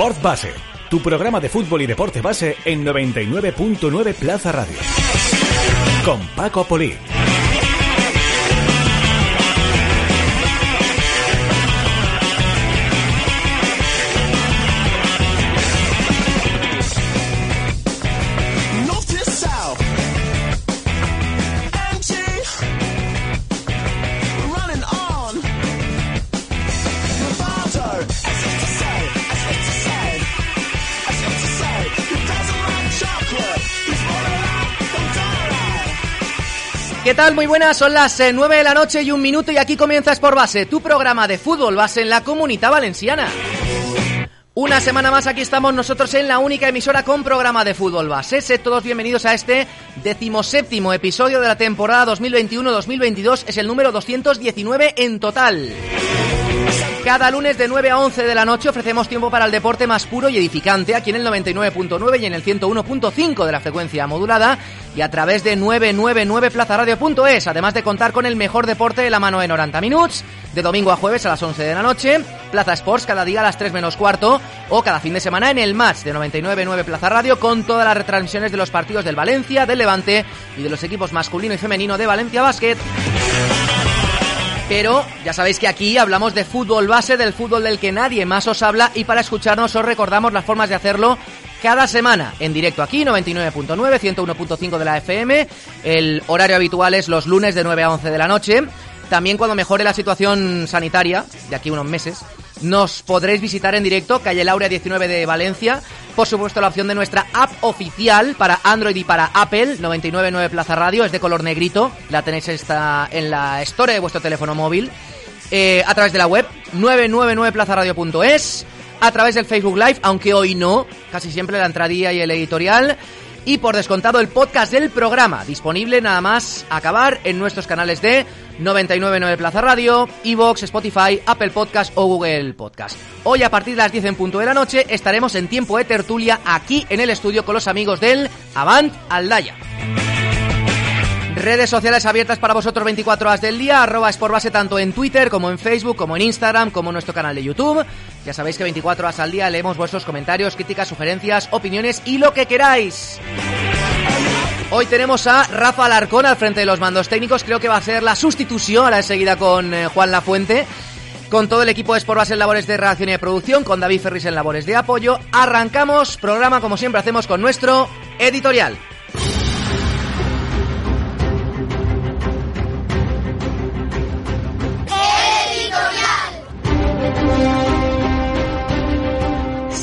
Sport Base, tu programa de fútbol y deporte base en 99.9 Plaza Radio. Con Paco Polí. ¿Qué tal? Muy buenas, son las 9 eh, de la noche y un minuto y aquí comienza Sport Base, tu programa de fútbol base en la comunidad valenciana. Una semana más aquí estamos nosotros en la única emisora con programa de fútbol base. Sed todos bienvenidos a este decimoséptimo episodio de la temporada 2021-2022. Es el número 219 en total. Cada lunes de 9 a 11 de la noche ofrecemos tiempo para el deporte más puro y edificante aquí en el 99.9 y en el 101.5 de la frecuencia modulada y a través de 999plazaradio.es, además de contar con el mejor deporte de la mano en 90 minutos, de domingo a jueves a las 11 de la noche, Plaza Sports cada día a las 3 menos cuarto o cada fin de semana en el match de 99.9 Plaza Radio con todas las retransmisiones de los partidos del Valencia, del Levante y de los equipos masculino y femenino de Valencia Basket. Pero ya sabéis que aquí hablamos de fútbol base, del fútbol del que nadie más os habla y para escucharnos os recordamos las formas de hacerlo cada semana en directo aquí, 99.9, 101.5 de la FM. El horario habitual es los lunes de 9 a 11 de la noche. También cuando mejore la situación sanitaria, de aquí unos meses, nos podréis visitar en directo, calle Laurea 19 de Valencia. Por supuesto, la opción de nuestra app oficial para Android y para Apple, 999 Plaza Radio, es de color negrito. La tenéis esta en la store de vuestro teléfono móvil. Eh, a través de la web, 999plazaradio.es. A través del Facebook Live, aunque hoy no, casi siempre la entradilla y el editorial y por descontado el podcast del programa, disponible nada más acabar en nuestros canales de 999 Plaza Radio, Evox, Spotify, Apple Podcast o Google Podcast. Hoy a partir de las 10 en punto de la noche estaremos en tiempo de tertulia aquí en el estudio con los amigos del Avant Aldaya. Redes sociales abiertas para vosotros 24 horas del día, arroba Sportbase tanto en Twitter como en Facebook, como en Instagram, como en nuestro canal de YouTube. Ya sabéis que 24 horas al día leemos vuestros comentarios, críticas, sugerencias, opiniones y lo que queráis. Hoy tenemos a Rafa Alarcón al frente de los mandos técnicos. Creo que va a ser la sustitución ahora enseguida con eh, Juan Lafuente. Con todo el equipo de Sportbase en labores de redacción y de producción, con David Ferris en labores de apoyo. Arrancamos programa como siempre hacemos con nuestro editorial.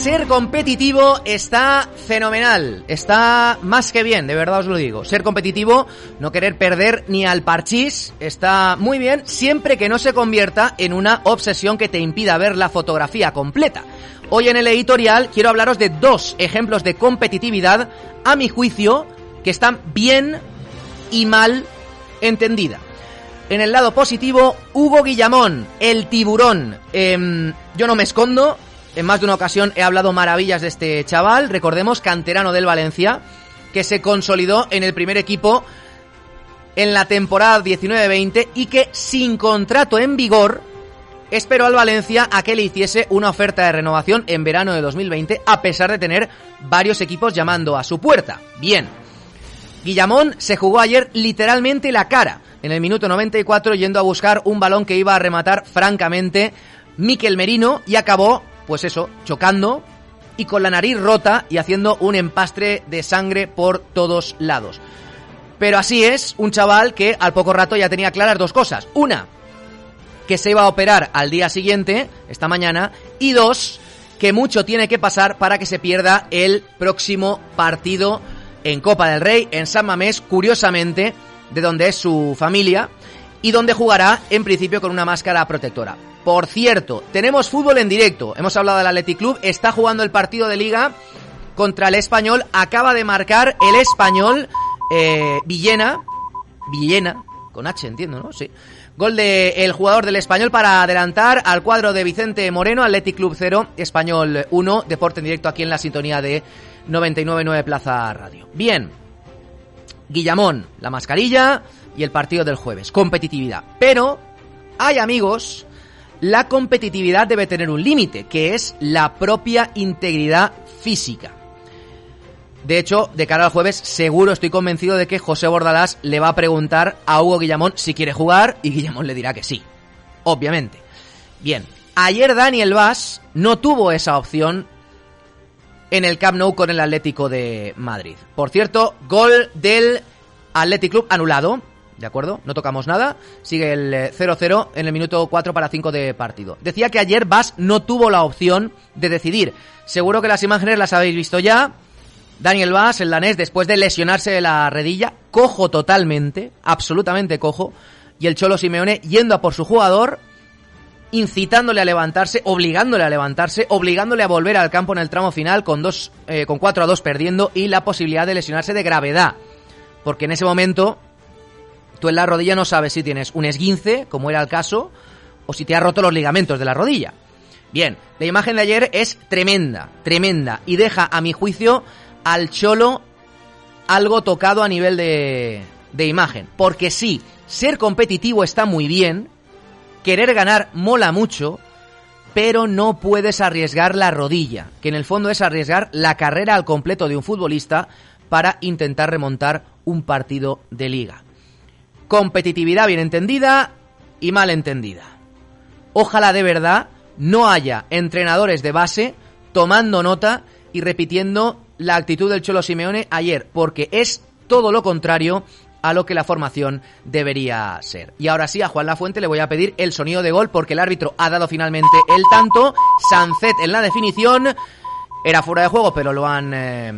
Ser competitivo está fenomenal, está más que bien, de verdad os lo digo. Ser competitivo, no querer perder ni al parchís, está muy bien, siempre que no se convierta en una obsesión que te impida ver la fotografía completa. Hoy en el editorial quiero hablaros de dos ejemplos de competitividad, a mi juicio, que están bien y mal entendida. En el lado positivo, Hugo Guillamón, el tiburón. Em, yo no me escondo, en más de una ocasión he hablado maravillas de este chaval, recordemos, canterano del Valencia, que se consolidó en el primer equipo en la temporada 19-20 y que sin contrato en vigor esperó al Valencia a que le hiciese una oferta de renovación en verano de 2020 a pesar de tener varios equipos llamando a su puerta. Bien. Guillamón se jugó ayer literalmente la cara en el minuto 94 yendo a buscar un balón que iba a rematar francamente Miquel Merino y acabó pues eso, chocando y con la nariz rota y haciendo un empastre de sangre por todos lados. Pero así es, un chaval que al poco rato ya tenía claras dos cosas. Una, que se iba a operar al día siguiente, esta mañana, y dos, que mucho tiene que pasar para que se pierda el próximo partido en Copa del Rey, en San Mamés, curiosamente, de donde es su familia, y donde jugará en principio con una máscara protectora. Por cierto, tenemos fútbol en directo. Hemos hablado del Athletic Club, está jugando el partido de liga contra el Español, acaba de marcar el Español eh, Villena, Villena, con H entiendo, ¿no? Sí. Gol del el jugador del Español para adelantar al cuadro de Vicente Moreno, Athletic Club 0, Español 1, deporte en directo aquí en la sintonía de 99.9 Plaza Radio. Bien, Guillamón, la mascarilla y el partido del jueves, competitividad. Pero hay amigos la competitividad debe tener un límite, que es la propia integridad física. De hecho, de cara al jueves, seguro estoy convencido de que José Bordalás le va a preguntar a Hugo Guillamón si quiere jugar y Guillamón le dirá que sí. Obviamente. Bien, ayer Daniel Vaz no tuvo esa opción en el Camp Nou con el Atlético de Madrid. Por cierto, gol del Athletic Club anulado. ¿De acuerdo? No tocamos nada. Sigue el 0-0 en el minuto 4 para 5 de partido. Decía que ayer Vaz no tuvo la opción de decidir. Seguro que las imágenes las habéis visto ya. Daniel Vaz, el danés, después de lesionarse de la redilla, cojo totalmente, absolutamente cojo, y el Cholo Simeone yendo a por su jugador, incitándole a levantarse, obligándole a levantarse, obligándole a volver al campo en el tramo final con dos, eh, con 4 a 2 perdiendo y la posibilidad de lesionarse de gravedad. Porque en ese momento, tú en la rodilla no sabes si tienes un esguince, como era el caso, o si te ha roto los ligamentos de la rodilla. Bien, la imagen de ayer es tremenda, tremenda, y deja, a mi juicio, al Cholo algo tocado a nivel de, de imagen. Porque sí, ser competitivo está muy bien, querer ganar mola mucho, pero no puedes arriesgar la rodilla, que en el fondo es arriesgar la carrera al completo de un futbolista para intentar remontar un partido de liga. Competitividad bien entendida y mal entendida. Ojalá de verdad no haya entrenadores de base tomando nota y repitiendo la actitud del Cholo Simeone ayer, porque es todo lo contrario a lo que la formación debería ser. Y ahora sí, a Juan Lafuente le voy a pedir el sonido de gol porque el árbitro ha dado finalmente el tanto. Sancet en la definición. Era fuera de juego, pero lo han eh,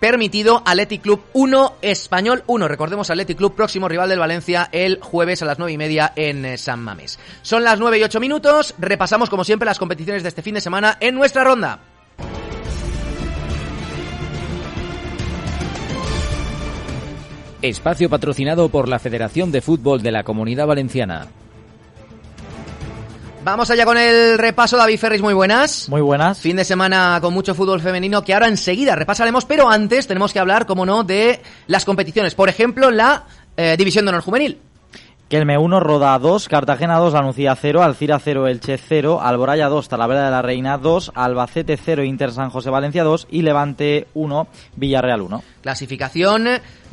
permitido. Athletic Club 1, Español 1. Recordemos Athletic Club, próximo rival del Valencia, el jueves a las 9 y media en eh, San Mamés. Son las 9 y 8 minutos. Repasamos, como siempre, las competiciones de este fin de semana en nuestra ronda. Espacio patrocinado por la Federación de Fútbol de la Comunidad Valenciana. Vamos allá con el repaso, David Ferris, muy buenas. Muy buenas. Fin de semana con mucho fútbol femenino que ahora enseguida repasaremos, pero antes tenemos que hablar, como no, de las competiciones. Por ejemplo, la eh, División de Honor Juvenil. Kelme 1, Roda 2, Cartagena 2, Anuncia 0, Alcira 0, Elche 0, Alboraya 2, Talavera de la Reina 2, Albacete 0, Inter San José Valencia 2 y Levante 1, Villarreal 1. Clasificación,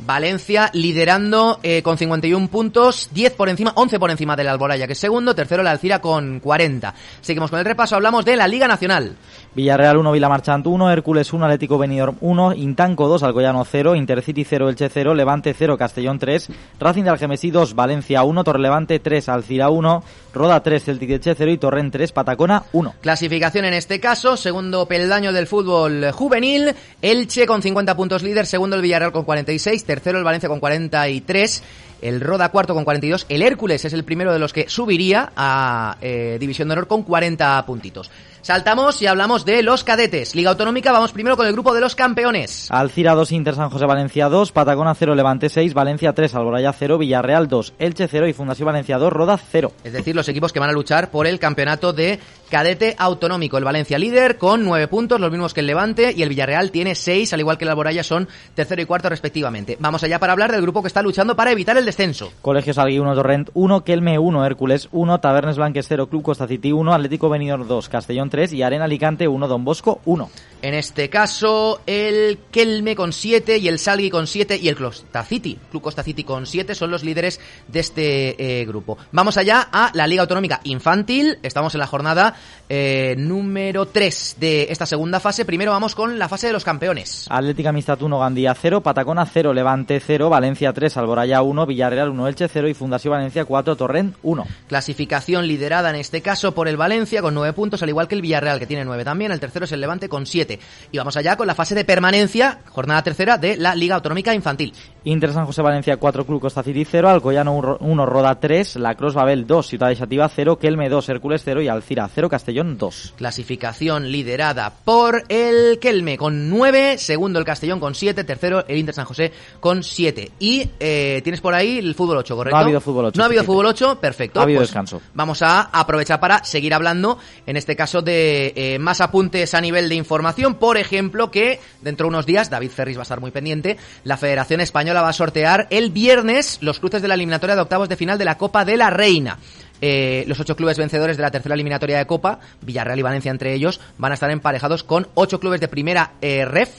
Valencia liderando eh, con 51 puntos, 10 por encima, 11 por encima del Alboraya, que es segundo, tercero la Alcira con 40. Seguimos con el repaso, hablamos de la Liga Nacional. Villarreal 1, Vilamarchant 1, Hércules 1, Atlético Benidorm 1, Intanco 2, Alcoyano 0, Intercity 0, Elche 0, Levante 0, Castellón 3, Racing de Algemesí 2, Valencia 1, Torrelevante 3, Alcira 1, Roda 3, Celtic Elche 0 y Torrent 3, Patacona 1. Clasificación en este caso, segundo peldaño del fútbol juvenil, Elche con 50 puntos líder, segundo el Villarreal con 46, tercero el Valencia con 43, el Roda cuarto con 42, el Hércules es el primero de los que subiría a eh, División de Honor con 40 puntitos. Saltamos y hablamos de los cadetes. Liga Autonómica, vamos primero con el grupo de los campeones. Alcira 2, Inter San José Valencia 2, Patagona 0, Levante 6, Valencia 3, Alboraya 0, Villarreal 2, Elche 0 y Fundación Valencia 2, Roda 0. Es decir, los equipos que van a luchar por el campeonato de cadete autonómico. El Valencia líder con 9 puntos, los mismos que el Levante, y el Villarreal tiene 6, al igual que el Alboraya son tercero y cuarto respectivamente. Vamos allá para hablar del grupo que está luchando para evitar el descenso. Colegios Alguí 1, Torrent 1, Kelme 1, Hércules 1, Tabernes Blanques 0, Club Costa City 1, Atlético Benidorm 2, Castellón 3 y Arena Alicante 1, Don Bosco 1. En este caso, el Kelme con 7 y el Salgui con 7 y el Costa City, Club Costa City con 7 son los líderes de este eh, grupo. Vamos allá a la Liga Autonómica Infantil. Estamos en la jornada eh, número 3 de esta segunda fase. Primero vamos con la fase de los campeones. Atlética Amistad 1, Gandía 0, Patacona 0, Levante 0, Valencia 3, Alboraya 1, Villarreal 1, Elche 0 y Fundación Valencia 4, Torrent 1. Clasificación liderada en este caso por el Valencia con 9 puntos, al igual que el Villarreal que tiene 9 también. El tercero es el Levante con 7. Y vamos allá con la fase de permanencia, jornada tercera de la Liga Autonómica Infantil. Inter San José Valencia 4, Club Costa City 0, Alcoyano 1, Roda 3, La Cruz Babel 2, Ciudad de Xativa 0, Kelme 2, Hércules 0 y Alcira 0, Castellón 2. Clasificación liderada por el Kelme con 9, segundo el Castellón con 7, tercero el Inter San José con 7. Y eh, tienes por ahí el fútbol 8, ¿correcto? No ha habido fútbol 8. No ha habido fútbol 8, perfecto. Ha habido Pues descanso. Vamos a aprovechar para seguir hablando, en este caso, de eh, más apuntes a nivel de información. Por ejemplo, que dentro de unos días, David Ferris va a estar muy pendiente, la Federación Española va a sortear el viernes los cruces de la eliminatoria de octavos de final de la Copa de la Reina. Eh, los ocho clubes vencedores de la tercera eliminatoria de Copa, Villarreal y Valencia entre ellos, van a estar emparejados con ocho clubes de primera eh, ref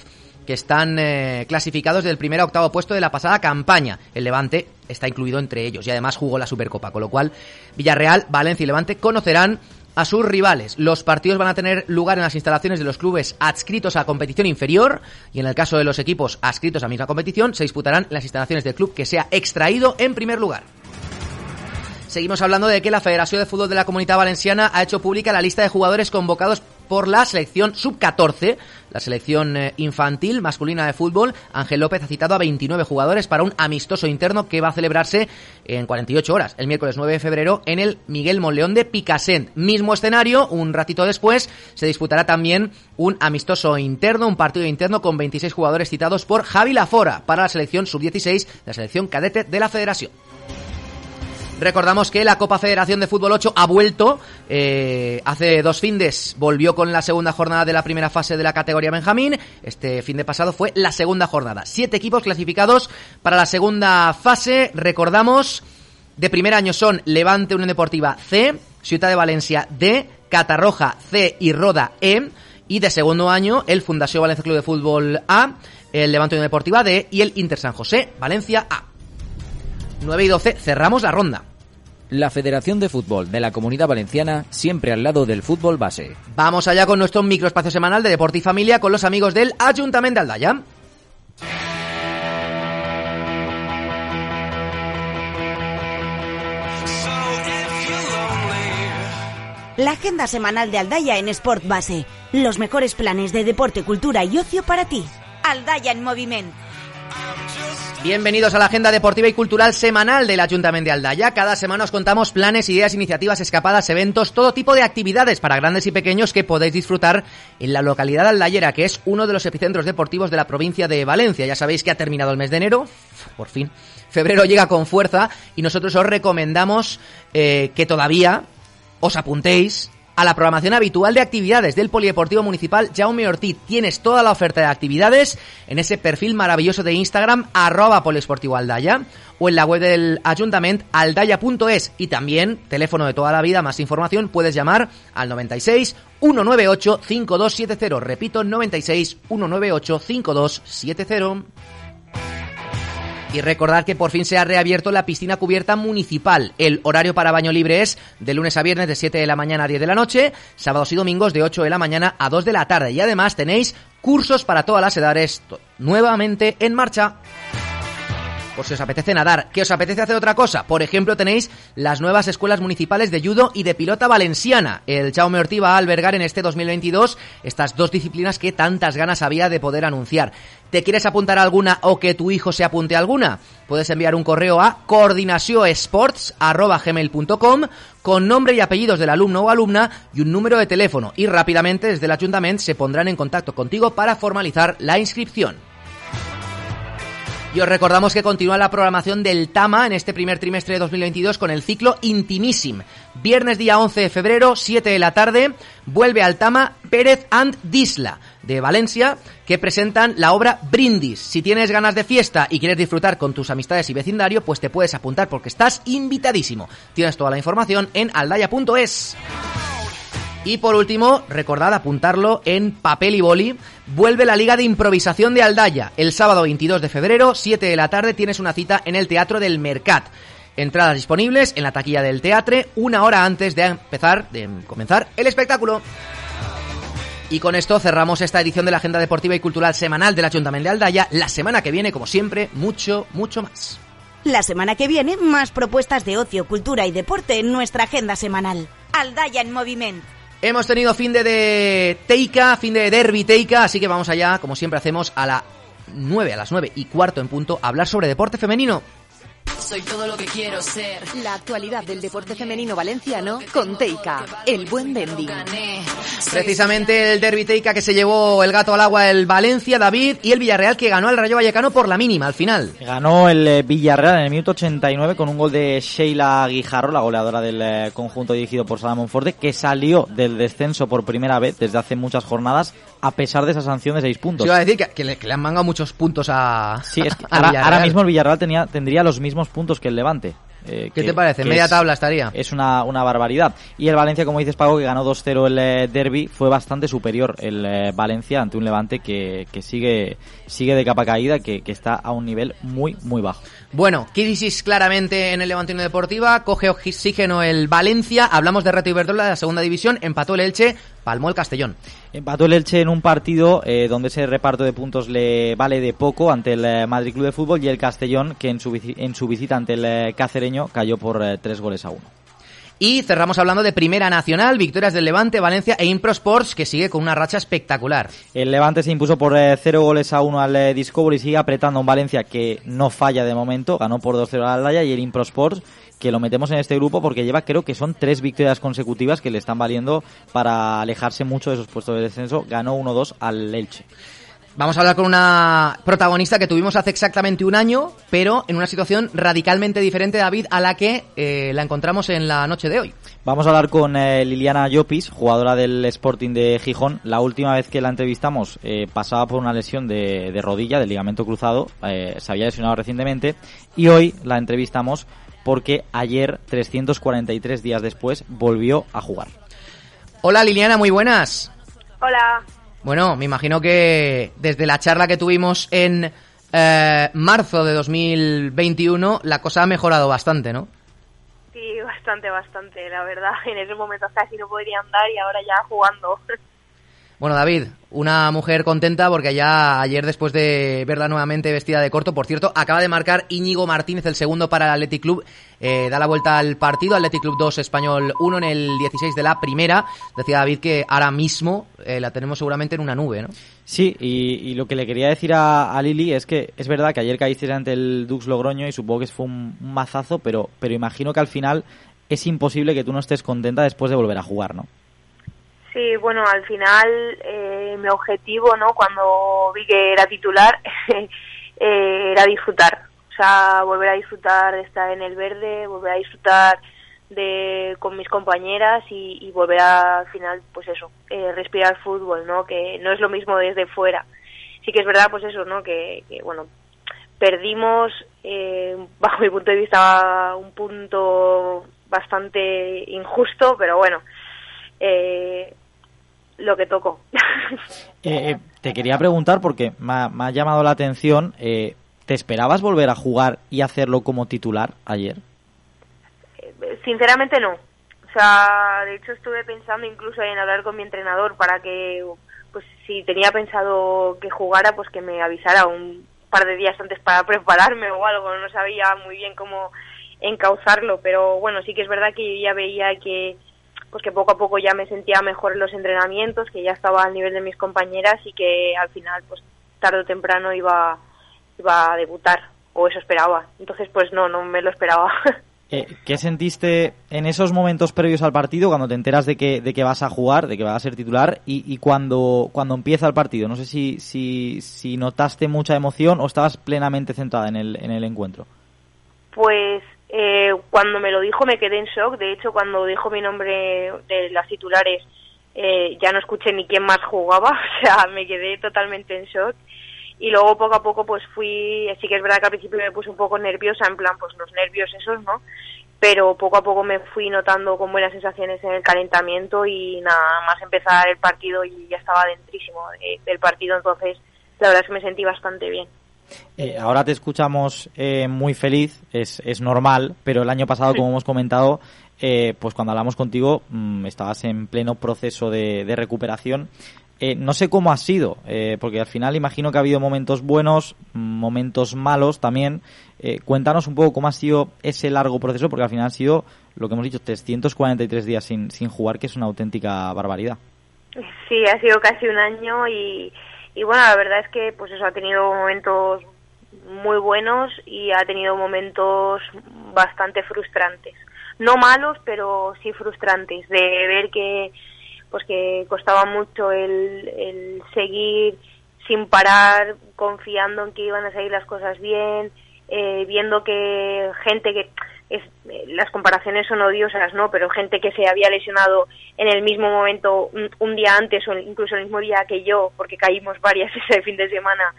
que están eh, clasificados del primer a octavo puesto de la pasada campaña. El Levante está incluido entre ellos y además jugó la Supercopa, con lo cual Villarreal, Valencia y Levante conocerán a sus rivales. Los partidos van a tener lugar en las instalaciones de los clubes adscritos a competición inferior y en el caso de los equipos adscritos a misma competición se disputarán las instalaciones del club que sea extraído en primer lugar. Seguimos hablando de que la Federación de Fútbol de la Comunidad Valenciana ha hecho pública la lista de jugadores convocados por la selección sub-14, la selección eh, infantil masculina de fútbol. Ángel López ha citado a 29 jugadores para un amistoso interno que va a celebrarse en 48 horas, el miércoles 9 de febrero, en el Miguel Monleón de Picassent. Mismo escenario, un ratito después, se disputará también un amistoso interno, un partido interno con 26 jugadores citados por Javi Lafora para la selección sub-16, la selección cadete de la federación. Recordamos que la Copa Federación de Fútbol 8 ha vuelto eh, hace dos findes, volvió con la segunda jornada de la primera fase de la categoría Benjamín. Este fin de pasado fue la segunda jornada. Siete equipos clasificados para la segunda fase. Recordamos, de primer año son Levante Unión Deportiva C, Ciudad de Valencia D, Catarroja C y Roda E. Y de segundo año, el Fundación Valencia Club de Fútbol A, el Levante Unión Deportiva D y el Inter San José Valencia A. 9 y 12, cerramos la ronda. La Federación de Fútbol de la Comunidad Valenciana siempre al lado del fútbol base. Vamos allá con nuestro microespacio semanal de Deporte y Familia con los amigos del Ayuntamiento de Aldaya. La agenda semanal de Aldaya en Sport Base. Los mejores planes de deporte, cultura y ocio para ti. Aldaya en movimiento. Bienvenidos a la agenda deportiva y cultural semanal del Ayuntamiento de Aldaya. Cada semana os contamos planes, ideas, iniciativas, escapadas, eventos, todo tipo de actividades para grandes y pequeños que podéis disfrutar en la localidad aldayera, que es uno de los epicentros deportivos de la provincia de Valencia. Ya sabéis que ha terminado el mes de enero, por fin. Febrero llega con fuerza y nosotros os recomendamos eh, que todavía os apuntéis a la programación habitual de actividades del Polideportivo Municipal Jaume Ortiz. Tienes toda la oferta de actividades en ese perfil maravilloso de Instagram, arroba Poliesportivo Aldaya, o en la web del Ayuntamiento, aldaya.es. Y también, teléfono de toda la vida, más información, puedes llamar al 96 198 5270. Repito, 96 198 5270. Y recordar que por fin se ha reabierto la piscina cubierta municipal. El horario para baño libre es de lunes a viernes de 7 de la mañana a 10 de la noche, sábados y domingos de 8 de la mañana a 2 de la tarde. Y además tenéis cursos para todas las edades nuevamente en marcha por si os apetece nadar. ¿Qué os apetece hacer otra cosa? Por ejemplo, tenéis las nuevas escuelas municipales de judo y de pilota valenciana. El Jaume Ortiz va a albergar en este 2022 estas dos disciplinas que tantas ganas había de poder anunciar. ¿Te quieres apuntar a alguna o que tu hijo se apunte a alguna? Puedes enviar un correo a coordinacionesports.gmail.com con nombre y apellidos del alumno o alumna y un número de teléfono y rápidamente desde el ayuntamiento se pondrán en contacto contigo para formalizar la inscripción. Y os recordamos que continúa la programación del Tama en este primer trimestre de 2022 con el ciclo Intimissim. Viernes día 11 de febrero, 7 de la tarde, vuelve al Tama Pérez and Disla de Valencia que presentan la obra Brindis. Si tienes ganas de fiesta y quieres disfrutar con tus amistades y vecindario, pues te puedes apuntar porque estás invitadísimo. Tienes toda la información en aldaya.es. Y por último, recordad apuntarlo en papel y boli. Vuelve la Liga de Improvisación de Aldaya. El sábado 22 de febrero, 7 de la tarde, tienes una cita en el Teatro del Mercat. Entradas disponibles en la taquilla del teatro una hora antes de empezar, de comenzar el espectáculo. Y con esto cerramos esta edición de la Agenda Deportiva y Cultural Semanal del Ayuntamiento de Aldaya. La semana que viene, como siempre, mucho, mucho más. La semana que viene, más propuestas de ocio, cultura y deporte en nuestra agenda semanal. Aldaya en movimiento. Hemos tenido fin de, de Teika, fin de Derby Teika, así que vamos allá, como siempre hacemos, a las 9, a las 9 y cuarto en punto, a hablar sobre deporte femenino. Soy todo lo que quiero ser. La actualidad del deporte femenino valenciano con Teika, el buen vending. Precisamente el derby Teika que se llevó el gato al agua el Valencia, David, y el Villarreal que ganó al Rayo Vallecano por la mínima al final. Ganó el eh, Villarreal en el minuto 89 con un gol de Sheila Guijarro, la goleadora del eh, conjunto dirigido por Sala Monforte, que salió del descenso por primera vez desde hace muchas jornadas a pesar de esa sanción de seis puntos. Yo iba a decir que, que le, que le han mangado muchos puntos a. Sí, es que ahora, mismo el Villarreal tenía, tendría los mismos puntos que el Levante. eh, ¿Qué que- te parece? que Media es- tabla estaría. Es una, una barbaridad. Y el Valencia, como dices, Pago, que ganó 2-0 el eh, derby, fue bastante superior el eh, Valencia ante un Levante que, que sigue, sigue de capa caída, que, que está a un nivel muy, muy bajo. Bueno, crisis claramente en el Levantino Deportiva, coge oxígeno el Valencia, hablamos de Reto Iberdrola de la segunda división, empató el Elche, palmó el Castellón. Empató el Elche en un partido eh, donde ese reparto de puntos le vale de poco ante el eh, Madrid Club de Fútbol y el Castellón, que en su, en su visita ante el eh, Cacereño cayó por tres goles a uno. Y cerramos hablando de Primera Nacional, victorias del Levante, Valencia e Impro Sports, que sigue con una racha espectacular. El Levante se impuso por 0 goles a 1 al eh, Discovery y sigue apretando a un Valencia que no falla de momento, ganó por 2-0 al Aldaya y el Impro Sports que lo metemos en este grupo porque lleva creo que son tres victorias consecutivas que le están valiendo para alejarse mucho de esos puestos de descenso, ganó 1-2 al Elche. Vamos a hablar con una protagonista que tuvimos hace exactamente un año, pero en una situación radicalmente diferente, David, a la que eh, la encontramos en la noche de hoy. Vamos a hablar con eh, Liliana Llopis, jugadora del Sporting de Gijón. La última vez que la entrevistamos eh, pasaba por una lesión de, de rodilla, del ligamento cruzado, eh, se había lesionado recientemente y hoy la entrevistamos porque ayer, 343 días después, volvió a jugar. Hola Liliana, muy buenas. Hola. Bueno, me imagino que desde la charla que tuvimos en eh, marzo de 2021 la cosa ha mejorado bastante, ¿no? Sí, bastante, bastante, la verdad. En esos momentos casi no podría andar y ahora ya jugando. Bueno, David, una mujer contenta porque ya ayer después de verla nuevamente vestida de corto, por cierto, acaba de marcar Íñigo Martínez el segundo para el Athletic Club, eh, da la vuelta al partido, Athletic Club 2, Español 1 en el 16 de la primera. Decía David que ahora mismo eh, la tenemos seguramente en una nube, ¿no? Sí, y, lo que le quería decir a, Lili es que es verdad que ayer caíste ante el Dux Logroño y supongo que fue un, un mazazo, pero, pero imagino que al final es imposible que tú no estés contenta después de volver a jugar, ¿no? Sí, bueno, al final eh, mi objetivo, ¿no? Cuando vi que era titular, eh, era disfrutar. O sea, volver a disfrutar de estar en el verde, volver a disfrutar de con mis compañeras y, y volver a, al final, pues eso, eh, respirar fútbol, ¿no? Que no es lo mismo desde fuera. Sí que es verdad, pues eso, ¿no? Que, que bueno, perdimos, eh, bajo mi punto de vista, un punto bastante injusto, pero bueno, eh, lo que tocó. Eh, eh, te quería preguntar porque me ha, me ha llamado la atención, eh, ¿te esperabas volver a jugar y hacerlo como titular ayer? Sinceramente no. O sea, de hecho estuve pensando incluso en hablar con mi entrenador para que, pues si tenía pensado que jugara, pues que me avisara un par de días antes para prepararme o algo. No sabía muy bien cómo encauzarlo, pero bueno, sí que es verdad que yo ya veía que pues que poco a poco ya me sentía mejor en los entrenamientos, que ya estaba al nivel de mis compañeras y que al final, pues tarde o temprano iba, iba a debutar, o eso esperaba. Entonces, pues no, no me lo esperaba. Eh, ¿Qué sentiste en esos momentos previos al partido cuando te enteras de que, de que vas a jugar, de que vas a ser titular y, y cuando, cuando empieza el partido? No sé si, si, si notaste mucha emoción o estabas plenamente centrada en el, en el encuentro. Pues cuando me lo dijo me quedé en shock. De hecho, cuando dijo mi nombre de las titulares, eh, ya no escuché ni quién más jugaba. O sea, me quedé totalmente en shock. Y luego poco a poco pues fui, sí que es verdad que al principio me puse un poco nerviosa, en plan pues los nervios esos, ¿no? Pero poco a poco me fui notando con buenas sensaciones en el calentamiento y nada más empezar el partido y ya estaba dentrísimo de- del partido, entonces la verdad es que me sentí bastante bien. Eh, ahora te escuchamos eh, muy feliz, es, es normal, pero el año pasado, como hemos comentado, eh, pues cuando hablamos contigo mm, estabas en pleno proceso de, de recuperación. Eh, no sé cómo ha sido, eh, porque al final imagino que ha habido momentos buenos, mm, momentos malos también. Cuéntanos un poco cómo ha sido ese largo proceso, porque al final ha sido, lo que hemos dicho, 343 días sin, sin jugar, que es una auténtica barbaridad. Sí, ha sido casi un año y, y bueno, la verdad es que pues eso ha tenido momentos muy buenos y ha tenido momentos bastante frustrantes. No malos, pero sí frustrantes de ver que pues que costaba mucho el, el seguir sin parar, confiando en que iban a salir las cosas bien, eh, viendo que gente que es, eh, las comparaciones son odiosas, ¿no? Pero gente que se había lesionado en el mismo momento, un, un día antes o incluso el mismo día que yo, porque caímos varias ese fin de semana,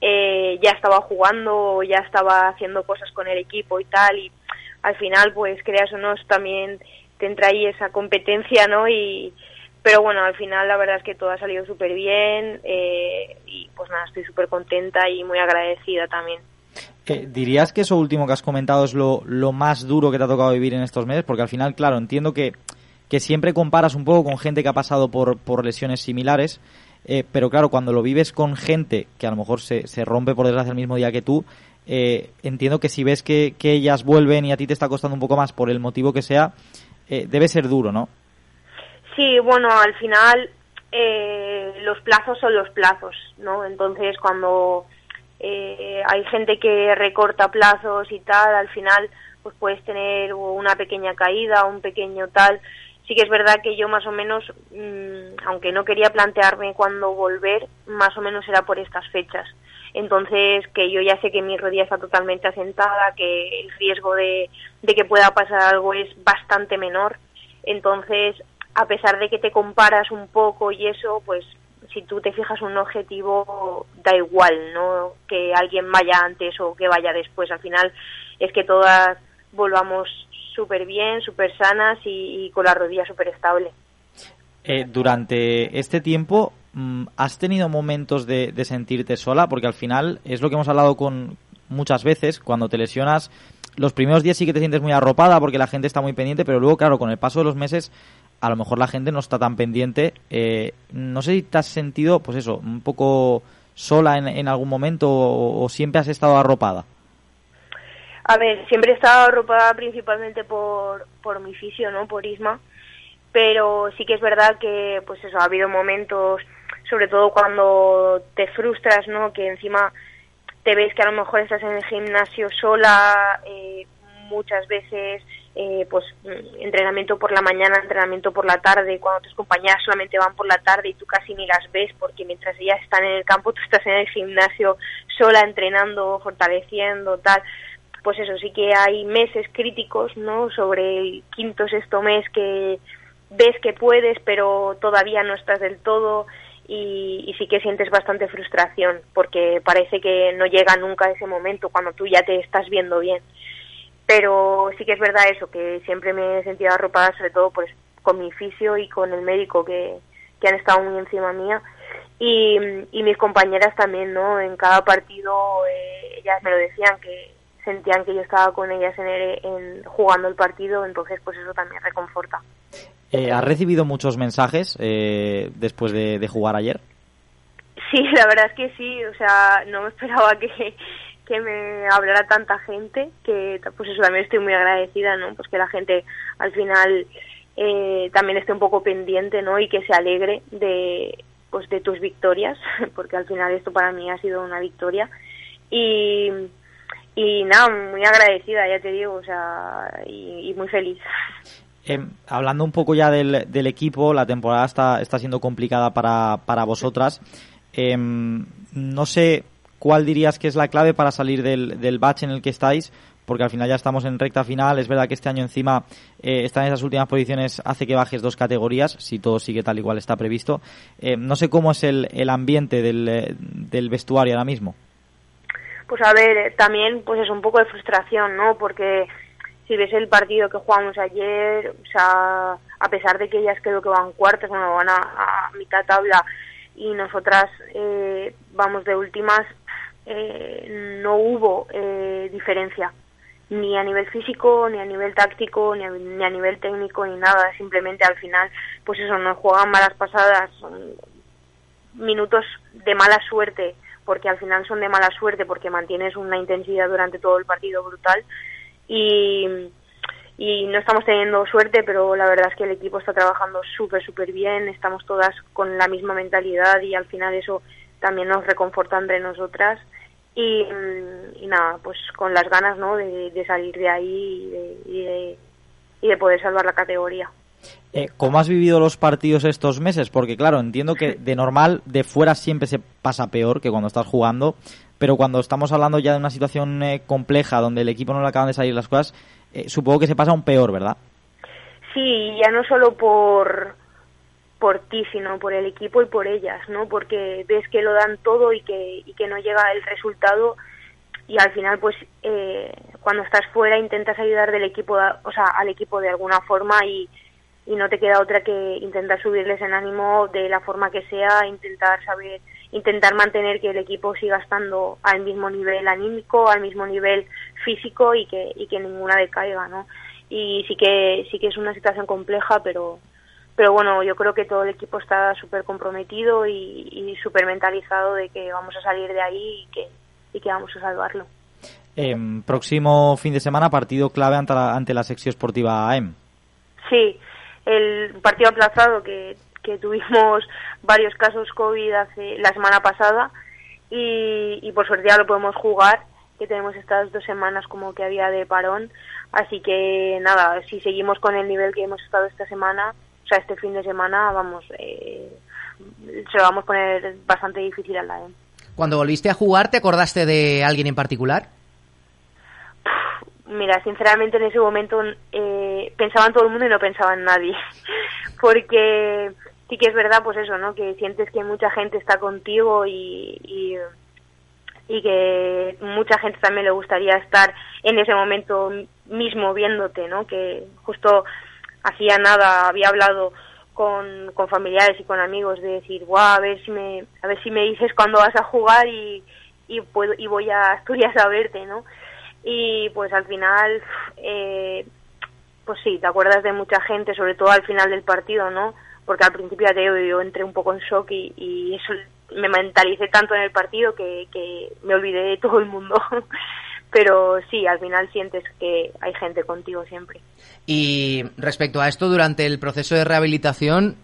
eh, ya estaba jugando, ya estaba haciendo cosas con el equipo y tal, y al final, pues creas o no, también te entra ahí esa competencia, ¿no? Y, pero bueno, al final la verdad es que todo ha salido súper bien eh, y pues nada, estoy súper contenta y muy agradecida también. Eh, ¿Dirías que eso último que has comentado es lo, lo más duro que te ha tocado vivir en estos meses? Porque al final, claro, entiendo que, que siempre comparas un poco con gente que ha pasado por, por lesiones similares, eh, pero claro, cuando lo vives con gente que a lo mejor se, se rompe por desgracia el mismo día que tú, eh, entiendo que si ves que, que, ellas vuelven y a ti te está costando un poco más por el motivo que sea, eh, debe ser duro, ¿no? Sí, bueno, al final eh, los plazos son los plazos, ¿no? Entonces, cuando eh, hay gente que recorta plazos y tal, al final pues puedes tener una pequeña caída, un pequeño tal. Sí que es verdad que yo más o menos, mmm, aunque no quería plantearme cuándo volver, más o menos era por estas fechas. Entonces, que yo ya sé que mi rodilla está totalmente asentada, que el riesgo de, de que pueda pasar algo es bastante menor. Entonces, a pesar de que te comparas un poco y eso, pues si tú te fijas un objetivo, da igual, ¿no? Que alguien vaya antes o que vaya después. Al final es que todas volvamos súper bien, súper sanas y, con la rodilla súper estable. Eh, durante este tiempo, mm, ¿has tenido momentos de, de sentirte sola? Porque al final es lo que hemos hablado con muchas veces, cuando te lesionas, los primeros días sí que te sientes muy arropada porque la gente está muy pendiente, pero luego, claro, con el paso de los meses a lo mejor la gente no está tan pendiente. Eh, no sé si te has sentido, pues eso, un poco sola en, algún momento o, o, siempre has estado arropada. A ver, siempre he estado arropada principalmente por, por mi fisio, ¿no? Por Isma. Pero sí que es verdad que, pues eso, ha habido momentos, sobre todo cuando te frustras, ¿no? Que encima te ves que a lo mejor estás en el gimnasio sola, eh, muchas veces eh, pues entrenamiento por la mañana, entrenamiento por la tarde, cuando tus compañeras solamente van por la tarde y tú casi ni las ves porque mientras ellas están en el campo tú estás en el gimnasio sola entrenando, fortaleciendo, tal. Pues eso sí que hay meses críticos, ¿no? Sobre el quinto, sexto mes que ves que puedes pero todavía no estás del todo y, y, sí que sientes bastante frustración porque parece que no llega nunca ese momento cuando tú ya te estás viendo bien pero sí que es verdad eso, que siempre me he sentido arropada sobre todo pues, con mi fisio y con el médico que, que han estado muy encima mía y, y mis compañeras también, ¿no? En cada partido eh, ellas me lo decían que sentían que yo estaba con ellas en, el, en jugando el partido, entonces pues eso también reconforta. Eh, ¿Has recibido muchos mensajes eh, después de, de jugar ayer? Sí, la verdad es que sí, o sea, no me esperaba que, que me hablara tanta gente, que pues eso también estoy muy agradecida, ¿no? Pues que la gente al final eh, también esté un poco pendiente, ¿no? Y que se alegre de pues de tus victorias, porque al final esto para mí ha sido una victoria y y nada, muy agradecida, ya te digo, o sea, y, y muy feliz. Eh, hablando un poco ya del, del, equipo, la temporada está, está siendo complicada para, para vosotras. Eh, no sé ¿cuál dirías que es la clave para salir del, del bache en el que estáis? Porque al final ya estamos en recta final. Es verdad que este año encima eh, estar en esas últimas posiciones hace que bajes dos categorías, si todo sigue tal igual está previsto. Eh, no sé cómo es el, el ambiente del, del vestuario ahora mismo. Pues a ver, también pues es un poco de frustración, ¿no? Porque si ves el partido que jugamos ayer, o sea, a pesar de que ellas creo que van cuartas, bueno, van a, a mitad tabla y nosotras eh, vamos de últimas, eh, no hubo eh, diferencia ni a nivel físico, ni a nivel táctico, ni a, ni a, nivel técnico, ni nada. Simplemente al final, pues eso, nos juegan malas pasadas, son minutos de mala suerte, porque al final son de mala suerte, porque mantienes una intensidad durante todo el partido brutal. Y, y no estamos teniendo suerte, pero la verdad es que el equipo está trabajando súper, súper bien, estamos todas con la misma mentalidad y al final eso también nos reconforta entre nosotras y, y nada, pues con las ganas ¿no? de, de salir de ahí y de, y de, y de poder salvar la categoría. Eh, ¿Cómo has vivido los partidos estos meses? Porque claro, entiendo que de normal de fuera siempre se pasa peor que cuando estás jugando, pero cuando estamos hablando ya de una situación eh, compleja donde el equipo no le acaban de salir las cosas, eh, supongo que se pasa aún peor, ¿verdad? Sí, ya no solo por por ti, sino por el equipo y por ellas, ¿no? Porque ves que lo dan todo y que, y que no llega el resultado y al final pues eh, cuando estás fuera intentas ayudar del equipo, o sea, al equipo de alguna forma y, y no te queda otra que intentar subirles el ánimo de la forma que sea, intentar saber, intentar mantener que el equipo siga estando al mismo nivel anímico, al mismo nivel físico y que, y que ninguna decaiga, ¿no? Y sí que, sí que es una situación compleja, pero, pero bueno, yo creo que todo el equipo está súper comprometido y, y súper mentalizado de que vamos a salir de ahí y que, y que vamos a salvarlo. Em, próximo fin de semana, partido clave ante la, ante la sección esportiva AM. Sí, el partido aplazado que, que tuvimos varios casos COVID hace, la semana pasada y, y por suerte ya lo podemos jugar, que tenemos estas dos semanas como que había de parón. Así que nada, si seguimos con el nivel que hemos estado esta semana, o sea, este fin de semana, vamos, eh, se lo vamos a poner bastante difícil a la AM. Cuando volviste a jugar, ¿te acordaste de alguien en particular? Mira, sinceramente en ese momento eh, pensaba en todo el mundo y no pensaba en nadie, porque sí que es verdad, pues eso, ¿no? Que sientes que mucha gente está contigo y, y, que mucha gente también le gustaría estar en ese momento mismo viéndote, ¿no? Que justo hacía nada había hablado con, con familiares y con amigos de decir, guau, a ver si me, a ver si me dices cuándo vas a jugar y, y puedo, y voy a Asturias a verte, ¿no? y pues al final eh, pues sí te acuerdas de mucha gente sobre todo al final del partido no porque al principio ya te digo yo entré un poco en shock y, eso me mentalicé tanto en el partido que, que me olvidé de todo el mundo. Pero sí al final sientes que hay gente contigo siempre. Y respecto a esto durante el proceso de rehabilitación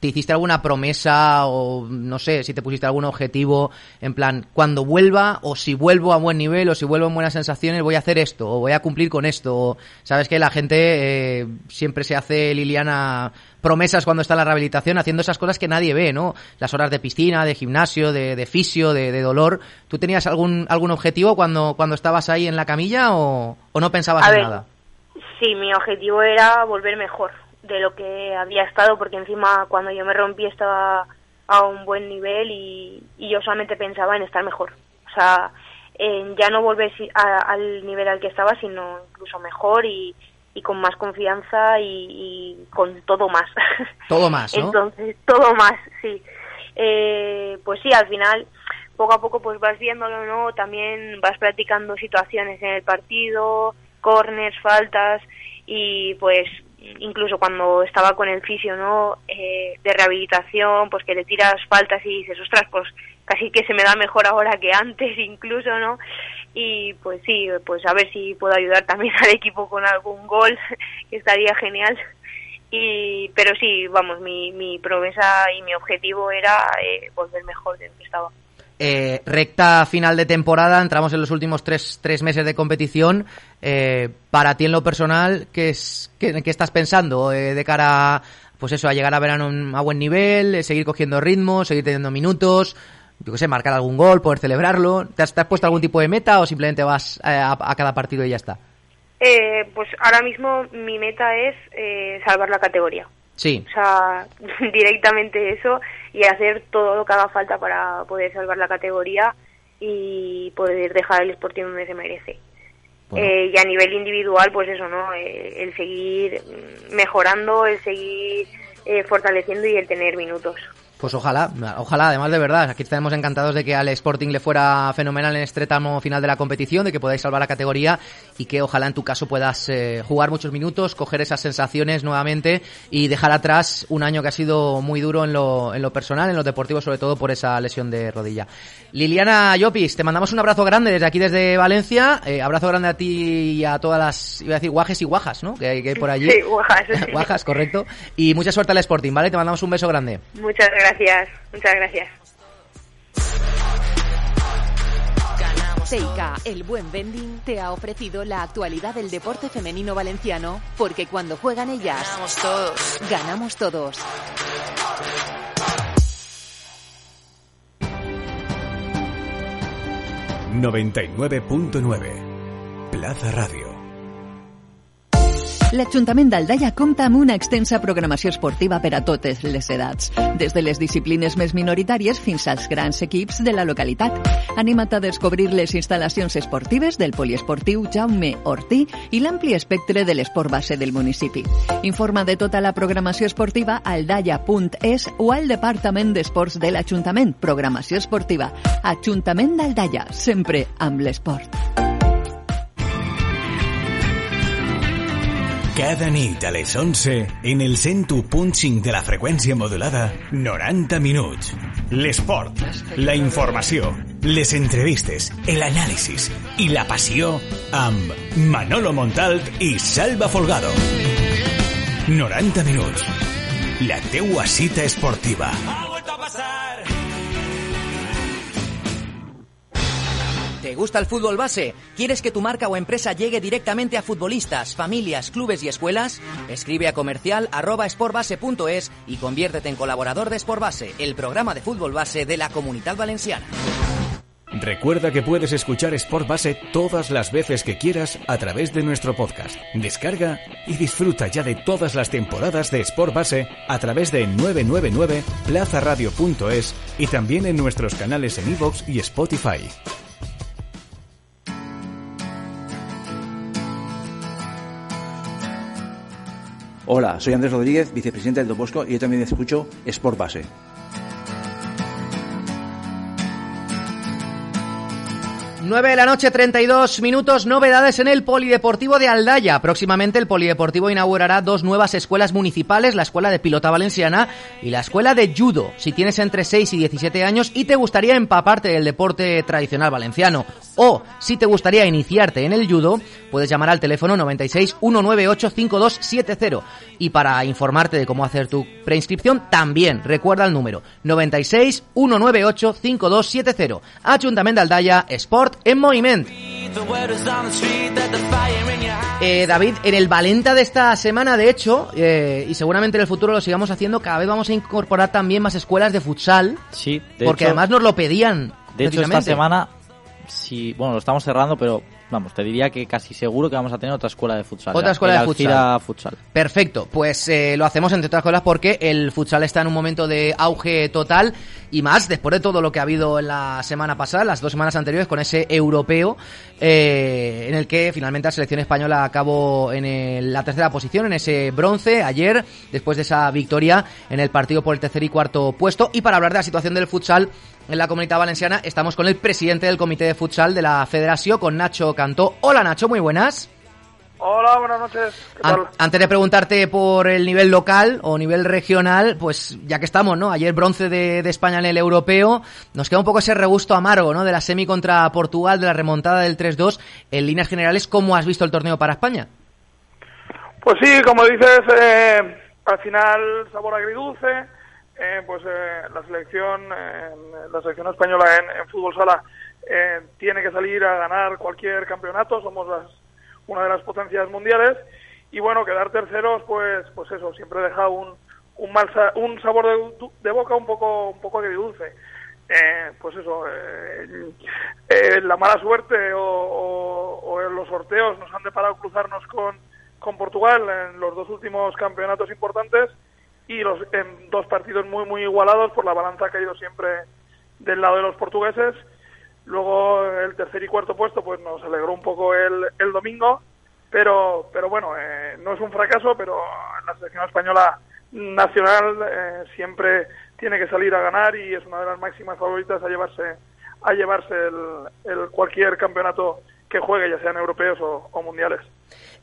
¿Te hiciste alguna promesa o no sé si te pusiste algún objetivo en plan cuando vuelva o si vuelvo a buen nivel o si vuelvo en buenas sensaciones voy a hacer esto o voy a cumplir con esto? O, Sabes que la gente eh, siempre se hace, Liliana, promesas cuando está en la rehabilitación haciendo esas cosas que nadie ve, ¿no? Las horas de piscina, de gimnasio, de, de fisio, de, de, dolor. ¿Tú tenías algún, algún objetivo cuando, cuando estabas ahí en la camilla o, o no pensabas a en ver, nada? Sí, mi objetivo era volver mejor de lo que había estado, porque encima cuando yo me rompí estaba a un buen nivel y, y yo solamente pensaba en estar mejor. O sea, en ya no volver a, al nivel al que estaba, sino incluso mejor y, y con más confianza y, y, con todo más. Todo más, ¿no? Entonces, todo más, sí. Eh, pues sí, al final, poco a poco pues vas viéndolo, ¿no? También vas practicando situaciones en el partido, corners, faltas y pues incluso cuando estaba con el fisio, ¿no? Eh, de rehabilitación, pues que le tiras faltas y dices, ostras, pues casi que se me da mejor ahora que antes incluso, ¿no? Y pues sí, pues a ver si puedo ayudar también al equipo con algún gol, que estaría genial. Y, pero sí, vamos, mi, mi promesa y mi objetivo era eh, volver mejor de lo que estaba. Eh, recta final de temporada, entramos en los últimos tres, tres meses de competición. Eh, para ti en lo personal, ¿qué, es, qué, estás pensando eh, de cara pues eso, a llegar a verano a buen nivel, eh, seguir cogiendo ritmo, seguir teniendo minutos? Yo qué sé, marcar algún gol, poder celebrarlo. ¿Te has, te has puesto algún tipo de meta o simplemente vas eh, a, a, cada partido y ya está? Eh, pues ahora mismo mi meta es eh, salvar la categoría. Sí. O sea, directamente eso y hacer todo lo que haga falta para poder salvar la categoría y poder dejar el Sporting donde se merece. Bueno. Eh, y a nivel individual, pues eso, ¿no? Eh, el seguir mejorando, el seguir eh, fortaleciendo y el tener minutos. Pues ojalá, ojalá, además de verdad, aquí estaremos encantados de que al Sporting le fuera fenomenal en este tramo final de la competición, de que podáis salvar la categoría y que ojalá en tu caso puedas eh, jugar muchos minutos, coger esas sensaciones nuevamente y dejar atrás un año que ha sido muy duro en lo, en lo personal, en lo deportivo, sobre todo por esa lesión de rodilla. Liliana Llopis, te mandamos un abrazo grande desde aquí, desde Valencia, eh, abrazo grande a ti y a todas las, iba a decir guajes y guajas, ¿no? Que hay, que hay por allí. Sí, guajas. guajas, correcto. Y mucha suerte al Sporting, ¿vale? Te mandamos un beso grande. Muchas gracias gracias, muchas gracias. Teica, el buen vending, te ha ofrecido la actualidad del deporte femenino valenciano, porque cuando juegan ellas, ganamos todos. Ganamos todos. ...99.9... Plaza Radio. L'Ajuntament d'Aldaia compta amb una extensa programació esportiva per a totes les edats, des de les disciplines més minoritàries fins als grans equips de la localitat. Anima't a descobrir les instal·lacions esportives del poliesportiu Jaume Ortí i l'ampli espectre de l'esport base del municipi. Informa de tota la programació esportiva a aldaia.es o al Departament d'Esports de l'Ajuntament. Programació esportiva. Ajuntament d'Aldaia, sempre amb l'esport. Cada nit a les 11, en el 101.5 de la freqüència modulada, 90 minuts. L'esport, la informació, les entrevistes, l'anàlisis i la passió amb Manolo Montalt i Salva Folgado. 90 minuts. La teua cita esportiva. ¿Te gusta el fútbol base? ¿Quieres que tu marca o empresa llegue directamente a futbolistas, familias, clubes y escuelas? Escribe a comercial sportbase.es y conviértete en colaborador de Sportbase, el programa de fútbol base de la Comunidad Valenciana. Recuerda que puedes escuchar Sport Base todas las veces que quieras a través de nuestro podcast. Descarga y disfruta ya de todas las temporadas de Sport Base a través de 999 plazaradio.es y también en nuestros canales en iVoox y Spotify. Hola, soy Andrés Rodríguez, vicepresidente del Don Bosco y yo también escucho Sport Base. Nueve de la noche, 32 minutos, novedades en el Polideportivo de Aldaya. Próximamente el Polideportivo inaugurará dos nuevas escuelas municipales, la Escuela de Pilota Valenciana y la Escuela de Judo. Si tienes entre 6 y 17 años y te gustaría empaparte del deporte tradicional valenciano o si te gustaría iniciarte en el judo, puedes llamar al teléfono 96 198 5270. Y para informarte de cómo hacer tu preinscripción, también recuerda el número 96 198 5270. Ayuntamiento de Aldaya, Sport en movimiento. Eh, David, en el Valenta de esta semana, de hecho, eh, y seguramente en el futuro lo sigamos haciendo, cada vez vamos a incorporar también más escuelas de futsal. Sí, de porque hecho- además nos lo pedían. De hecho, esta semana, si, bueno, lo estamos cerrando, pero vamos, te diría que casi seguro que vamos a tener otra escuela de futsal. Otra El escuela de Alcira futsal. Perfecto, pues eh, lo hacemos entre otras cosas porque el futsal está en un momento de auge total y más después de todo lo que ha habido en la semana pasada, las dos semanas anteriores con ese europeo eh, en el que finalmente la selección española acabó en el- la tercera posición, en ese bronce ayer, después de esa victoria en el partido por el tercer y cuarto puesto. Y para hablar de la situación del futsal en la comunidad valenciana, estamos con el presidente del comité de futsal de la federación, con Nacho Cantó. Hola Nacho, muy buenas. Hola, buenas noches. ¿Qué tal? An- antes de preguntarte por el nivel local o nivel regional, pues ya que estamos, ¿no? Ayer bronce de, de España en el europeo, nos queda un poco ese regusto amargo, ¿no? De la semi contra Portugal, de la remontada del 3-2. En líneas generales, ¿cómo has visto el torneo para España? Pues sí, como dices, eh, al final sabor agridulce. Eh, pues eh, la selección, eh, la selección española en, fútbol sala eh, tiene que salir a ganar cualquier campeonato. Somos las, una de las potencias mundiales y bueno, quedar terceros, pues, pues eso, siempre deja un, un mal, un sabor de, boca un poco, un poco agridulce. Eh, pues eso, eh, la mala suerte o, o- o en los sorteos nos han deparado cruzarnos con, con Portugal en los dos últimos campeonatos importantes y los en dos partidos muy muy igualados por la balanza ha caído siempre del lado de los portugueses. Luego el tercer y cuarto puesto pues nos alegró un poco el, el domingo pero pero bueno eh, no es un fracaso pero la selección española nacional eh, siempre tiene que salir a ganar y es una de las máximas favoritas a llevarse a llevarse el, el cualquier campeonato que juegue ya sean europeos o- o mundiales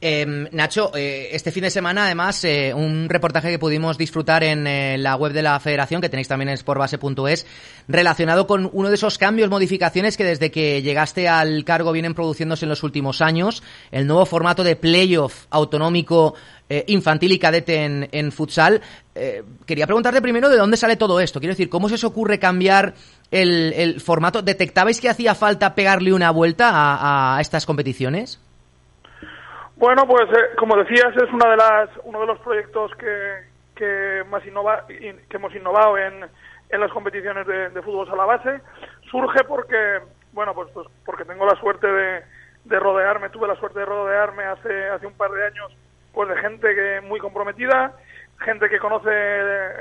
Eh, Nacho, eh, este fin de semana, además, eh, un reportaje que pudimos disfrutar en eh, la web de la Federación, que tenéis también en sportbase.es, relacionado con uno de esos cambios, modificaciones que desde que llegaste al cargo vienen produciéndose en los últimos años, el nuevo formato de playoff autonómico infantil y cadete en, futsal. Quería preguntarte primero de dónde sale todo esto. Quiero decir, ¿cómo se os ocurre cambiar el, el formato? ¿Detectabais que hacía falta pegarle una vuelta a estas competiciones? Bueno, pues eh, como decías, es una de las, uno de los proyectos que, que más innova, in- que hemos innovado en, en las competiciones de, fútbol sala base. Surge porque, bueno, pues, pues porque tengo la suerte de, de rodearme, tuve la suerte de rodearme hace, hace un par de años pues de gente que muy comprometida, gente que conoce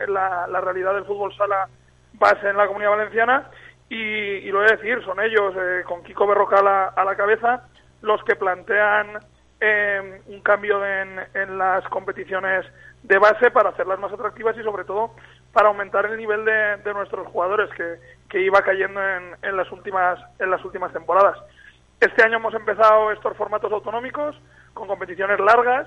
la, la realidad del fútbol sala base en la comunidad valenciana y, y lo voy a decir, son ellos, eh, con Kiko Berrocal a, a, la cabeza, los que plantean eh, un cambio en, las competiciones de base para hacerlas más atractivas y sobre todo para aumentar el nivel de, de nuestros jugadores que, que iba cayendo en, en, las últimas en las últimas temporadas. Este año hemos empezado estos formatos autonómicos con competiciones largas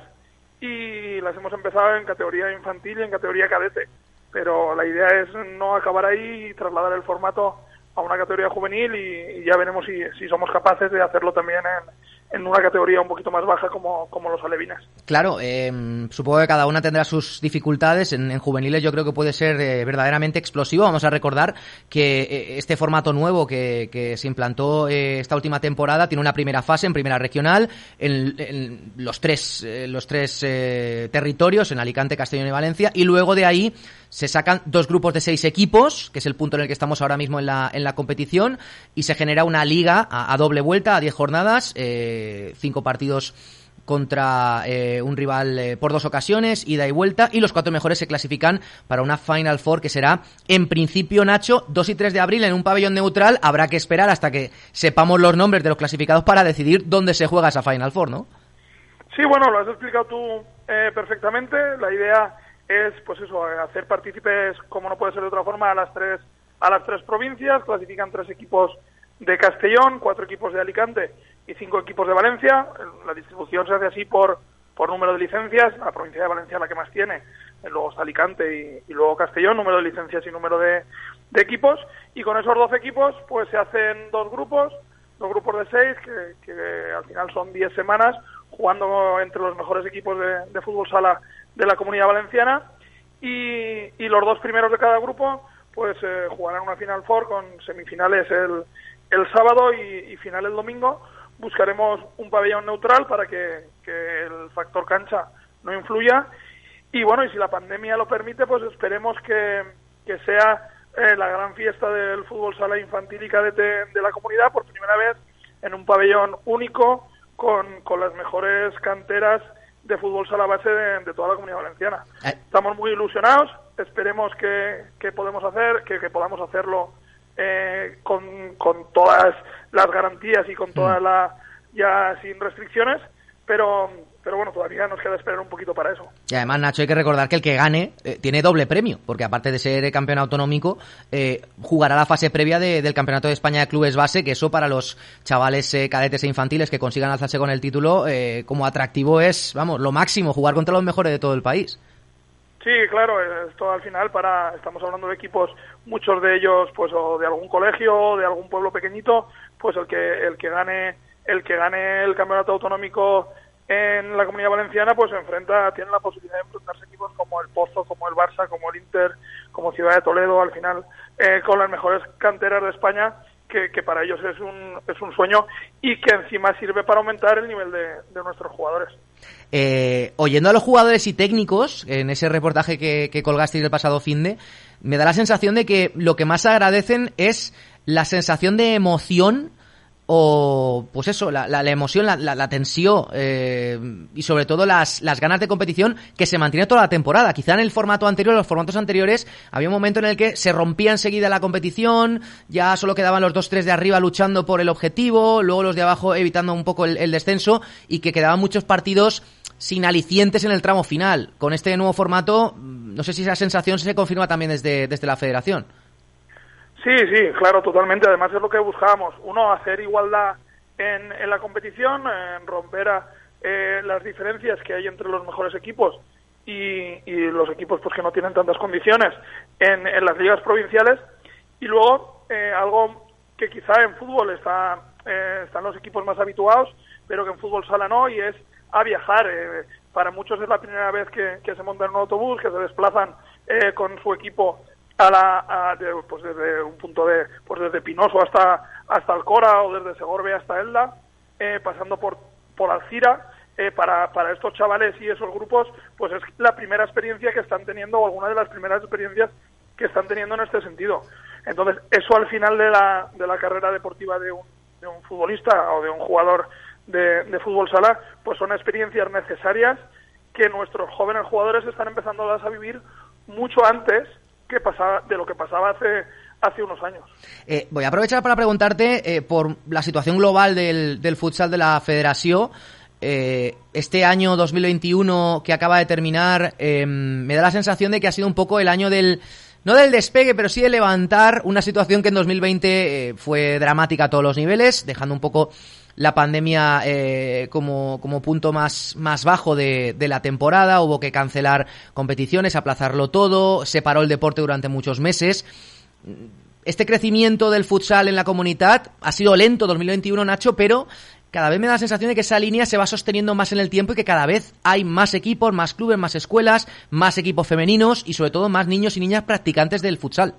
y las hemos empezado en categoría infantil y en categoría cadete. Pero la idea es no acabar ahí y trasladar el formato a una categoría juvenil y, y ya veremos si, si, somos capaces de hacerlo también en, en una categoría un poquito más baja como, como los alevinas. Claro, eh, supongo que cada una tendrá sus dificultades. En, en juveniles yo creo que puede ser eh, verdaderamente explosivo. Vamos a recordar que eh, este formato nuevo que, se implantó eh, esta última temporada tiene una primera fase en primera regional en, en los tres, los tres territorios, en Alicante, Castellón y Valencia, y luego de ahí se sacan dos grupos de seis equipos, que es el punto en el que estamos ahora mismo en la, en la competición, y se genera una liga a, doble vuelta, a diez jornadas, eh, cinco partidos contra eh, un rival eh, por dos ocasiones, ida y vuelta, y los cuatro mejores se clasifican para una Final Four que será, en principio, Nacho, 2 y 3 de abril en un pabellón neutral. Habrá que esperar hasta que sepamos los nombres de los clasificados para decidir dónde se juega esa Final Four, ¿no? Sí, bueno, lo has explicado tú eh, perfectamente. La idea es pues eso hacer partícipes como no puede ser de otra forma a las tres a las tres provincias. Clasifican tres equipos de Castellón cuatro equipos de Alicante y cinco equipos de Valencia. La distribución se hace así por por número de licencias. La provincia de Valencia es la que más tiene. Luego está Alicante y, luego Castellón número de licencias y número de, equipos. Y con esos 12 equipos pues se hacen dos grupos dos grupos de seis que, al final son 10 semanas jugando entre los mejores equipos de fútbol sala de la comunidad valenciana y, los dos primeros de cada grupo pues eh, jugarán una final four con semifinales el, el sábado y, final el domingo. Buscaremos un pabellón neutral para que, que, el factor cancha no influya. Y bueno y si la pandemia lo permite pues esperemos que, que sea eh, la gran fiesta del fútbol sala infantil y cadete de la comunidad por primera vez en un pabellón único con, con las mejores canteras de fútbol sala base de, de toda la comunidad valenciana. Eh. Estamos muy ilusionados, esperemos que, que podemos hacer, que, que podamos hacerlo eh, con, con, todas las garantías y con toda mm. la ya sin restricciones, pero pero bueno, todavía nos queda esperar un poquito para eso. Y además, Nacho, hay que recordar que el que gane eh, tiene doble premio, porque aparte de ser campeón autonómico, eh, jugará la fase previa de, del Campeonato de España de Clubes Base, que eso para los chavales eh, cadetes e infantiles que consigan alzarse con el título, eh, como atractivo es, vamos, lo máximo, jugar contra los mejores de todo el país. Sí, claro, esto al final para, estamos hablando de equipos, muchos de ellos pues o de algún colegio o de algún pueblo pequeñito, pues el que, el que gane, el que gane el campeonato autonómico en la comunidad valenciana pues enfrenta, tiene la posibilidad de enfrentarse equipos como el Pozo, como el Barça, como el Inter, como Ciudad de Toledo, al final eh, con las mejores canteras de España, que, para ellos es un, es un sueño y que encima sirve para aumentar el nivel de, de nuestros jugadores. Eh, oyendo a los jugadores y técnicos, en ese reportaje que, que colgasteis el pasado fin de, me da la sensación de que lo que más agradecen es la sensación de emoción o pues eso, la, la, la emoción, la, la, tensión eh, y sobre todo las, las ganas de competición que se mantiene toda la temporada. Quizá en el formato anterior, los formatos anteriores, había un momento en el que se rompía enseguida la competición, ya solo quedaban los dos tres de arriba luchando por el objetivo, luego los de abajo evitando un poco el, el descenso y que quedaban muchos partidos sin alicientes en el tramo final. Con este nuevo formato, no sé si esa sensación se confirma también desde, desde la federación. Sí, sí, claro, totalmente. Además es lo que buscábamos. Uno, hacer igualdad en, en la competición, en romper eh, las diferencias que hay entre los mejores equipos y, y los equipos pues que no tienen tantas condiciones en, en las ligas provinciales. Y luego, eh, algo que quizá en fútbol está, eh, están los equipos más habituados, pero que en fútbol sala no, y es a viajar. Eh, para muchos es la primera vez que, que se montan en un autobús, que se desplazan eh, con su equipo a la, a, de, pues desde un punto de, pues desde Pinoso hasta, hasta Alcora o desde Segorbe hasta Elda, eh, pasando por, por Alcira, eh, para, para estos chavales y esos grupos, pues es la primera experiencia que están teniendo o alguna de las primeras experiencias que están teniendo en este sentido. Entonces, eso al final de la, de la carrera deportiva de un, de un futbolista o de un jugador de, de fútbol sala, pues son experiencias necesarias que nuestros jóvenes jugadores están empezando a vivir mucho antes que pasaba, de lo que pasaba hace, hace unos años. Eh, voy a aprovechar para preguntarte eh, por la situación global del, del futsal de la federación. Eh, este año 2021 que acaba de terminar, em, me da la sensación de que ha sido un poco el año del, no del despegue, pero sí de levantar una situación que en 2020 fue dramática a todos los niveles, dejando un poco la pandemia eh, como, como punto más, más bajo de, de, la temporada. Hubo que cancelar competiciones, aplazarlo todo, se paró el deporte durante muchos meses. Este crecimiento del futsal en la comunidad ha sido lento 2021, Nacho, pero cada vez me da la sensación de que esa línea se va sosteniendo más en el tiempo y que cada vez hay más equipos, más clubes, más escuelas, más equipos femeninos y sobre todo más niños y niñas practicantes del futsal.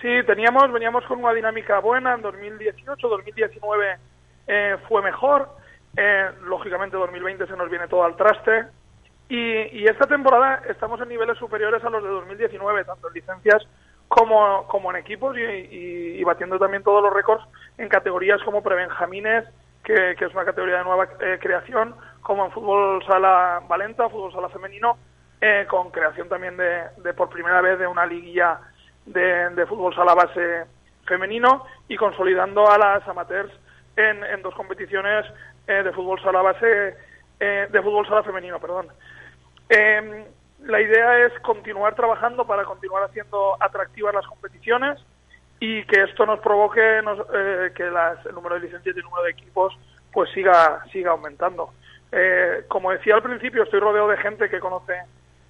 Sí, teníamos, veníamos con una dinámica buena en 2018, 2019 eh, fue mejor. Eh, lógicamente 2020 se nos viene todo al traste. Y, esta temporada estamos en niveles superiores a los de 2019, tanto en licencias como, como en equipos y batiendo también todos los récords en categorías como prebenjamines, que, que es una categoría de nueva eh, creación, como en fútbol sala valenta, fútbol sala femenino, eh, con creación también de, de, por primera vez de una liguilla de, de fútbol sala base femenino y consolidando a las amateurs en, en dos competiciones eh, de fútbol sala base, eh, de fútbol sala femenino, perdón. Eh, la idea es continuar trabajando para continuar haciendo atractivas las competiciones y que esto nos provoque nos, eh, que las, el número de licencias y el número de equipos pues siga siga aumentando. Eh, como decía al principio, estoy rodeado de gente que conoce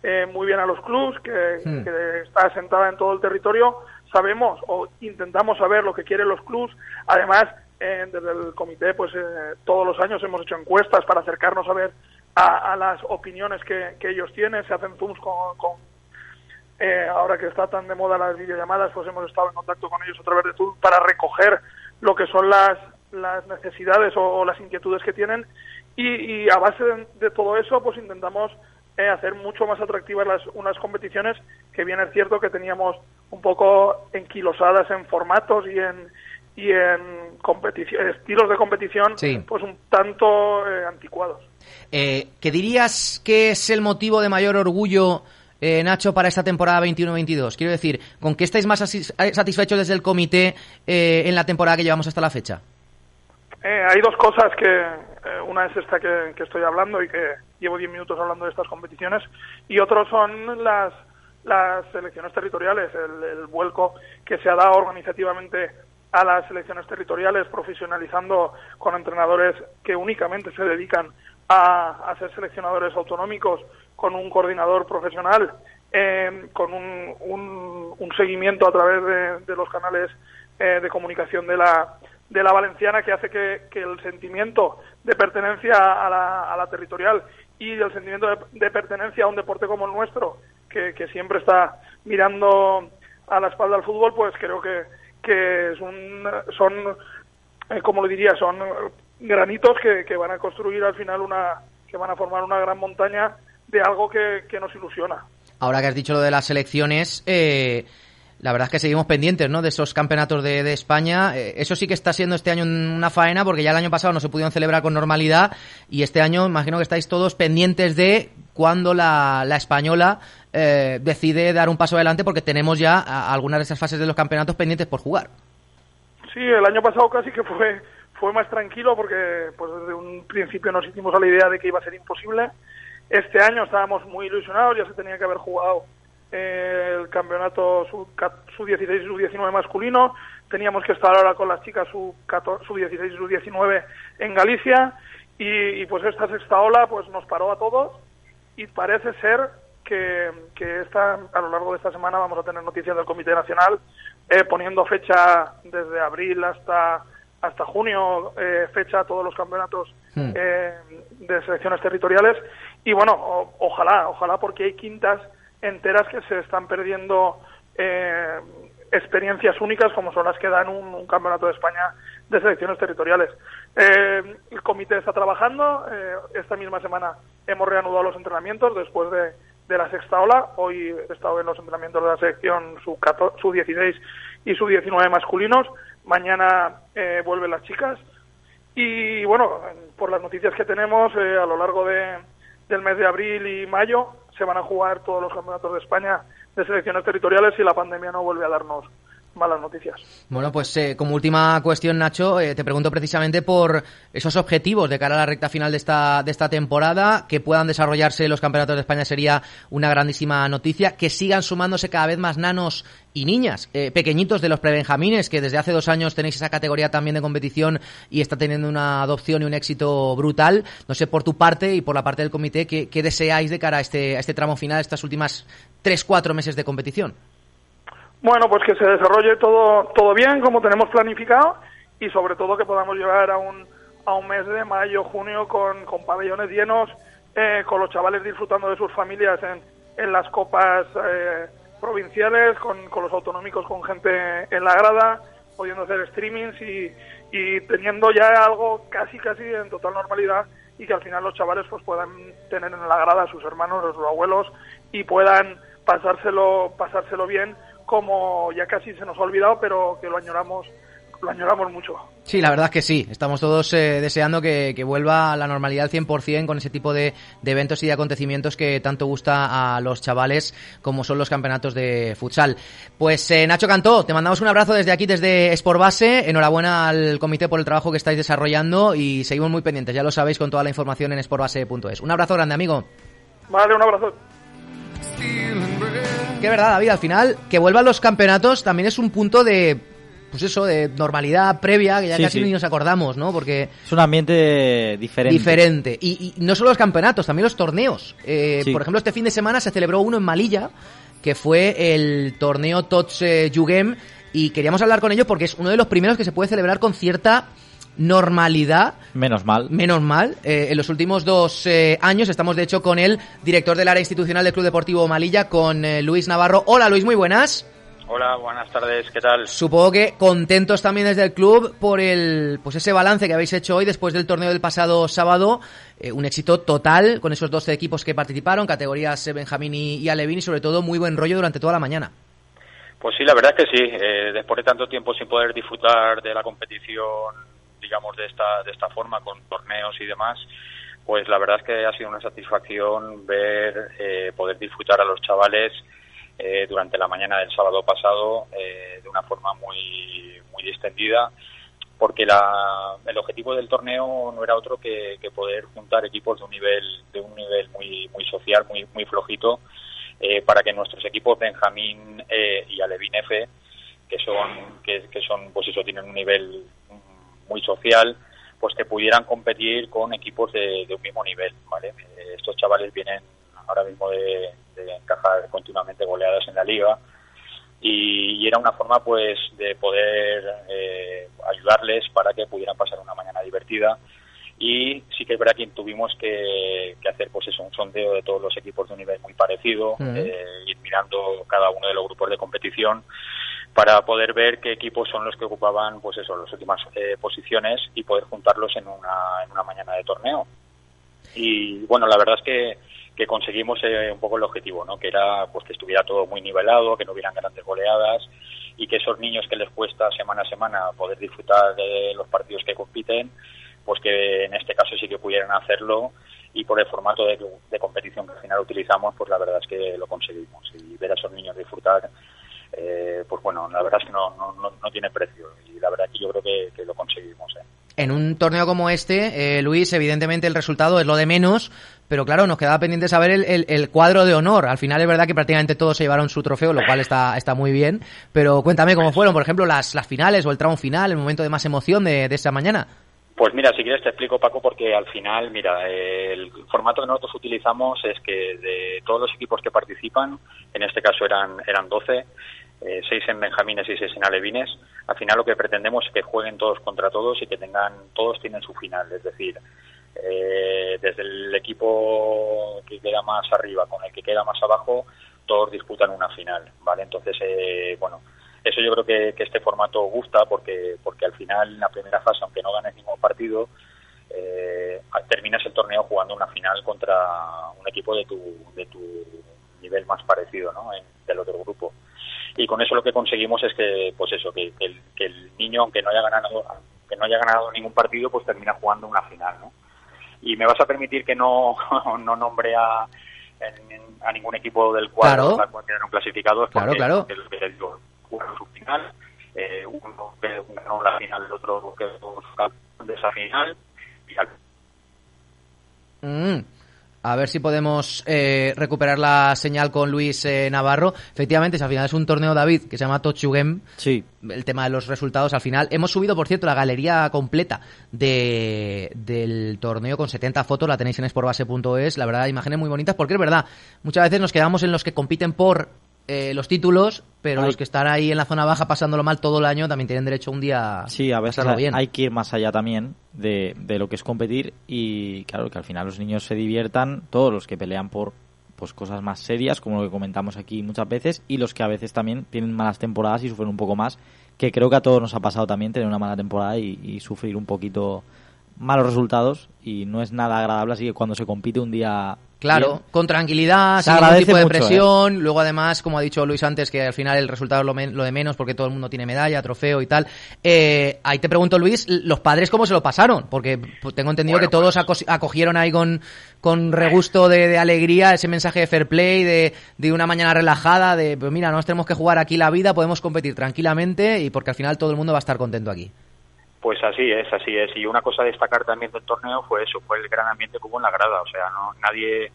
eh, muy bien a los clubs, que, Hmm. sí. que está asentada en todo el territorio. Sabemos o intentamos saber lo que quieren los clubs. Además, eh, desde el comité, pues eh, todos los años hemos hecho encuestas para acercarnos a ver a, las opiniones que, ellos tienen. Se hacen zooms con, con eh, ahora que está tan de moda las videollamadas, pues hemos estado en contacto con ellos a través de Zoom para recoger lo que son las, las necesidades o, las inquietudes que tienen y, y a base de, de, todo eso pues intentamos eh, hacer mucho más atractivas las, unas competiciones que bien es cierto que teníamos un poco enquilosadas en formatos y en y en competición, estilos de competición sí. pues un tanto eh, anticuados. Eh, ¿Qué dirías que es el motivo de mayor orgullo eh, Nacho, para esta temporada 21-22? Quiero decir, ¿con qué estáis más satisfechos desde el comité eh, en la temporada que llevamos hasta la fecha? Eh, hay dos cosas que, eh, una es esta que, que, estoy hablando y que llevo 10 minutos hablando de estas competiciones, y otro son las, las selecciones territoriales, el, el vuelco que se ha dado organizativamente a las selecciones territoriales, profesionalizando con entrenadores que únicamente se dedican a, a ser seleccionadores autonómicos, con un coordinador profesional, eh, con un, un, seguimiento a través de, los canales eh, de comunicación de la, de la valenciana que hace que, el sentimiento de pertenencia a la, territorial y el sentimiento de, de, pertenencia a un deporte como el nuestro, que siempre está mirando a la espalda al fútbol, pues creo que, que son, eh, como lo diría, son granitos que, que van a construir al final una, que van a formar una gran montaña de algo que, que, nos ilusiona. Ahora que has dicho lo de las selecciones, eh, la verdad es que seguimos pendientes ¿no? de esos campeonatos de, de España. Eh, eso sí que está siendo este año una faena porque ya el año pasado no se pudieron celebrar con normalidad y este año imagino que estáis todos pendientes de cuando la, la española eh, decide dar un paso adelante porque tenemos ya algunas de esas fases de los campeonatos pendientes por jugar. Sí, el año pasado casi que fue fue más tranquilo porque pues desde un principio nos hicimos a la idea de que iba a ser imposible. Este año estábamos muy ilusionados, ya se tenía que haber jugado eh, el campeonato sub-16 y sub-19 masculino, teníamos que estar ahora con las chicas sub-16 y sub-19 en Galicia y, y, pues esta sexta ola pues nos paró a todos y parece ser que, que esta, a lo largo de esta semana vamos a tener noticias del Comité Nacional eh, poniendo fecha desde abril hasta hasta junio eh, fecha todos los campeonatos Hmm. eh, de selecciones territoriales y bueno o, ojalá ojalá porque hay quintas enteras que se están perdiendo eh, experiencias únicas como son las que dan un, un campeonato de España de selecciones territoriales. Eh, el comité está trabajando. Eh, esta misma semana hemos reanudado los entrenamientos después de, de la sexta ola. Hoy he estado en los entrenamientos de la selección sub, sub 16 y sub 19 masculinos. Mañana eh, vuelven las chicas. Y bueno, por las noticias que tenemos eh, a lo largo de, del mes de abril y mayo se van a jugar todos los campeonatos de España de selecciones territoriales si la pandemia no vuelve a darnos malas noticias. Bueno, pues eh, como última cuestión, Nacho, eh, te pregunto precisamente por esos objetivos de cara a la recta final de esta, de esta temporada, que puedan desarrollarse los campeonatos de España sería una grandísima noticia, que sigan sumándose cada vez más nanos y niñas, eh, pequeñitos de los prebenjamines, que desde hace dos años tenéis esa categoría también de competición y está teniendo una adopción y un éxito brutal. No sé, por tu parte y por la parte del comité, ¿qué, qué deseáis de cara a este, a este tramo final, estas últimas tres, cuatro meses de competición? Bueno, pues que se desarrolle todo, todo bien, como tenemos planificado, y sobre todo que podamos llegar a un, a un mes de mayo, junio, con, con pabellones llenos, eh, con los chavales disfrutando de sus familias en, en las copas eh, provinciales, con, con los autonómicos, con gente en la grada, pudiendo hacer streamings y, y teniendo ya algo casi, casi en total normalidad y que al final los chavales pues puedan tener en la grada a sus hermanos, a sus abuelos y puedan pasárselo, pasárselo bien como ya casi se nos ha olvidado, pero que lo añoramos, lo añoramos mucho. Sí, la verdad es que sí. Estamos todos eh, deseando que, que, vuelva a la normalidad al 100% con ese tipo de, de, eventos y de acontecimientos que tanto gusta a los chavales como son los campeonatos de futsal. Pues eh, Nacho Cantó, te mandamos un abrazo desde aquí, desde Sport Base. Enhorabuena al comité por el trabajo que estáis desarrollando y seguimos muy pendientes, ya lo sabéis, con toda la información en sportbase.es. Un abrazo grande, amigo. Vale, un abrazo. Que verdad, David, al final, que vuelvan los campeonatos también es un punto de, pues eso, de normalidad previa, que ya Sí, casi sí. ni nos acordamos, ¿no? Porque Es un ambiente diferente. diferente. Y, y no solo los campeonatos, también los torneos. Eh, Sí. Por ejemplo, este fin de semana se celebró uno en Malilla, que fue el torneo Tots eh, Jugem, y queríamos hablar con ellos porque es uno de los primeros que se puede celebrar con cierta normalidad Menos mal. Menos mal. Eh, en los últimos dos eh, años estamos, de hecho, con el director del área institucional del Club Deportivo Malilla, con eh, Luis Navarro. Hola, Luis, muy buenas. Hola, buenas tardes, ¿qué tal? Supongo que contentos también desde el club por el, pues ese balance que habéis hecho hoy después del torneo del pasado sábado. Eh, un éxito total con esos 12 equipos que participaron, categorías Benjamín y, y Alevín, y sobre todo muy buen rollo durante toda la mañana. Pues sí, la verdad es que sí. Eh, después de tanto tiempo sin poder disfrutar de la competición, digamos, de esta, de esta forma, con torneos y demás, pues la verdad es que ha sido una satisfacción ver, eh, poder disfrutar a los chavales eh, durante la mañana del sábado pasado eh, de una forma muy, muy distendida, porque la, el objetivo del torneo no era otro que, poder juntar equipos de un nivel, de un nivel muy, muy social, muy, muy flojito, eh, para que nuestros equipos Benjamín eh, y Alevín que son, que, son, pues eso, tienen un nivel muy social, pues que pudieran competir con equipos de, de un mismo nivel, ¿vale? Eh, estos chavales vienen ahora mismo de, de encajar continuamente goleadas en la liga y, y era una forma, pues, de poder eh, ayudarles para que pudieran pasar una mañana divertida y sí que es verdad que tuvimos que, que hacer pues eso, un sondeo de todos los equipos de un nivel muy parecido, Ujú. eh, ir mirando cada uno de los grupos de competición para poder ver qué equipos son los que ocupaban pues eso, las últimas eh, posiciones y poder juntarlos en una, en una mañana de torneo. Y bueno, la verdad es que, que conseguimos eh, un poco el objetivo, ¿no? que era pues que estuviera todo muy nivelado, que no hubieran grandes goleadas y que esos niños que les cuesta semana a semana poder disfrutar de los partidos que compiten, pues que en este caso sí que pudieran hacerlo y por el formato de, de competición que al final utilizamos, pues la verdad es que lo conseguimos. Y ver a esos niños disfrutar, eh, pues bueno, la verdad es que no, no, no, tiene precio y la verdad es que yo creo que, lo conseguimos. ¿eh? En un torneo como este, eh, Luis, evidentemente el resultado es lo de menos, pero claro, nos quedaba pendiente saber el, el- cuadro de honor. Al final es verdad que prácticamente todos se llevaron su trofeo, lo cual está, está muy bien. Pero cuéntame cómo fueron, por ejemplo, las, las finales o el tramo final, el momento de más emoción de, de esa mañana. Pues mira, si quieres te explico, Paco, porque al final, mira, el formato que nosotros utilizamos es que de todos los equipos que participan, en este caso eran, eran 12, eh, seis en Benjamines y seis en Alevines, al final lo que pretendemos es que jueguen todos contra todos y que tengan, todos tienen su final, es decir, eh, desde el equipo que queda más arriba con el que queda más abajo, todos disputan una final, ¿vale? Entonces, eh, bueno, eso yo creo que, que este formato gusta porque porque al final en la primera fase aunque no ganes ningún partido eh, terminas el torneo jugando una final contra un equipo de tu de tu nivel más parecido ¿no? en, del otro grupo y con eso lo que conseguimos es que pues eso que, que el, que el niño aunque no haya ganado que no haya ganado ningún partido pues termina jugando una final ¿no? Y me vas a permitir que no, no nombre a, a ningún equipo del cuadro claro. clasificados. Claro, claro. El, su final, eh, uno ganó la final, el otro que de esa final. Y al... mm. A ver si podemos eh, recuperar la señal con Luis eh, Navarro. Efectivamente, si al final es un torneo David que se llama Tochugem. Sí. El tema de los resultados al final. Hemos subido, por cierto, la galería completa de, del torneo con 70 fotos. La tenéis en sportbase.es. La verdad, imágenes muy bonitas. Porque es verdad, muchas veces nos quedamos en los que compiten por eh, los títulos, pero los que están ahí en la zona baja pasándolo mal todo el año también tienen derecho un día Sí, a veces bien. hay que ir más allá también de, de lo que es competir y claro que al final los niños se diviertan, todos los que pelean por pues cosas más serias, como lo que comentamos aquí muchas veces, y los que a veces también tienen malas temporadas y sufren un poco más, que creo que a todos nos ha pasado también tener una mala temporada y, y sufrir un poquito malos resultados y no es nada agradable, así que cuando se compite un día Claro, bien, con tranquilidad, Se sin ningún tipo de mucho, ¿eh? presión. Luego, además, como ha dicho Luis antes, que al final el resultado es lo, lo de menos porque todo el mundo tiene medalla, trofeo y tal. Eh, ahí te pregunto, Luis, los padres cómo se lo pasaron, porque pues, tengo entendido que todos acos- acogieron ahí con, con regusto de, de alegría ese mensaje de fair play, de, de una mañana relajada, de pues mira, no nos tenemos que jugar aquí la vida, podemos competir tranquilamente y porque al final todo el mundo va a estar contento aquí. Pues así es, así es. Y una cosa a destacar también del torneo fue eso, fue el gran ambiente que hubo en la grada. O sea, no nadie,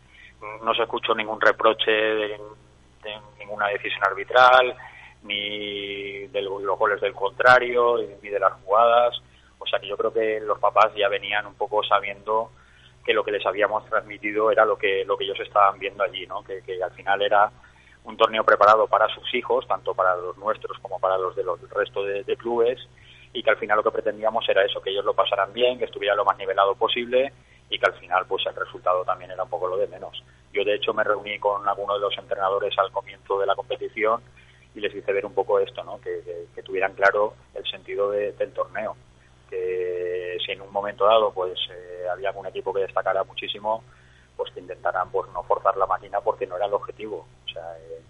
no se escuchó ningún reproche de, ninguna decisión arbitral, ni de los goles del contrario, ni de las jugadas. O sea que yo creo que los papás ya venían un poco sabiendo que lo que les habíamos transmitido era lo que, lo que ellos estaban viendo allí, ¿no? Que, al final era un torneo preparado para sus hijos, tanto para los nuestros como para los de los del resto de clubes, y que al final lo que pretendíamos era eso, que ellos lo pasaran bien, que estuviera lo más nivelado posible y que al final pues el resultado también era un poco lo de menos. Yo de hecho me reuní con algunos de los entrenadores al comienzo de la competición y les hice ver un poco esto, ¿no? que, que- que tuvieran claro el sentido de- del torneo, que si en un momento dado pues eh, había algún equipo que destacara muchísimo, pues que intentaran pues no forzar la máquina porque no era el objetivo, o sea, eh,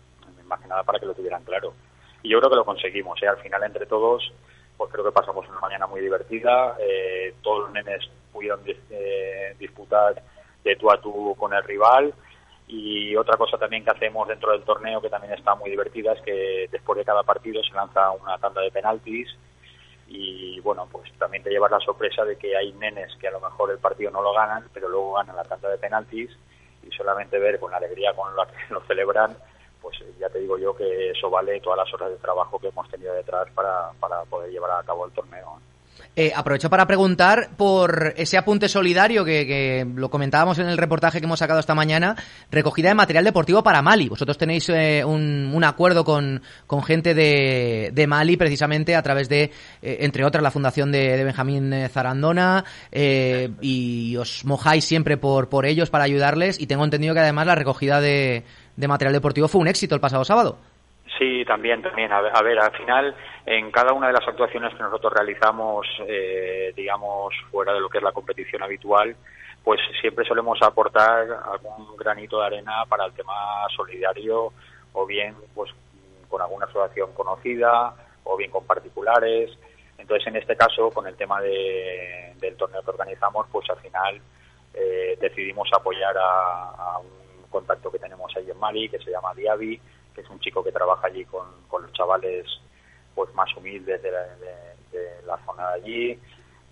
más que nada para que lo tuvieran claro. Y yo creo que lo conseguimos, ¿eh? al final entre todos pues creo que pasamos una mañana muy divertida, eh, todos los nenes pudieron eh, disputar de tú a tú con el rival. Y otra cosa también que hacemos dentro del torneo que también está muy divertida es que después de cada partido se lanza una tanda de penaltis. Y bueno, pues también te llevas la sorpresa de que hay nenes que a lo mejor el partido no lo ganan, pero luego ganan la tanda de penaltis. Y solamente ver con la alegría con la que lo celebran, pues eh, ya te digo yo que eso vale todas las horas de trabajo que hemos tenido detrás para, para poder llevar a cabo el torneo. Eh, aprovecho para preguntar por ese apunte solidario que, que lo comentábamos en el reportaje que hemos sacado esta mañana, recogida de material deportivo para Mali. Vosotros tenéis eh, un, un acuerdo con, con gente de, de Mali precisamente a través de, eh, entre otras, la fundación de, de Benjamín Zarandona y os mojáis siempre por, por ellos para ayudarles y tengo entendido que además la recogida de, de material deportivo fue un éxito el pasado sábado. Sí, también, también. A ver, al final, en cada una de las actuaciones que nosotros realizamos, eh, digamos, fuera de lo que es la competición habitual, pues siempre solemos aportar algún granito de arena para el tema solidario, o bien, pues, con alguna asociación conocida, o bien con particulares. Entonces, en este caso, con el tema de- del torneo que organizamos, pues al final eh, decidimos apoyar a, a un contacto que tenemos ahí en Mali, que se llama Diaby, que es un chico que trabaja allí con, los chavales pues más humildes de la, zona de allí.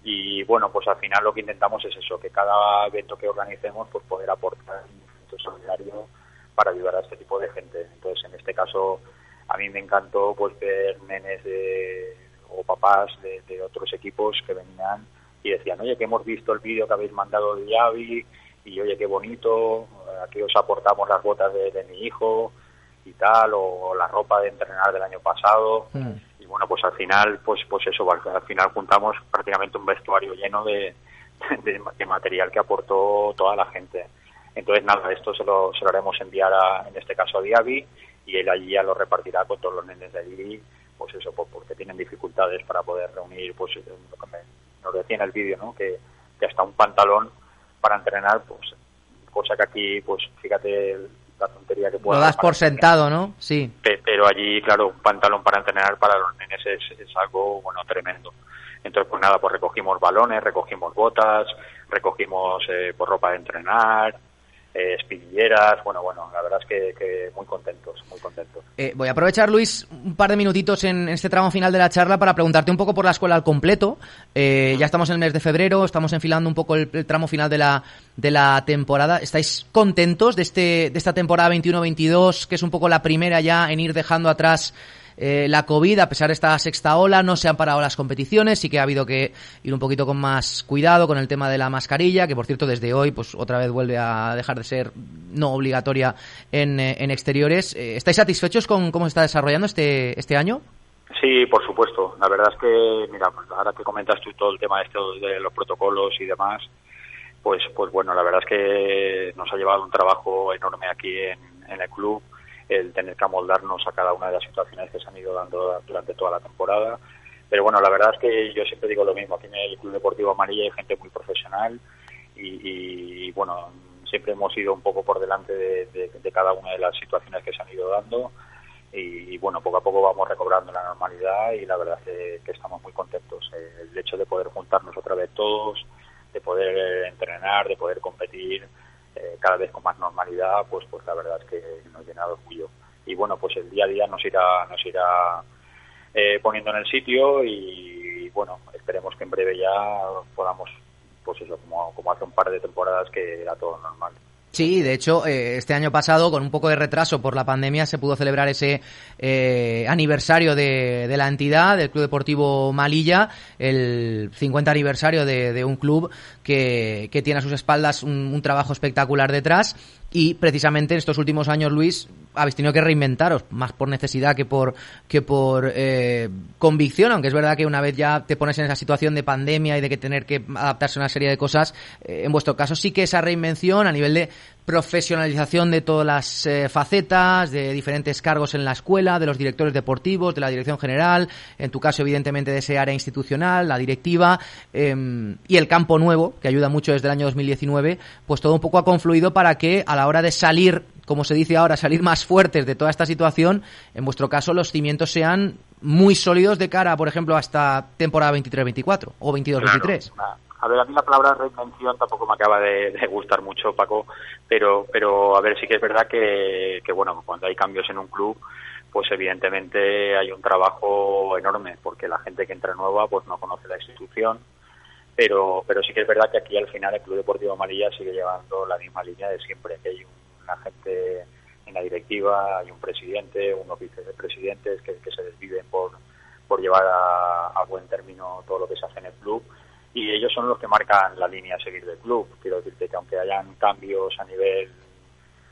Y bueno pues al final lo que intentamos es eso que cada evento que organicemos pues poder aportar un solidario para ayudar a este tipo de gente. Entonces en este caso a mí me encantó pues ver nenes de, o papás de, de otros equipos que venían y decían oye que hemos visto el vídeo que habéis mandado de Yavi y oye qué bonito aquí os aportamos las botas de, de mi hijo y tal o la ropa de entrenar del año pasado. Y bueno pues al final pues pues eso al, al final juntamos prácticamente un vestuario lleno de, de, de material que aportó toda la gente. Entonces nada esto se lo, se lo haremos enviar a, en este caso a Diaby y él allí ya lo repartirá con todos los nenes de allí pues eso pues porque tienen dificultades para poder reunir pues lo que me, nos decía en el vídeo no que, que hasta un pantalón para entrenar pues cosa que aquí pues fíjate la tontería que Lo pueda das por sentado, ¿no? Sí. Pe- pero allí, claro, un pantalón para entrenar para los nenes es, es algo, bueno, tremendo. Entonces, pues nada, pues recogimos balones, recogimos botas, recogimos eh, por ropa de entrenar, eh, bueno, bueno, la verdad es que, muy contentos, muy contentos. Eh, voy a aprovechar, Luis, un par de minutitos en, este tramo final de la charla para preguntarte un poco por la escuela al completo. Eh, ya estamos en el mes de febrero, estamos enfilando un poco el, el, tramo final de la, de la temporada. ¿Estáis contentos de, este, de esta temporada 21-22, que es un poco la primera ya en ir dejando atrás eh, la COVID, a pesar de esta sexta ola, no se han parado las competiciones, sí que ha habido que ir un poquito con más cuidado con el tema de la mascarilla, que por cierto desde hoy pues otra vez vuelve a dejar de ser no obligatoria en, eh, en exteriores. Eh, ¿Estáis satisfechos con cómo se está desarrollando este, este año? Sí, por supuesto. La verdad es que, mira, pues ahora que comentas tú todo el tema de, esto, de los protocolos y demás, pues, pues bueno, la verdad es que nos ha llevado un trabajo enorme aquí en el club el tener que amoldarnos a cada una de las situaciones que se han ido dando durante toda la temporada. Pero bueno, la verdad es que yo siempre digo lo mismo, aquí en el Club Deportivo Amarilla hay gente muy profesional y, bueno, siempre hemos ido un poco por delante de, cada una de las situaciones que se han ido dando y, bueno, poco a poco vamos recobrando la normalidad y la verdad es que, estamos muy contentos. El hecho de poder juntarnos otra vez todos, de poder entrenar, de poder competir, eh, cada vez con más normalidad, pues pues la verdad es que nos llena de orgullo. Y bueno, pues el día a día nos irá, nos irá eh, poniendo en el sitio y, bueno, esperemos que en breve ya podamos, pues eso, como, como hace un par de temporadas que era todo normal. Sí, de hecho, eh, este año pasado, con un poco de retraso por la pandemia, se pudo celebrar ese eh, aniversario de, de, la entidad, del Club Deportivo Malilla, el 50 aniversario de, de un club que, que, tiene a sus espaldas un, un trabajo espectacular detrás y precisamente en estos últimos años, Luis, habéis tenido que reinventaros, más por necesidad que por, que por eh, convicción, aunque es verdad que una vez ya te pones en esa situación de pandemia y de que tener que adaptarse a una serie de cosas, eh, en vuestro caso sí que esa reinvención a nivel de profesionalización de todas las eh, facetas, de diferentes cargos en la escuela, de los directores deportivos, de la dirección general, en tu caso evidentemente de ese área institucional, la directiva em, y el campo nuevo, que ayuda mucho desde el año 2019, pues todo un poco ha confluido para que a la hora de salir, como se dice ahora, salir más fuertes de toda esta situación, en vuestro caso los cimientos sean muy sólidos de cara, por ejemplo, a esta temporada 23-24 o 22-23. A ver, a mí la palabra reinvención tampoco me acaba de, gustar mucho, Paco, pero, pero a ver, sí que es verdad que, que, bueno, cuando hay cambios en un club, pues evidentemente hay un trabajo enorme, porque la gente que entra nueva pues no conoce la institución, pero, pero sí que es verdad que aquí al final el Club Deportivo Amarilla sigue llevando la misma línea de siempre, que hay una gente en la directiva, hay un presidente, unos vicepresidentes que, que se desviven por, por llevar a, a buen término todo lo que se hace en el club y ellos son los que marcan la línea a seguir del club. Quiero decirte que aunque hayan cambios a nivel,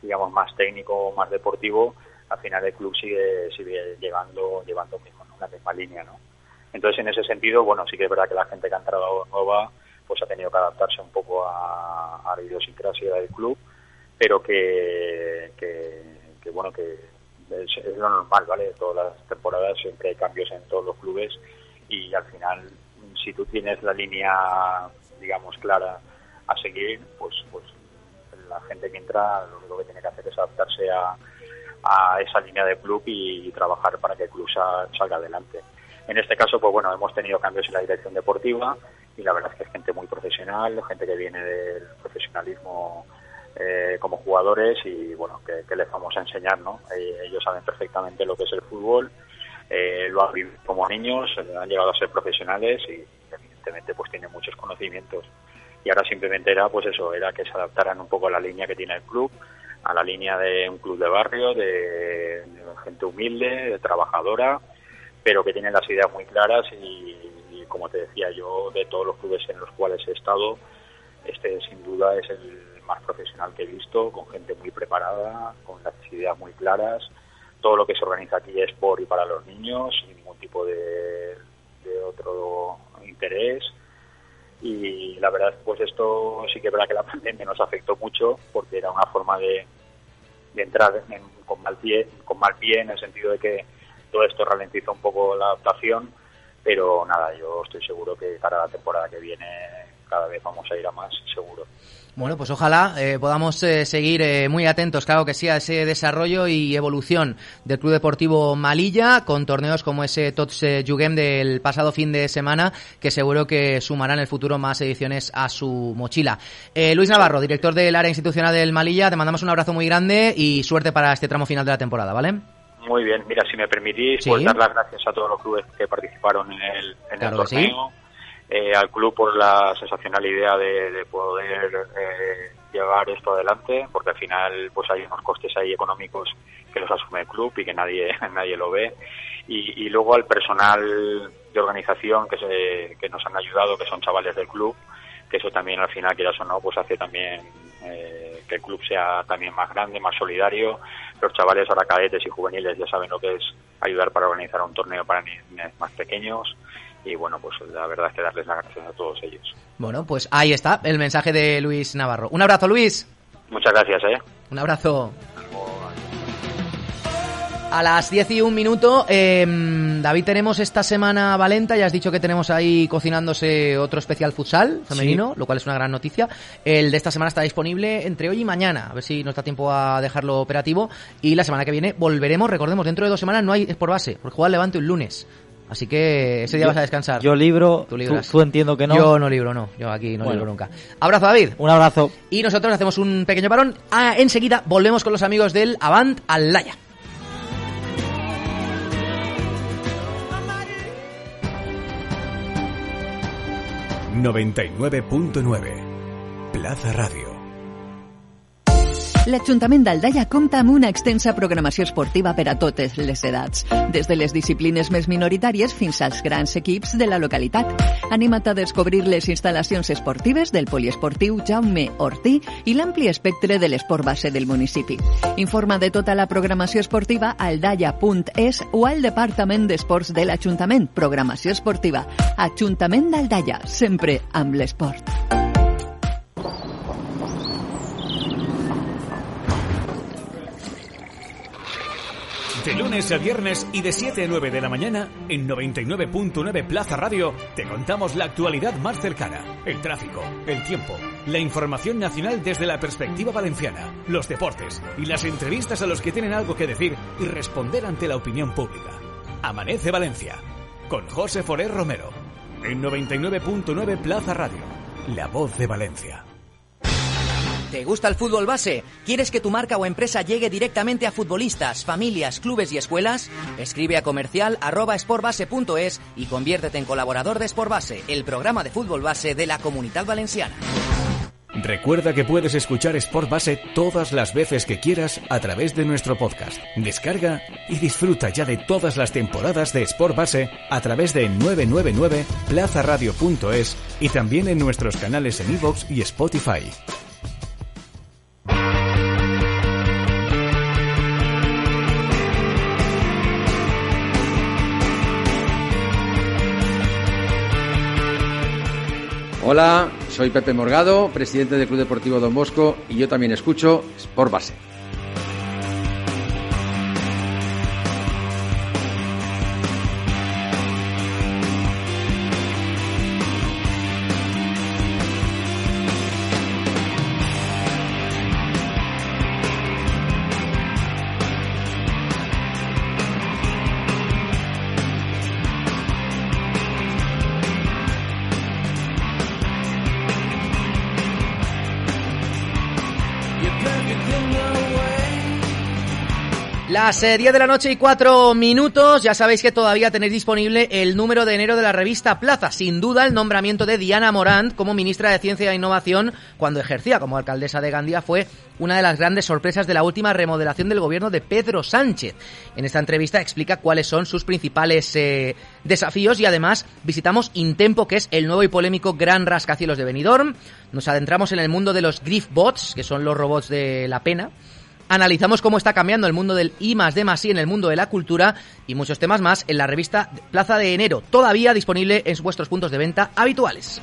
digamos, más técnico, más deportivo, al final el club sigue, sigue llevando, llevando mismo, una misma línea, ¿no? Entonces, en ese sentido, bueno, sí que es verdad que la gente que ha entrado nueva, pues ha tenido que adaptarse un poco a, a la idiosincrasia del club, pero que, que, bueno, que es, es, lo normal, ¿vale? Todas las temporadas siempre hay cambios en todos los clubes y al final si tú tienes la línea, digamos, clara a seguir, pues, pues la gente que entra lo único que tiene que hacer es adaptarse a, a esa línea de club y, trabajar para que el club salga adelante. En este caso, pues bueno, hemos tenido cambios en la dirección deportiva y la verdad es que es gente muy profesional, gente que viene del profesionalismo eh, como jugadores y bueno, que, les vamos a enseñar, ¿no? Eh, ellos saben perfectamente lo que es el fútbol eh, lo han vivido como niños, eh, han llegado a ser profesionales y evidentemente pues tienen muchos conocimientos. Y ahora simplemente era pues eso, era que se adaptaran un poco a la línea que tiene el club, a la línea de un club de barrio, de, gente humilde, de trabajadora, pero que tienen las ideas muy claras y, como te decía yo, de todos los clubes en los cuales he estado, este sin duda es el más profesional que he visto, con gente muy preparada, con las ideas muy claras todo lo que se organiza aquí es por y para los niños, sin ningún tipo de, otro interés. Y la verdad, pues esto sí que es verdad que la pandemia nos afectó mucho porque era una forma de, entrar con mal pie, con mal pie en el sentido de que todo esto ralentiza un poco la adaptación, pero nada, yo estoy seguro que para la temporada que viene cada vez vamos a ir a más, seguro. Bueno, pues ojalá eh, podamos eh, seguir eh, muy atentos, claro que sí, a ese desarrollo y evolución del Club Deportivo Malilla con torneos como ese Tots Jugem del pasado fin de semana, que seguro que sumarán en el futuro más ediciones a su mochila. Luis Navarro, director del área institucional del Malilla, te mandamos un abrazo muy grande y suerte para este tramo final de la temporada, ¿vale? Muy bien, mira, si me permitís, pues dar las gracias a todos los clubes que participaron en el, en el torneo eh, al club por la sensacional idea de, poder eh, llevar esto adelante, porque al final pues hay unos costes ahí económicos que los asume el club y que nadie nadie lo ve. Y, luego al personal de organización que, se, que nos han ayudado, que son chavales del club, que eso también al final, quieras o no, pues hace también eh, que el club sea también más grande, más solidario. Los chavales ahora cadetes y juveniles ya saben lo que es ayudar para organizar un torneo para niños más pequeños y bueno, pues la verdad es que darles las gracias a todos ellos. Bueno, pues ahí está el mensaje de Luis Navarro. Un abrazo, Luis. Muchas gracias, ¿eh? Un abrazo. A las 10 y un minuto, em, David, tenemos esta semana Valenta, ya has dicho que tenemos ahí cocinándose otro especial futsal femenino, lo cual es una gran noticia. El de esta semana está disponible entre hoy y mañana, a ver si nos da tiempo a dejarlo operativo. Y la semana que viene volveremos, recordemos, dentro de dos semanas no hay es por base, porque juega el Levante un lunes. Así que ese día vas a descansar. Yo libro, tú, tú, entiendo que no. Yo no libro, no. Yo aquí no libro nunca. Abrazo, David. Un abrazo. Y nosotros hacemos un pequeño parón. Ah, enseguida volvemos con los amigos del Avant Alaya. 99.9 Plaza Radio L'Ajuntament d'Aldaia compta amb una extensa programació esportiva per a totes les edats, des de les disciplines més minoritàries fins als grans equips de la localitat. Anima't a descobrir les instal·lacions esportives del poliesportiu Jaume Ortí i l'ampli espectre de l'esport base del municipi. Informa de tota la programació esportiva a aldaia.es o al Departament d'Esports de l'Ajuntament. Programació esportiva. Ajuntament d'Aldaia, sempre amb l'esport. De lunes a viernes y de 7 a 9 de la mañana, en 99.9 Plaza Radio, te contamos la actualidad más cercana, el tráfico, el tiempo, la información nacional desde la perspectiva valenciana, los deportes y las entrevistas a los que tienen algo que decir y responder ante la opinión pública. Amanece Valencia, con José Forer Romero, en 99.9 Plaza Radio, la voz de Valencia. ¿Te gusta el fútbol base? ¿Quieres que tu marca o empresa llegue directamente a futbolistas, familias, clubes y escuelas? Escribe a comercial y conviértete en colaborador de Sportbase, el programa de fútbol base de la Comunidad Valenciana. Recuerda que puedes escuchar Sport Base todas las veces que quieras a través de nuestro podcast. Descarga y disfruta ya de todas las temporadas de Sport Base a través de 999 plazaradio.es y también en nuestros canales en iVoox y Spotify. Hola, soy Pepe Morgado, presidente del Club Deportivo Don Bosco y yo también escucho Sport Base. Las 10 eh, de la noche y 4 minutos, ya sabéis que todavía tenéis disponible el número de enero de la revista Plaza. Sin duda, el nombramiento de Diana Morant como ministra de Ciencia e Innovación cuando ejercía como alcaldesa de Gandía fue una de las grandes sorpresas de la última remodelación del gobierno de Pedro Sánchez. En esta entrevista explica cuáles son sus principales eh, desafíos y además visitamos Intempo, que es el nuevo y polémico gran rascacielos de Benidorm. Nos adentramos en el mundo de los Griffbots, que son los robots de la pena Analizamos cómo está cambiando el mundo del I más D más I en el mundo de la cultura y muchos temas más en la revista Plaza de Enero, todavía disponible en vuestros puntos de venta habituales.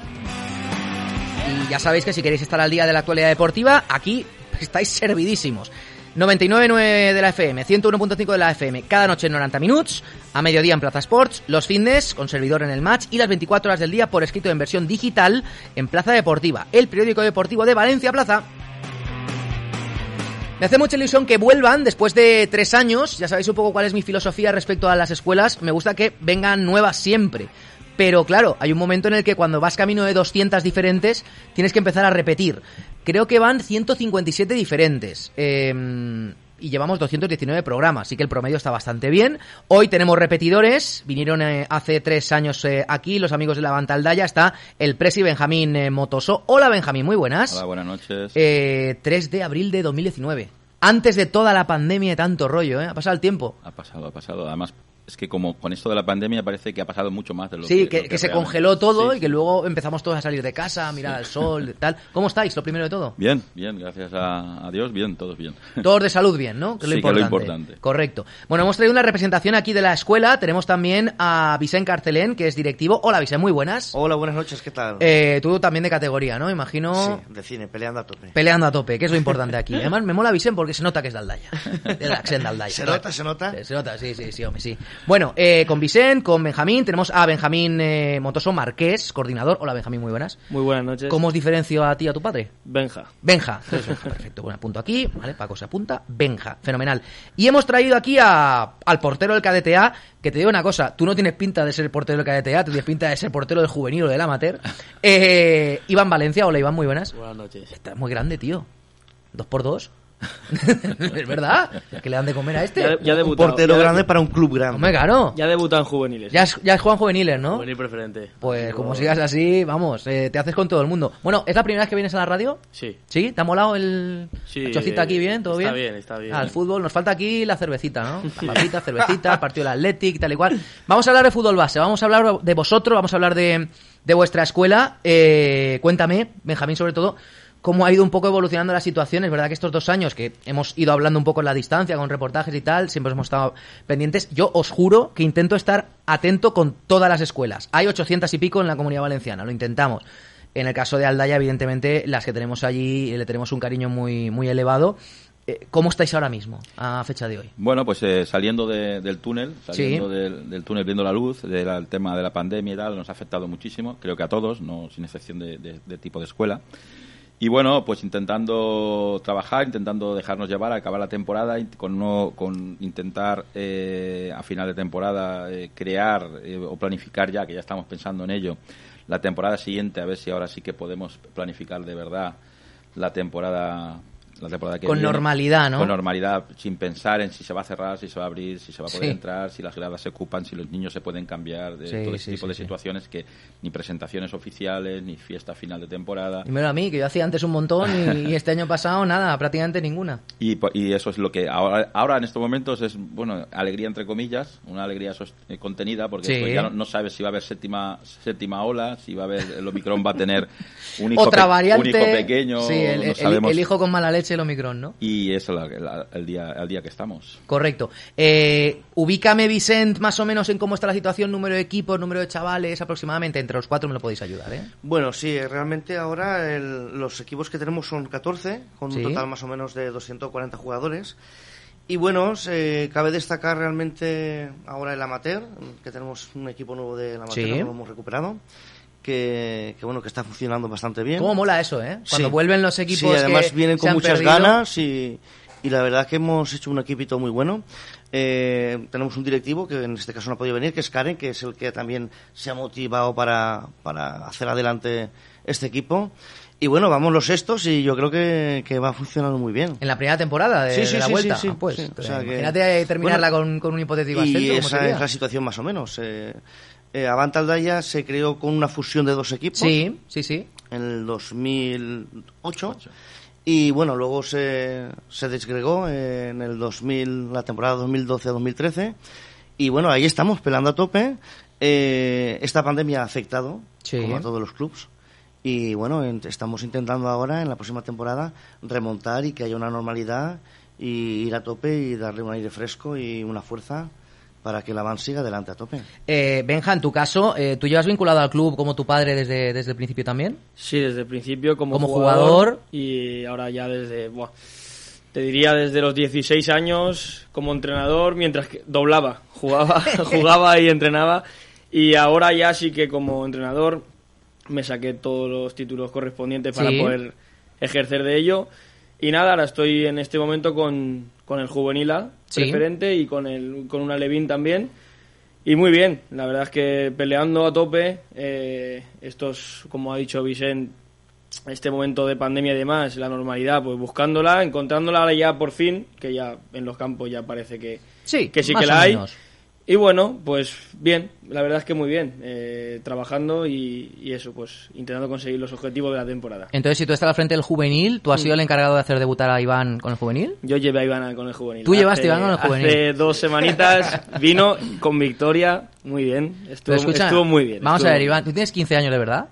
Y ya sabéis que si queréis estar al día de la actualidad deportiva, aquí estáis servidísimos. 99.9 de la FM, 101.5 de la FM, cada noche en 90 minutos, a mediodía en Plaza Sports, los fines con servidor en el match y las 24 horas del día por escrito en versión digital en Plaza Deportiva, el periódico deportivo de Valencia Plaza. Me hace mucha ilusión que vuelvan después de tres años. Ya sabéis un poco cuál es mi filosofía respecto a las escuelas. Me gusta que vengan nuevas siempre. Pero claro, hay un momento en el que cuando vas camino de 200 diferentes, tienes que empezar a repetir. Creo que van 157 diferentes. Eh, y llevamos 219 programas, así que el promedio está bastante bien. Hoy tenemos repetidores, vinieron eh, hace tres años eh, aquí los amigos de la Bantaldaya, está el presi Benjamín eh, Motoso. Hola Benjamín, muy buenas. Hola, buenas noches. 3 de abril de 2019. Antes de toda la pandemia y tanto rollo, ¿eh? Ha pasado el tiempo. Ha pasado, ha pasado. Además, es que como con esto de la pandemia parece que ha pasado mucho más de lo sí, que... que, que, se congeló todo y que luego empezamos todos a salir de casa, a mirar al sol, tal. ¿Cómo estáis, lo primero de todo? Bien, bien, gracias a, a Dios, bien, todos bien. Todos de salud bien, ¿no? Que es lo, sí, importante. Que es lo importante. Correcto. Bueno, hemos traído una representación aquí de la escuela. Tenemos también a Vicente Carcelén, que es directivo. Hola, Vicente, muy buenas. Hola, buenas noches, ¿qué tal? Eh, tú también de categoría, ¿no? Imagino... Sí, de cine, peleando a tope. Peleando a tope, que es lo importante aquí. Además, me mola Vicente porque se nota que es de Aldaya. De la de Aldaya. ¿Se nota, se nota? Se, se nota, sí, sí, sí, hombre, sí. Bueno, eh, con Vicente, con Benjamín. Tenemos a Benjamín eh, Motoso Marqués, coordinador. Hola, Benjamín, muy buenas. Muy buenas noches. ¿Cómo os diferencio a ti y a tu padre? Benja. Benja. Perfecto, bueno, apunto aquí, ¿vale? Paco se apunta. Benja, fenomenal. Y hemos traído aquí a, al portero del KDTA, que te digo una cosa, tú no tienes pinta de ser portero del KDTA, tú tienes pinta de ser portero del juvenil o del amateur. Eh, Iván Valencia, hola Iván, muy buenas. Buenas noches. Estás muy grande, tío. Dos por dos. Es verdad. que le dan de comer a este. Ya, ya un portero ya grande para un club grande. Hombre, claro. Ya debutan juveniles. Ya, ya juegan juveniles, ¿no? Juvenil preferente. Pues como sigas así, vamos, eh, te haces con todo el mundo. Bueno, ¿es la primera vez que vienes a la radio? Sí. ¿Sí? ¿Te ha molado el sí, chocita aquí bien? ¿Todo está bien? bien, está bien. Al fútbol nos falta aquí la cervecita, ¿no? La papita, cervecita, el partido del Athletic, tal y cual. Vamos a hablar de fútbol base, vamos a hablar de vosotros, vamos a hablar de, de vuestra escuela. Eh, cuéntame, Benjamín, sobre todo cómo ha ido un poco evolucionando la situación. Es verdad que estos dos años que hemos ido hablando un poco en la distancia, con reportajes y tal, siempre hemos estado pendientes. Yo os juro que intento estar atento con todas las escuelas. Hay 800 y pico en la comunidad valenciana, lo intentamos. En el caso de Aldaya, evidentemente, las que tenemos allí le tenemos un cariño muy, muy elevado. Eh, ¿Cómo estáis ahora mismo, a fecha de hoy? Bueno, pues eh, saliendo de, del túnel, saliendo sí. del, del, túnel, viendo la luz, del tema de la pandemia y tal, nos ha afectado muchísimo, creo que a todos, no sin excepción de tipo de escuela. Y bueno, pues intentando trabajar, intentando dejarnos llevar, acabar la temporada, con, uno, con intentar eh, a final de temporada eh, crear eh, o planificar ya, que ya estamos pensando en ello, la temporada siguiente, a ver si ahora sí que podemos planificar de verdad la temporada la temporada que con viene, normalidad, ¿no? Con normalidad, sin pensar en si se va a cerrar, si se va a abrir, si se va a poder sí. entrar, si las gradas se ocupan, si los niños se pueden cambiar, de sí, todo ese sí, tipo de situaciones que ni presentaciones oficiales, ni fiesta final de temporada. Dímelo a mí, que yo hacía antes un montón y, y este año pasado nada, prácticamente ninguna. Y, y, eso es lo que ahora, ahora en estos momentos es, bueno, alegría entre comillas, una alegría eh, contenida, porque pues ya no, no, sabes si va a haber séptima, séptima ola, si va a haber, el Omicron va a tener un hijo, Otra variante, un hijo pequeño, el, no sabemos. el, el hijo con mala leche el Omicron, ¿no? Y eso la, la, el, día, el día que estamos. Correcto. Eh, ubícame, Vicent, más o menos en cómo está la situación, número de equipos, número de chavales, aproximadamente. Entre los cuatro me lo podéis ayudar, ¿eh? Bueno, sí, realmente ahora el, los equipos que tenemos son 14, con Sí. un total más o menos de 240 jugadores. Y bueno, eh, cabe destacar realmente ahora el amateur, que tenemos un equipo nuevo del amateur, Sí. que lo hemos recuperado. Que, que, bueno que está funcionando bastante bien. ¿Cómo mola eso, eh? Cuando Sí. vuelven los equipos Sí, además que vienen con muchas perdido. ganas y, y la verdad que hemos hecho un equipito muy bueno. Eh, tenemos un directivo que en este caso no ha podido venir, que es Karen, que es el que también se ha motivado para, para hacer adelante este equipo. Y bueno, vamos los sextos y yo creo que, que va funcionando muy bien. En la primera temporada de, Sí, sí, de la sí, vuelta. Ah, pues, o pero sea que- imagínate terminarla Bueno, con, con un hipotético y ascenso. ¿cómo esa sería? es la situación más o menos. Eh, eh, Avanta Aldaya se creó con una fusión de dos equipos. Sí, sí, sí. En el 2008. Y bueno, luego se, se desgregó en el 2000, la temporada 2012-2013. Y bueno, ahí estamos, pelando a tope. Eh, esta pandemia ha afectado, Sí. como a todos los clubs. Y bueno, en- estamos intentando ahora, en la próxima temporada, remontar y que haya una normalidad y ir a tope y darle un aire fresco y una fuerza para que la van siga adelante a tope. Eh, Benja, en tu caso, eh, ¿tú llevas vinculado al club como tu padre desde, desde el principio también? Sí, desde el principio como, Como jugador. y ahora ya desde... buah, Te diría desde los 16 años como entrenador, mientras que doblaba, jugaba, jugaba y entrenaba. Y ahora ya sí que como entrenador me saqué todos los títulos correspondientes para Sí. poder ejercer de ello. Y nada, ahora estoy en este momento con, con el juvenil A Sí. preferente y con, el, con una Levín también. Y muy bien, la verdad es que peleando a tope, eh, estos, como ha dicho Vicente, este momento de pandemia y demás, la normalidad, pues buscándola, encontrándola ahora ya por fin, que ya en los campos ya parece que Sí, que, sí que la hay. Y bueno, pues bien, la verdad es que muy bien, eh, trabajando y, y eso, pues intentando conseguir los objetivos de la temporada. Entonces, si tú estás al frente del juvenil, ¿tú has Mm. sido el encargado de hacer debutar a Iván con el juvenil? Yo llevé a Iván con el juvenil. Tú llevaste a Iván con el juvenil. Hace dos semanitas vino con victoria, muy bien, estuvo, escucha, estuvo muy bien. Vamos estuvo a ver, Iván, tú tienes 15 años de verdad.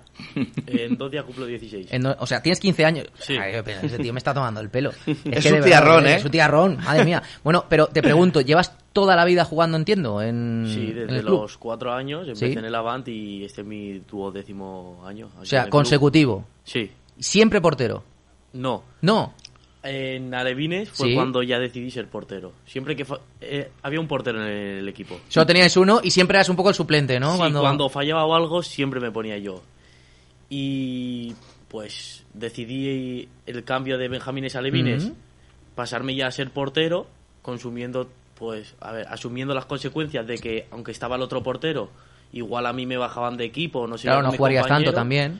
En dos días cumplo 16. En do- o sea, tienes 15 años. Sí. Ay, ese tío me está tomando el pelo. Es que de verdad, tiarrón, ¿eh? Es su tiarrón, madre mía. Bueno, pero te pregunto, ¿llevas toda la vida jugando, entiendo, en, Sí, en desde el club? los cuatro años empecé Sí. en el Avant y este es mi duodécimo año. O sea, club. consecutivo. Sí. Siempre portero. No. No. En Alevines fue Sí. cuando ya decidí ser portero. Siempre que eh, había un portero en el equipo. Solo teníais uno y siempre eras un poco el suplente, ¿no? Sí, cuando... cuando... fallaba o algo siempre me ponía yo. Y pues decidí el cambio de Benjamines a Alevines, pasarme ya a ser portero, consumiendo, pues, a ver, asumiendo las consecuencias de que aunque estaba el otro portero, igual a mí me bajaban de equipo, no sé. Claro, no jugarías tanto también.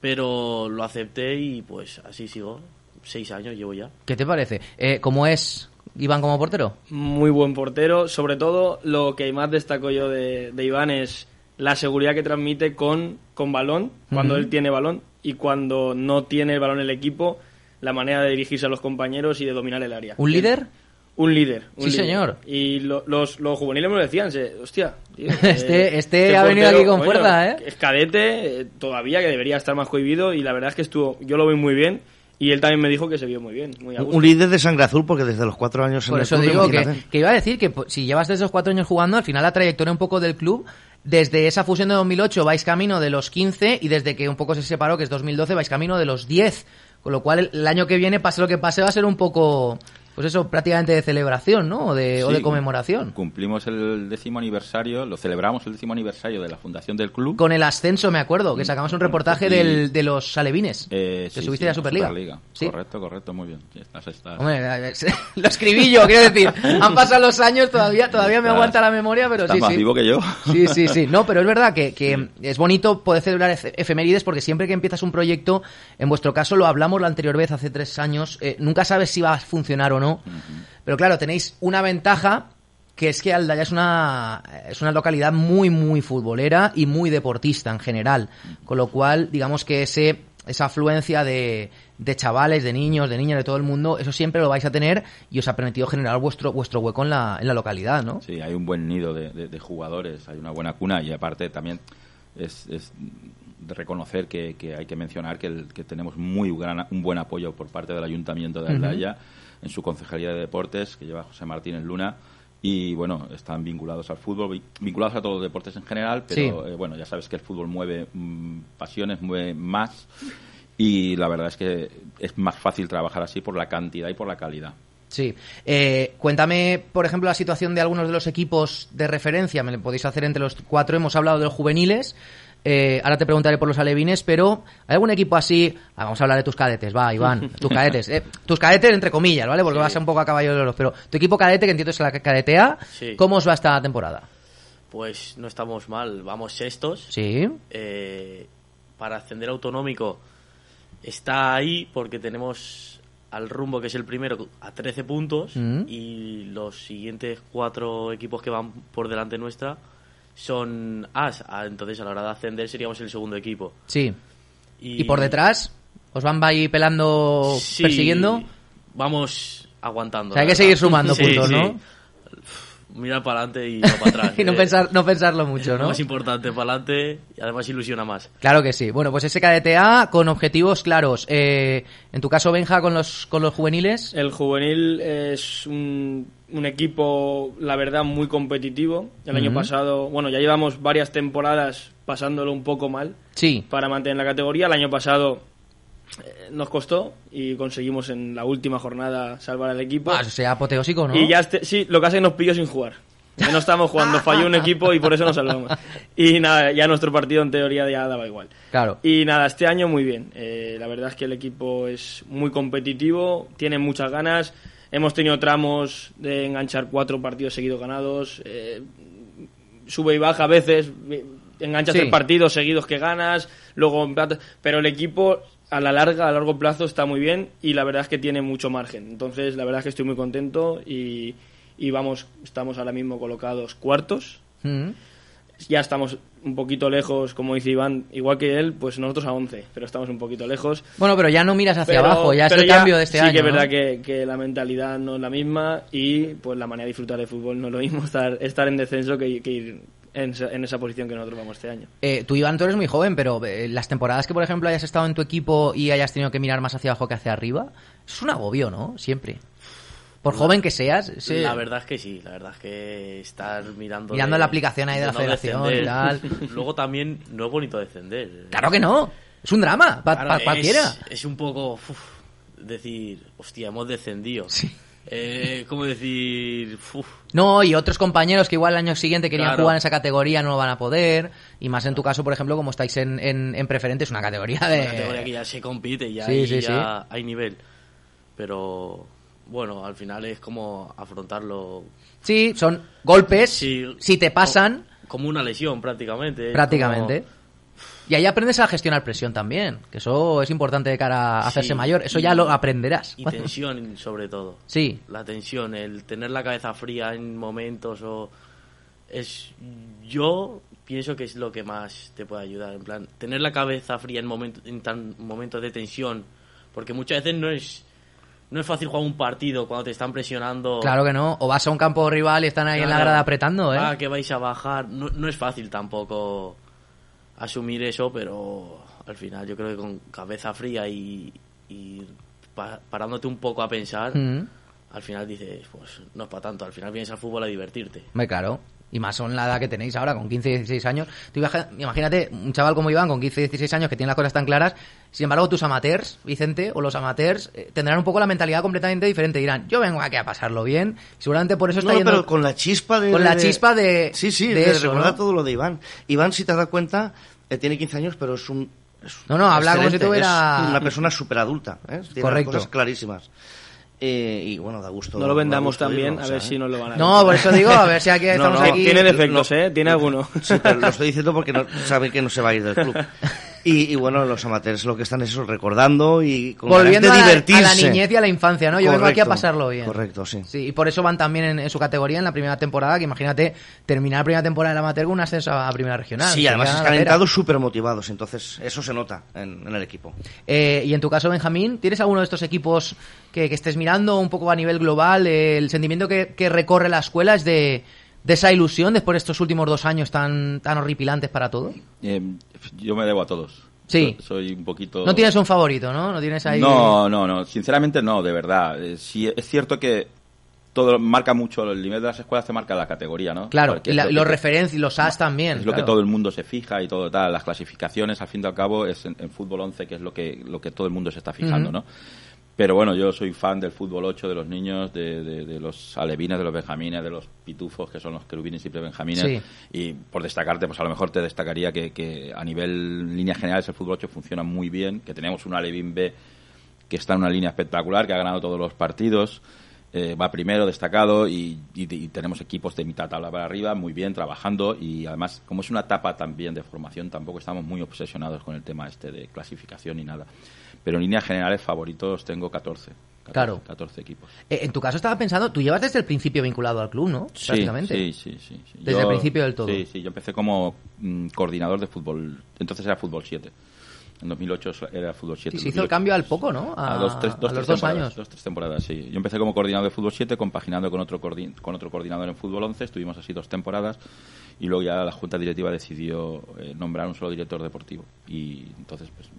Pero lo acepté y pues así sigo. Seis años llevo ya. ¿Qué te parece? Eh, ¿Cómo es Iván como portero? Muy buen portero. Sobre todo, lo que más destaco yo de, de Iván es la seguridad que transmite con, con balón, cuando él tiene balón, y cuando no tiene el balón el equipo, la manera de dirigirse a los compañeros y de dominar el área. ¿Un líder? Un líder. un Sí, líder. señor. Y lo- los, los juveniles me lo decían, se- hostia. tío, Este- eh, este ha venido aquí con coño, fuerza, ¿eh? Es cadete, eh, todavía que debería estar más cohibido, y la verdad es que estuvo, yo lo vi muy bien, y él también me dijo que se vio muy bien, muy a gusto. Un líder de sangre azul porque desde los cuatro años en Por el eso club, digo que, iba a decir que pues, si llevas desde los cuatro años jugando, al final la trayectoria un poco del club, desde esa fusión de 2008 vais camino de los 15 y desde que un poco se separó, que es 2012, vais camino de los 10. Con lo cual el, el año que viene, pase lo que pase, va a ser un poco, pues eso, prácticamente de celebración, ¿no? O de, o Sí, de conmemoración. Cumplimos el décimo aniversario, lo celebramos el décimo aniversario de la fundación del club. Con el ascenso, me acuerdo, que sacamos un reportaje Y- del, de los alevines. Eh, que sí, subiste sí, a Superliga. Superliga. Correcto, correcto, muy bien. Sí, estás- estás- Hombre, lo escribí yo, quiero decir, han pasado los años, todavía, todavía me Estás- aguanta la memoria, pero estás sí, más vivo que yo. Sí, sí, sí. No, pero es verdad que, que es bonito poder celebrar efe- efemérides porque siempre que empiezas un proyecto, en vuestro caso lo hablamos la anterior vez, hace tres años, eh, nunca sabes si va a funcionar o no. Pero claro, tenéis una ventaja que es que Aldaya es una, es una localidad muy, muy futbolera y muy deportista en general. Con lo cual, digamos que ese, esa afluencia de, de chavales, de niños, de niñas, de todo el mundo, eso siempre lo vais a tener y os ha permitido generar vuestro, vuestro hueco en la, en la localidad, ¿no? Sí, hay un buen nido de, de- de jugadores, hay una buena cuna y aparte también es, es de reconocer que, que hay que mencionar que, el- que tenemos muy gran, un buen apoyo por parte del Ayuntamiento de. Aldaya en su Concejalía de Deportes que lleva José Martínez Luna y bueno, están vinculados al fútbol, vi- vinculados a todos los deportes en general, pero Sí. eh, bueno, ya sabes que el fútbol mueve mm, pasiones, mueve más y la verdad es que es más fácil trabajar así por la cantidad y por la calidad. Sí. Eh, cuéntame, por ejemplo, la situación de algunos de los equipos de referencia. Me lo podéis hacer entre los cuatro. Hemos hablado de los juveniles. Eh, ahora te preguntaré por los alevines, pero ¿hay algún equipo así? Ah, vamos a hablar de tus cadetes, va, Iván. Tus cadetes. Eh, tus cadetes, entre comillas, ¿vale? Porque vas a un poco a caballo de oro. Pero tu equipo cadete, que entiendo es la cadetea, Sí. ¿cómo os va esta temporada? Pues no estamos mal, vamos sextos. Sí. Eh, para ascender autonómico está ahí porque tenemos al rumbo que es el primero a 13 puntos Mm. y los siguientes cuatro equipos que van por delante nuestra son As. Ah, entonces a la hora de ascender seríamos el segundo equipo. Sí. Y, ¿Y por detrás? ¿Os van ahí pelando, Sí, persiguiendo? Vamos aguantando. O sea, hay que seguir sumando Sí, puntos, sí. ¿no? Mirar para adelante y no para atrás. Y no Eh, pensar- no pensarlo mucho, es ¿no? Lo más importante, para adelante y además ilusiona más. Claro que sí. Bueno, pues ese KDTA con objetivos claros. Eh, en tu caso, Benja, con los, con los juveniles. El juvenil es un, un equipo, la verdad, muy competitivo. El año pasado, bueno, ya llevamos varias temporadas pasándolo un poco mal Sí. para mantener la categoría. El año pasado nos costó y conseguimos en la última jornada salvar al equipo. Ah, eso sea apoteósico, ¿no? Y ya este- sí, lo que hace es que nos pilló sin jugar. No estábamos jugando, falló un equipo y por eso nos salvamos. Y nada, ya nuestro partido en teoría ya daba igual. Claro. Y nada, este año muy bien. Eh, la verdad es que el equipo es muy competitivo, tiene muchas ganas. Hemos tenido tramos de enganchar cuatro partidos seguidos ganados. eh, sube y baja a veces. eh, Enganchas Sí. tres partidos seguidos que ganas, luego empatas. Pero el equipo a la larga, a largo plazo está muy bien y la verdad es que tiene mucho margen. Entonces, la verdad es que estoy muy contento y, y vamos, estamos ahora mismo colocados cuartos. Mm. Ya estamos un poquito lejos, como dice Iván, igual que él, pues nosotros a 11, pero estamos un poquito lejos. Bueno, pero ya no miras hacia Pero- abajo, ya es el cambio de este sí año. que es ¿no? verdad que, que la mentalidad no es la misma y pues la manera de disfrutar de fútbol no es lo mismo estar, estar en descenso que, que ir en, esa- en esa posición que nosotros vamos este año. Eh, tú, Iván, tú eres muy joven, pero eh, las temporadas que, por ejemplo, hayas estado en tu equipo y hayas tenido que mirar más hacia abajo que hacia arriba, es un agobio, ¿no? Siempre. Por joven que seas, sí. La verdad es que sí, la verdad es que estar mirando... Mirando la aplicación ahí de la federación y tal. Luego también no es bonito descender. Claro que no. Es un drama, para Claro, cualquiera. Es, un poco uf, decir, hostia, hemos descendido. Eh, ¿Cómo decir? uf, No, y otros compañeros que igual el año siguiente querían Claro. jugar en esa categoría no lo van a poder. Y más en tu caso, por ejemplo, como estáis en, en, en preferente, es una categoría de... una categoría que ya se compite, ya, Sí, hay, sí, ya hay nivel. Pero bueno, al final es como afrontarlo. Sí, son golpes. Si te pasan, Como una lesión prácticamente. prácticamente. como- Y ahí aprendes a gestionar presión también, que eso es importante de cara a hacerse Sí, mayor. Eso y- ya lo aprenderás. Y tensión sobre todo. Sí. La tensión, el tener la cabeza fría en momentos o... Es... Yo pienso que es lo que más te puede ayudar. En plan, tener la cabeza fría en, momento, en tan, momentos de tensión. Porque muchas veces no es... No es fácil jugar un partido cuando te están presionando. Claro que no. O vas a un campo rival y están ahí en la grada apretando, ¿eh? Ah, que vais a bajar. No, no es fácil tampoco asumir eso, pero al final yo creo que con cabeza fría y, y pa- parándote un poco a pensar, Mm. al final dices, pues no es para tanto. Al final vienes al fútbol a divertirte. Hombre, claro. Y más son la edad que tenéis ahora, con 15 y 16 años. Tú imagínate un chaval como Iván, con 15 y 16 años, que tiene las cosas tan claras. Sin embargo, tus amateurs, Vicente, o los amateurs, eh, tendrán un poco la mentalidad completamente diferente. Dirán, yo vengo aquí a pasarlo bien. Seguramente por eso está No, yendo... pero con la chispa de... Con la de- chispa de... Sí, sí, de de, eso, recordar ¿no? todo lo de Iván. Iván, si te das cuenta, eh, tiene 15 años, pero es un... es No, no, habla como si tuviera- una persona súper adulta, ¿eh? Tiene Correcto. las cosas clarísimas. Eh, y bueno, da gusto. No lo da vendamos también, a ver sea, si ¿eh? nos lo van a No, por eso digo, a ver si aquí estamos aquí- Tiene defectos, No. ¿eh? Tiene alguno. Sí, pero lo estoy diciendo porque no, sabe que no se va a ir del club. Y, y bueno, los amateurs lo que están es eso, recordando y con Volviendo ganas a la, a divertirse. la niñez y a la infancia, ¿no? Yo vengo aquí a Correcto, pasarlo bien. Correcto, sí. Sí, y por eso van también en, en su categoría en la primera temporada, que imagínate terminar la primera temporada la amateur con un ascenso a primera regional. Sí, además están pera. entrados súper motivados, entonces eso se nota en, en el equipo. Eh, y en tu caso, Benjamín, ¿tienes alguno de estos equipos que, que estés mirando un poco a nivel global? Eh, el sentimiento que, que recorre la escuela es de, de esa ilusión después de estos últimos dos años tan, tan horripilantes para todo. Eh, yo me debo a todos. Sí. So- Soy un poquito... No tienes un favorito, ¿no? No tienes ahí... No, no, no. Sinceramente no, de verdad. Eh, sí, es cierto que todo marca mucho, el nivel de las escuelas te marca la categoría, ¿no? Claro, y la- los referencias, los as también. Es lo que todo el mundo se fija y todo tal. Las clasificaciones, al fin y al cabo, es en, en fútbol 11 que es lo que, lo que todo el mundo se está fijando. ¿no? Pero bueno, yo soy fan del fútbol 8, de los niños, de, de- de los alevines, de los benjamines, de los pitufos, que son los querubines y prebenjamines. Sí. Y por destacarte, pues a lo mejor te destacaría que, que a nivel líneas generales el fútbol 8 funciona muy bien, que tenemos un alevín B que está en una línea espectacular, que ha ganado todos los partidos, eh, va primero, destacado, y, y- y tenemos equipos de mitad tabla para arriba, muy bien, trabajando, y además, como es una etapa también de formación, tampoco estamos muy obsesionados con el tema este de clasificación ni nada. Pero en líneas generales, favoritos tengo 14. 14 Claro. 14 equipos. Eh, en tu caso estaba pensando, tú llevas desde el principio vinculado al club, ¿no? Sí, Prácticamente. Sí, sí, sí. sí. Desde el principio del todo. Sí, sí, yo empecé como mm, coordinador de fútbol, entonces era fútbol 7. En 2008 era fútbol 7. Sí, se hizo el cambio al poco, ¿no? A, A, dos, tres, dos, a tres dos temporadas, años. Dos, tres temporadas, sí. Yo empecé como coordinador de fútbol 7, compaginando con otro, con otro coordinador en fútbol 11. Estuvimos así dos temporadas y luego ya la junta directiva decidió eh, nombrar un solo director deportivo. Y entonces pues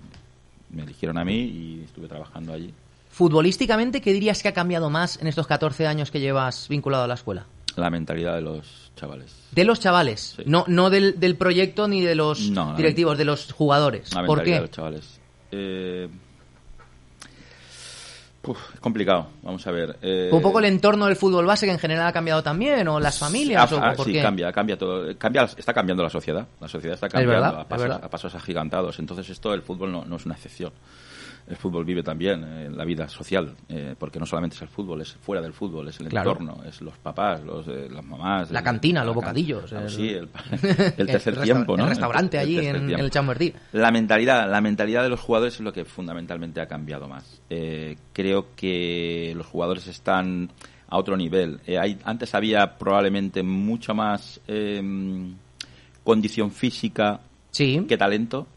me eligieron a mí y estuve trabajando allí. Futbolísticamente, ¿qué dirías que ha cambiado más en estos 14 años que llevas vinculado a la escuela? La mentalidad de los chavales. De los chavales, no, no del, del proyecto ni de los No, directivos, de los jugadores. La ¿Por mentalidad de qué? los chavales. Eh, es complicado, vamos a ver. Eh, un poco el entorno del fútbol base que en general ha cambiado también, o las familias, ah, o ah, por sí, qué? cambia, cambia todo. Cambia, está cambiando la sociedad. La sociedad está cambiando verdad, a, es pasos, verdad. a pasos agigantados. Entonces esto, el fútbol no, no es una excepción. El fútbol vive también eh, la vida social, eh, porque no solamente es el fútbol, es fuera del fútbol, es el Claro. entorno, es los papás, los, eh, las mamás. La cantina, los bocadillos, el- sí, el, el tercer tiempo, ¿no? el restaurante allí en- el Chambertí. La mentalidad, la mentalidad de los jugadores es lo que fundamentalmente ha cambiado más. Creo que los jugadores están a otro nivel. Hay, antes había probablemente mucho más eh, condición física que talento.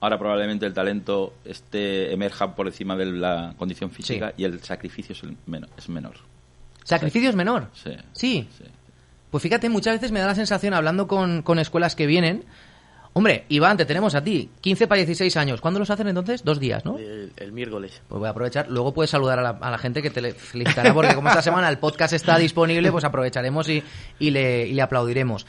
Ahora probablemente el talento esté emerja por encima de la condición física y el sacrificio es, el menor, es menor. ¿Sacrificio es menor? Sí. Sí. Pues fíjate, muchas veces me da la sensación, hablando con, con escuelas que vienen, hombre, Iván, te tenemos a ti, 15 para 16 años. ¿Cuándo los hacen entonces? Dos días, ¿no? El, el miércoles. Pues voy a aprovechar. Luego puedes saludar a la, a la gente que te felicitará, porque como esta semana el podcast está disponible, pues aprovecharemos y, y le, y le aplaudiremos.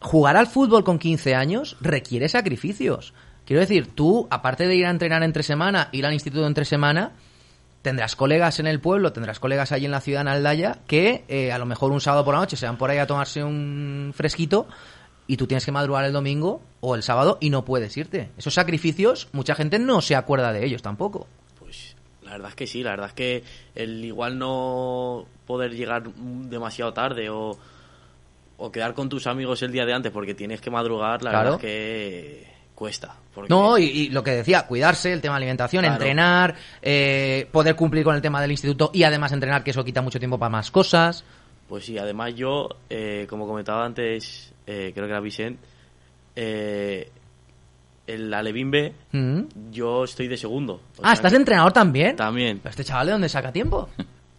Jugar al fútbol con 15 años requiere sacrificios. Quiero decir, tú, aparte de ir a entrenar entre semana, ir al instituto entre semana, tendrás colegas en el pueblo, tendrás colegas allí en la ciudad, en Aldaya, que eh, a lo mejor un sábado por la noche se van por ahí a tomarse un fresquito y tú tienes que madrugar el domingo o el sábado y no puedes irte. Esos sacrificios, mucha gente no se acuerda de ellos tampoco. La verdad es que sí, la verdad es que el igual no poder llegar demasiado tarde o, o quedar con tus amigos el día de antes porque tienes que madrugar, la Claro. verdad es que cuesta. Porque No, y, y lo que decía, cuidarse, el tema de alimentación, Claro. entrenar, eh, poder cumplir con el tema del instituto y además entrenar, que eso quita mucho tiempo para más cosas. Pues sí, además yo, eh, como comentaba antes, eh, creo que era Vicente, eh, el Alevín B, Mm. yo estoy de segundo. Ah, ¿estás que- de entrenador también? También. ¿Pero este chaval de dónde saca tiempo?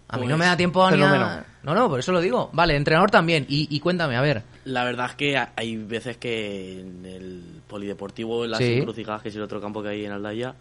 A mí Pues, no me da tiempo fenómeno. a... No, no, por eso lo digo. Vale, entrenador también. Y, y cuéntame, a ver. La verdad es que ha- hay veces que en el polideportivo, en las Sí. encrucijadas, que es el otro campo que hay en Aldaya,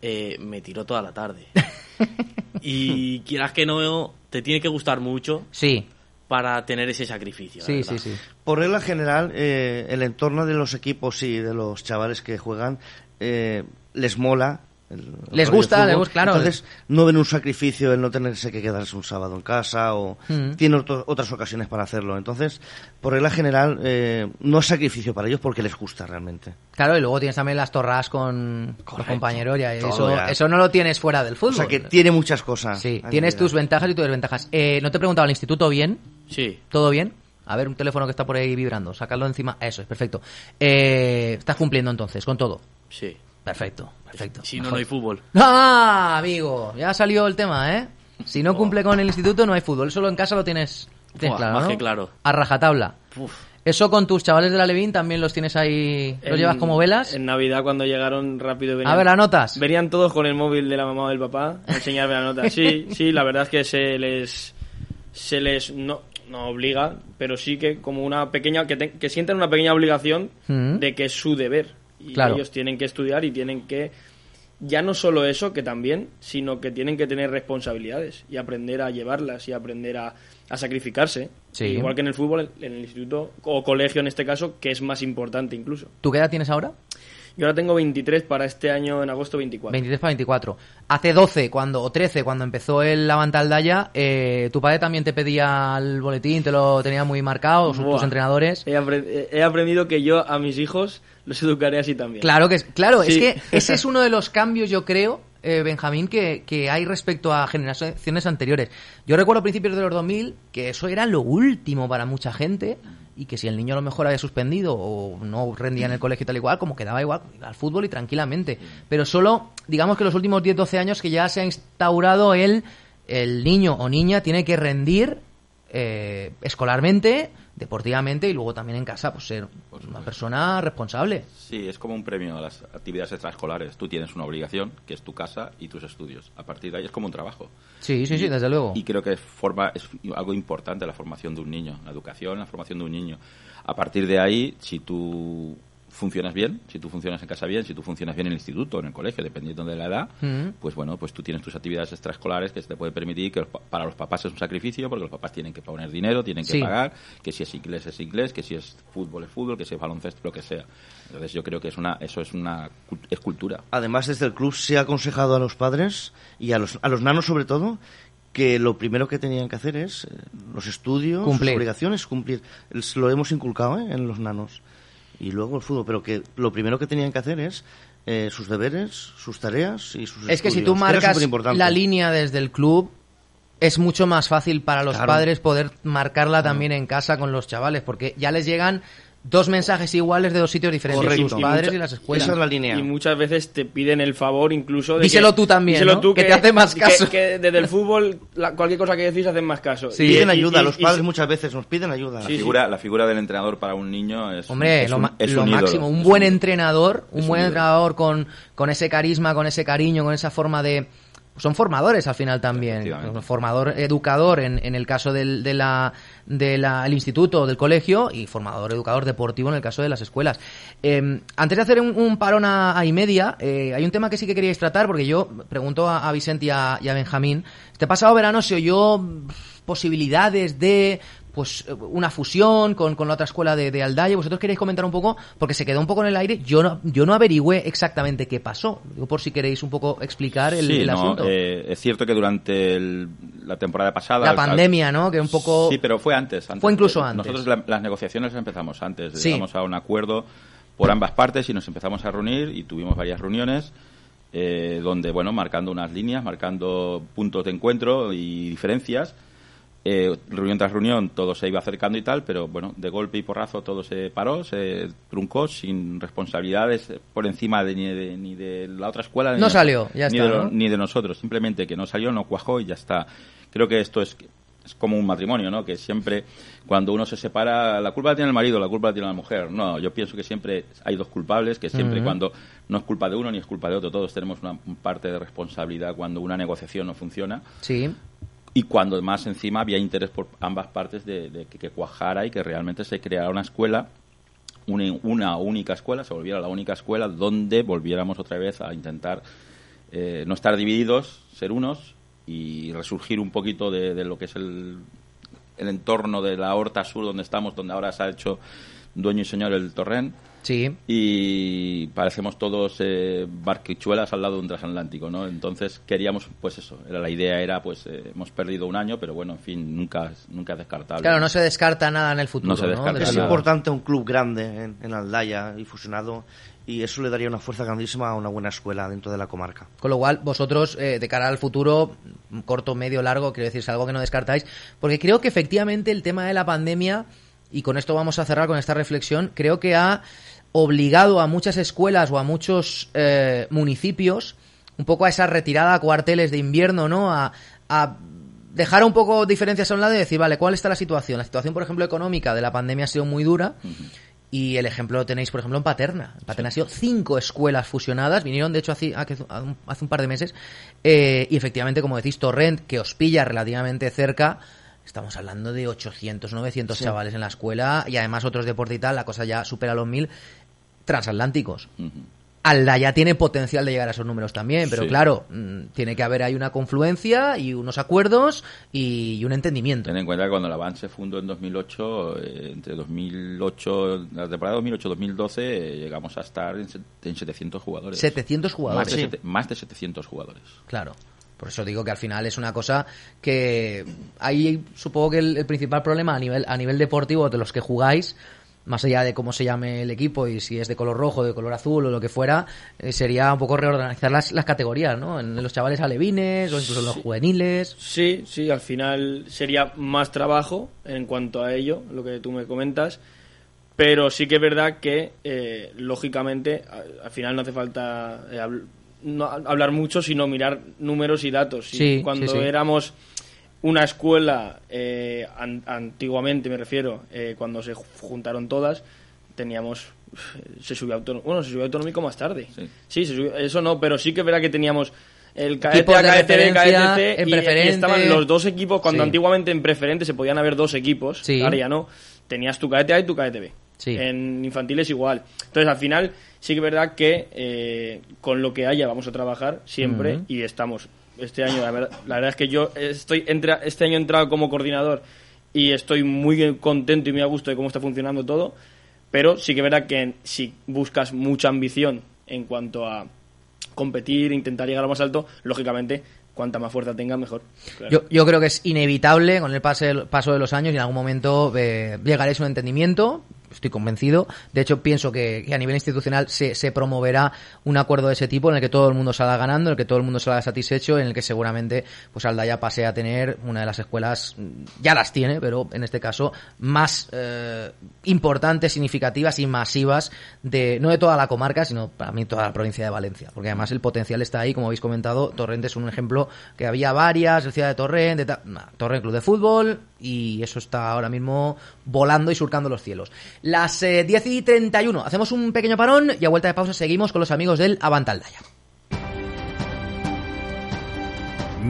eh, me tiro toda la tarde. y quieras que no, te tiene que gustar mucho sí. para tener ese sacrificio. Sí, sí, sí. Por regla general, eh, el entorno de los equipos y de los chavales que juegan eh, les mola. El- Les gusta, les claro. Entonces, no ven un sacrificio el no tenerse que quedarse un sábado en casa o Mm. tienen otro- otras ocasiones para hacerlo. Entonces, por regla general, eh, no es sacrificio para ellos porque les gusta realmente. Claro, y luego tienes también las torras con los compañeros. Ya, eso, ya. eso no lo tienes fuera del fútbol. O sea que tiene muchas cosas. Sí, tienes tus ventajas y tus desventajas. Eh, ¿No te he preguntado al instituto bien? Sí. ¿Todo bien? A ver, un teléfono que está por ahí vibrando. Sácalo encima. Eso es, perfecto. Eh, estás cumpliendo entonces con todo. Sí. Perfecto, perfecto. Si no, Mejor. no hay fútbol. ¡Ah, amigo! Ya salió el tema, ¿eh? Si no cumple con el instituto, no hay fútbol. Solo en casa lo tienes, claro, más ¿no? que claro. A rajatabla. Eso con tus chavales de la Levín también los tienes ahí... ¿Los En- llevas como velas? En Navidad, cuando llegaron rápido venían... A ver, anotas. Venían todos con el móvil de la mamá o del papá a enseñarme la nota. Sí, sí, la verdad es que se les... Se les... No, no obliga, pero sí que como una pequeña... Que, te- que sienten una pequeña obligación Mm. de que es su deber. Y Claro. ellos tienen que estudiar y tienen que... Ya no solo eso, que también, sino que tienen que tener responsabilidades y aprender a llevarlas y aprender a, a sacrificarse. Sí. Igual que en el fútbol, en el instituto o colegio en este caso, que es más importante incluso. ¿Tú qué edad tienes ahora? Yo ahora tengo 23 para este año, en agosto 24. 23 para 24. Hace 12 cuando, o 13 cuando empezó el Avantaldaya, eh, ¿tu padre también te pedía el boletín, te lo tenía muy marcado, o tus Buah. entrenadores? He aprendido que yo a mis hijos los educaré así también. Claro que es, claro, es que ese es uno de los cambios, yo creo, eh, Benjamín, que, que hay respecto a generaciones anteriores. Yo recuerdo a principios de los 2000 que eso era lo último para mucha gente y que si el niño a lo mejor había suspendido o no rendía en el colegio y tal igual, como quedaba igual al fútbol y tranquilamente. Pero solo, digamos que los últimos 10-12 años que ya se ha instaurado el, el niño o niña tiene que rendir eh, escolarmente, deportivamente y luego también en casa, pues ser una persona responsable. Sí, es como un premio a las actividades extraescolares. Tú tienes una obligación, que es tu casa y tus estudios. A partir de ahí es como un trabajo. Sí, sí, sí, desde luego. Y creo que forma, es algo importante la formación de un niño, la educación, la formación de un niño. A partir de ahí, si tú funcionas bien, si tú funcionas en casa bien, si tú funcionas bien en el instituto o en el colegio, dependiendo de la edad, Mm. pues bueno, pues tú tienes tus actividades extraescolares que se te puede permitir que los pa- para los papás es un sacrificio porque los papás tienen que poner dinero, tienen que Sí. pagar, que si es inglés es inglés, que si es fútbol es fútbol, que si es baloncesto lo que sea. Entonces yo creo que es una eso es una cul- es cultura. Además, desde el club se ha aconsejado a los padres y a los, a los nanos sobre todo que lo primero que tenían que hacer es eh, los estudios, Cumplir. sus obligaciones, cumplir. Lo hemos inculcado ¿eh? en los nanos. Y luego el fútbol, pero que lo primero que tenían que hacer es eh, sus deberes, sus tareas y sus Es que si tú marcas la línea desde el club, es mucho más fácil para los Claro. padres poder marcarla también en casa con los chavales, porque ya les llegan dos mensajes iguales de dos sitios diferentes, Correcto. sus Y padres mucha- y las escuelas. Y muchas veces te piden el favor incluso de Díselo que- tú también, díselo ¿no? tú Que te hace más que- caso. Que, desde el fútbol la- cualquier cosa que decís hacen más caso. Y- piden y- ayuda, y- los y- padres muchas veces nos piden ayuda. La figura la figura del entrenador para un niño es Hombre, es lo, un- ma- es lo un ídolo. máximo, un buen entrenador, un buen ídolo. entrenador con, con ese carisma, con ese cariño, con esa forma de... Son formadores al final también. Formador, educador en, en el caso del de la, de la- el instituto o del colegio y formador, educador deportivo en el caso de las escuelas. Eh, antes de hacer un, un parón a, a y media, eh, hay un tema que sí que queríais tratar porque yo pregunto a, a Vicente y a, y a Benjamín. Este pasado verano se oyó mm, posibilidades de pues eh, una fusión con, con la otra escuela de, de Aldaya. ¿Vosotros queréis comentar un poco? Porque se quedó un poco en el aire. Yo no, yo no averigüé exactamente qué pasó. Digo, por si queréis un poco explicar el, Sí, el no, asunto. eh, es cierto que durante el- la temporada pasada... La al- pandemia, ¿no? Que un poco... Sí, pero fue antes. antes. Fue incluso antes. Nosotros la- las negociaciones las empezamos antes. Sí. Llegamos a un acuerdo por ambas partes y nos empezamos a reunir y tuvimos varias reuniones eh, donde, bueno, marcando unas líneas, marcando puntos de encuentro y diferencias. Eh, reunión tras reunión todo se iba acercando y tal, pero bueno, de golpe y porrazo todo se paró, se truncó sin responsabilidades por encima de, ni, de, ni de la otra escuela. ni No de- salió, ya ni está, de ni de nosotros, simplemente que no salió, no cuajó y ya está. Creo que esto es, es como un matrimonio, ¿no? Que siempre cuando uno se separa, la culpa la tiene el marido, la culpa la tiene la mujer. No, yo pienso que siempre hay dos culpables, que siempre cuando no es culpa de uno ni es culpa de otro, todos tenemos una parte de responsabilidad cuando una negociación no funciona. Sí. Y cuando más encima había interés por ambas partes de, que, cuajara y que realmente se creara una escuela, una, una única escuela, se volviera la única escuela donde volviéramos otra vez a intentar eh, no estar divididos, ser unos y resurgir un poquito de, de lo que es el, el entorno de la Horta Sur donde estamos, donde ahora se ha hecho dueño y señor el Torrent. Sí. Y parecemos todos eh, barquichuelas al lado de un transatlántico, ¿no? Entonces queríamos, pues eso, era la idea era, pues eh, hemos perdido un año, pero bueno, en fin, nunca, nunca es descartable. Claro, no se descarta nada en el futuro. No se descarta Es importante un club grande en, en Aldaya y fusionado y eso le daría una fuerza grandísima a una buena escuela dentro de la comarca. Con lo cual, vosotros, eh, de cara al futuro, corto, medio, largo, quiero decir, es algo que no descartáis, porque creo que efectivamente el tema de la pandemia, y con esto vamos a cerrar con esta reflexión, creo que ha obligado a muchas escuelas o a muchos eh, municipios un poco a esa retirada a cuarteles de invierno, ¿no? A, a dejar un poco diferencias a un lado y decir, vale, ¿cuál está la situación? La situación, por ejemplo, económica de la pandemia ha sido muy dura. Y el ejemplo lo tenéis, por ejemplo, en Paterna. En Paterna ha sido cinco escuelas fusionadas. Vinieron, de hecho, hace, hace un- hace un par de meses. Eh, y efectivamente, como decís, Torrent, que os pilla relativamente cerca, estamos hablando de 800, 900 Sí. chavales en la escuela. Y además otros deportes y tal, la cosa ya supera los mil transatlánticos. Aldaya tiene potencial de llegar a esos números también, pero Sí. claro, mm, tiene que haber ahí una confluencia y unos acuerdos y, un entendimiento. Ten en cuenta que cuando la BAN se fundó en 2008, eh, entre 2008, la temporada 2008-2012, eh, llegamos a estar en, en 700 jugadores. 700 jugadores. Más de, Sí. sete- más de 700 jugadores. Claro. Por eso digo que al final es una cosa que ahí supongo que el, el principal problema a nivel a nivel deportivo de los que jugáis más allá de cómo se llame el equipo y si es de color rojo, de color azul o lo que fuera, eh, sería un poco reorganizar las, las categorías, ¿no? En los chavales alevines o incluso en los juveniles. Sí, sí, al final sería más trabajo en cuanto a ello, lo que tú me comentas. Pero sí que es verdad que, eh, lógicamente, a- al final no hace falta eh, no hablar mucho, sino mirar números y datos. Y Sí, cuando sí. éramos una escuela, eh, an- antiguamente me refiero, eh, cuando se ju- juntaron todas, teníamos. Se subió autonómico. Bueno, se subió autonómico más tarde. Sí, se subió- eso no, pero sí que es verdad que teníamos el KTB, referencia KTC en y- y, preferente. estaban los dos equipos, cuando Sí. antiguamente en preferente se podían haber dos equipos, Sí. ahora ya no. Tenías tu KTA y tu KTB. En infantiles igual. Entonces, al final, sí que es verdad que eh, con lo que haya vamos a trabajar siempre y estamos. Este año, la verdad, la verdad es que yo estoy entra, este año he entrado como coordinador y estoy muy contento y muy a gusto de cómo está funcionando todo, pero sí que es verdad que si buscas mucha ambición en cuanto a competir, intentar llegar a lo más alto, lógicamente, cuanta más fuerza tenga, mejor. Claro. Yo, yo creo que es inevitable con el pase, paso de los años y en algún momento eh, llegaréis a un entendimiento. Estoy convencido. De hecho, pienso que, a nivel institucional se, se promoverá un acuerdo de ese tipo en el que todo el mundo salga ganando, en el que todo el mundo salga satisfecho, en el que seguramente pues Aldaya pase a tener una de las escuelas, mm, ya las tiene, pero en este caso más eh, importantes, significativas y masivas de no de toda la comarca, sino para mí toda la provincia de Valencia. Porque además el potencial está ahí, como habéis comentado. Torrente es un ejemplo que había varias, el Ciudad de nah, Torrente Club de Fútbol, y eso está ahora mismo volando y surcando los cielos. Las eh, 10 y 31, hacemos un pequeño parón y a vuelta de pausa seguimos con los amigos del Avantaldaya.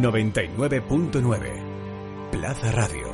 99.9 Plaza Radio.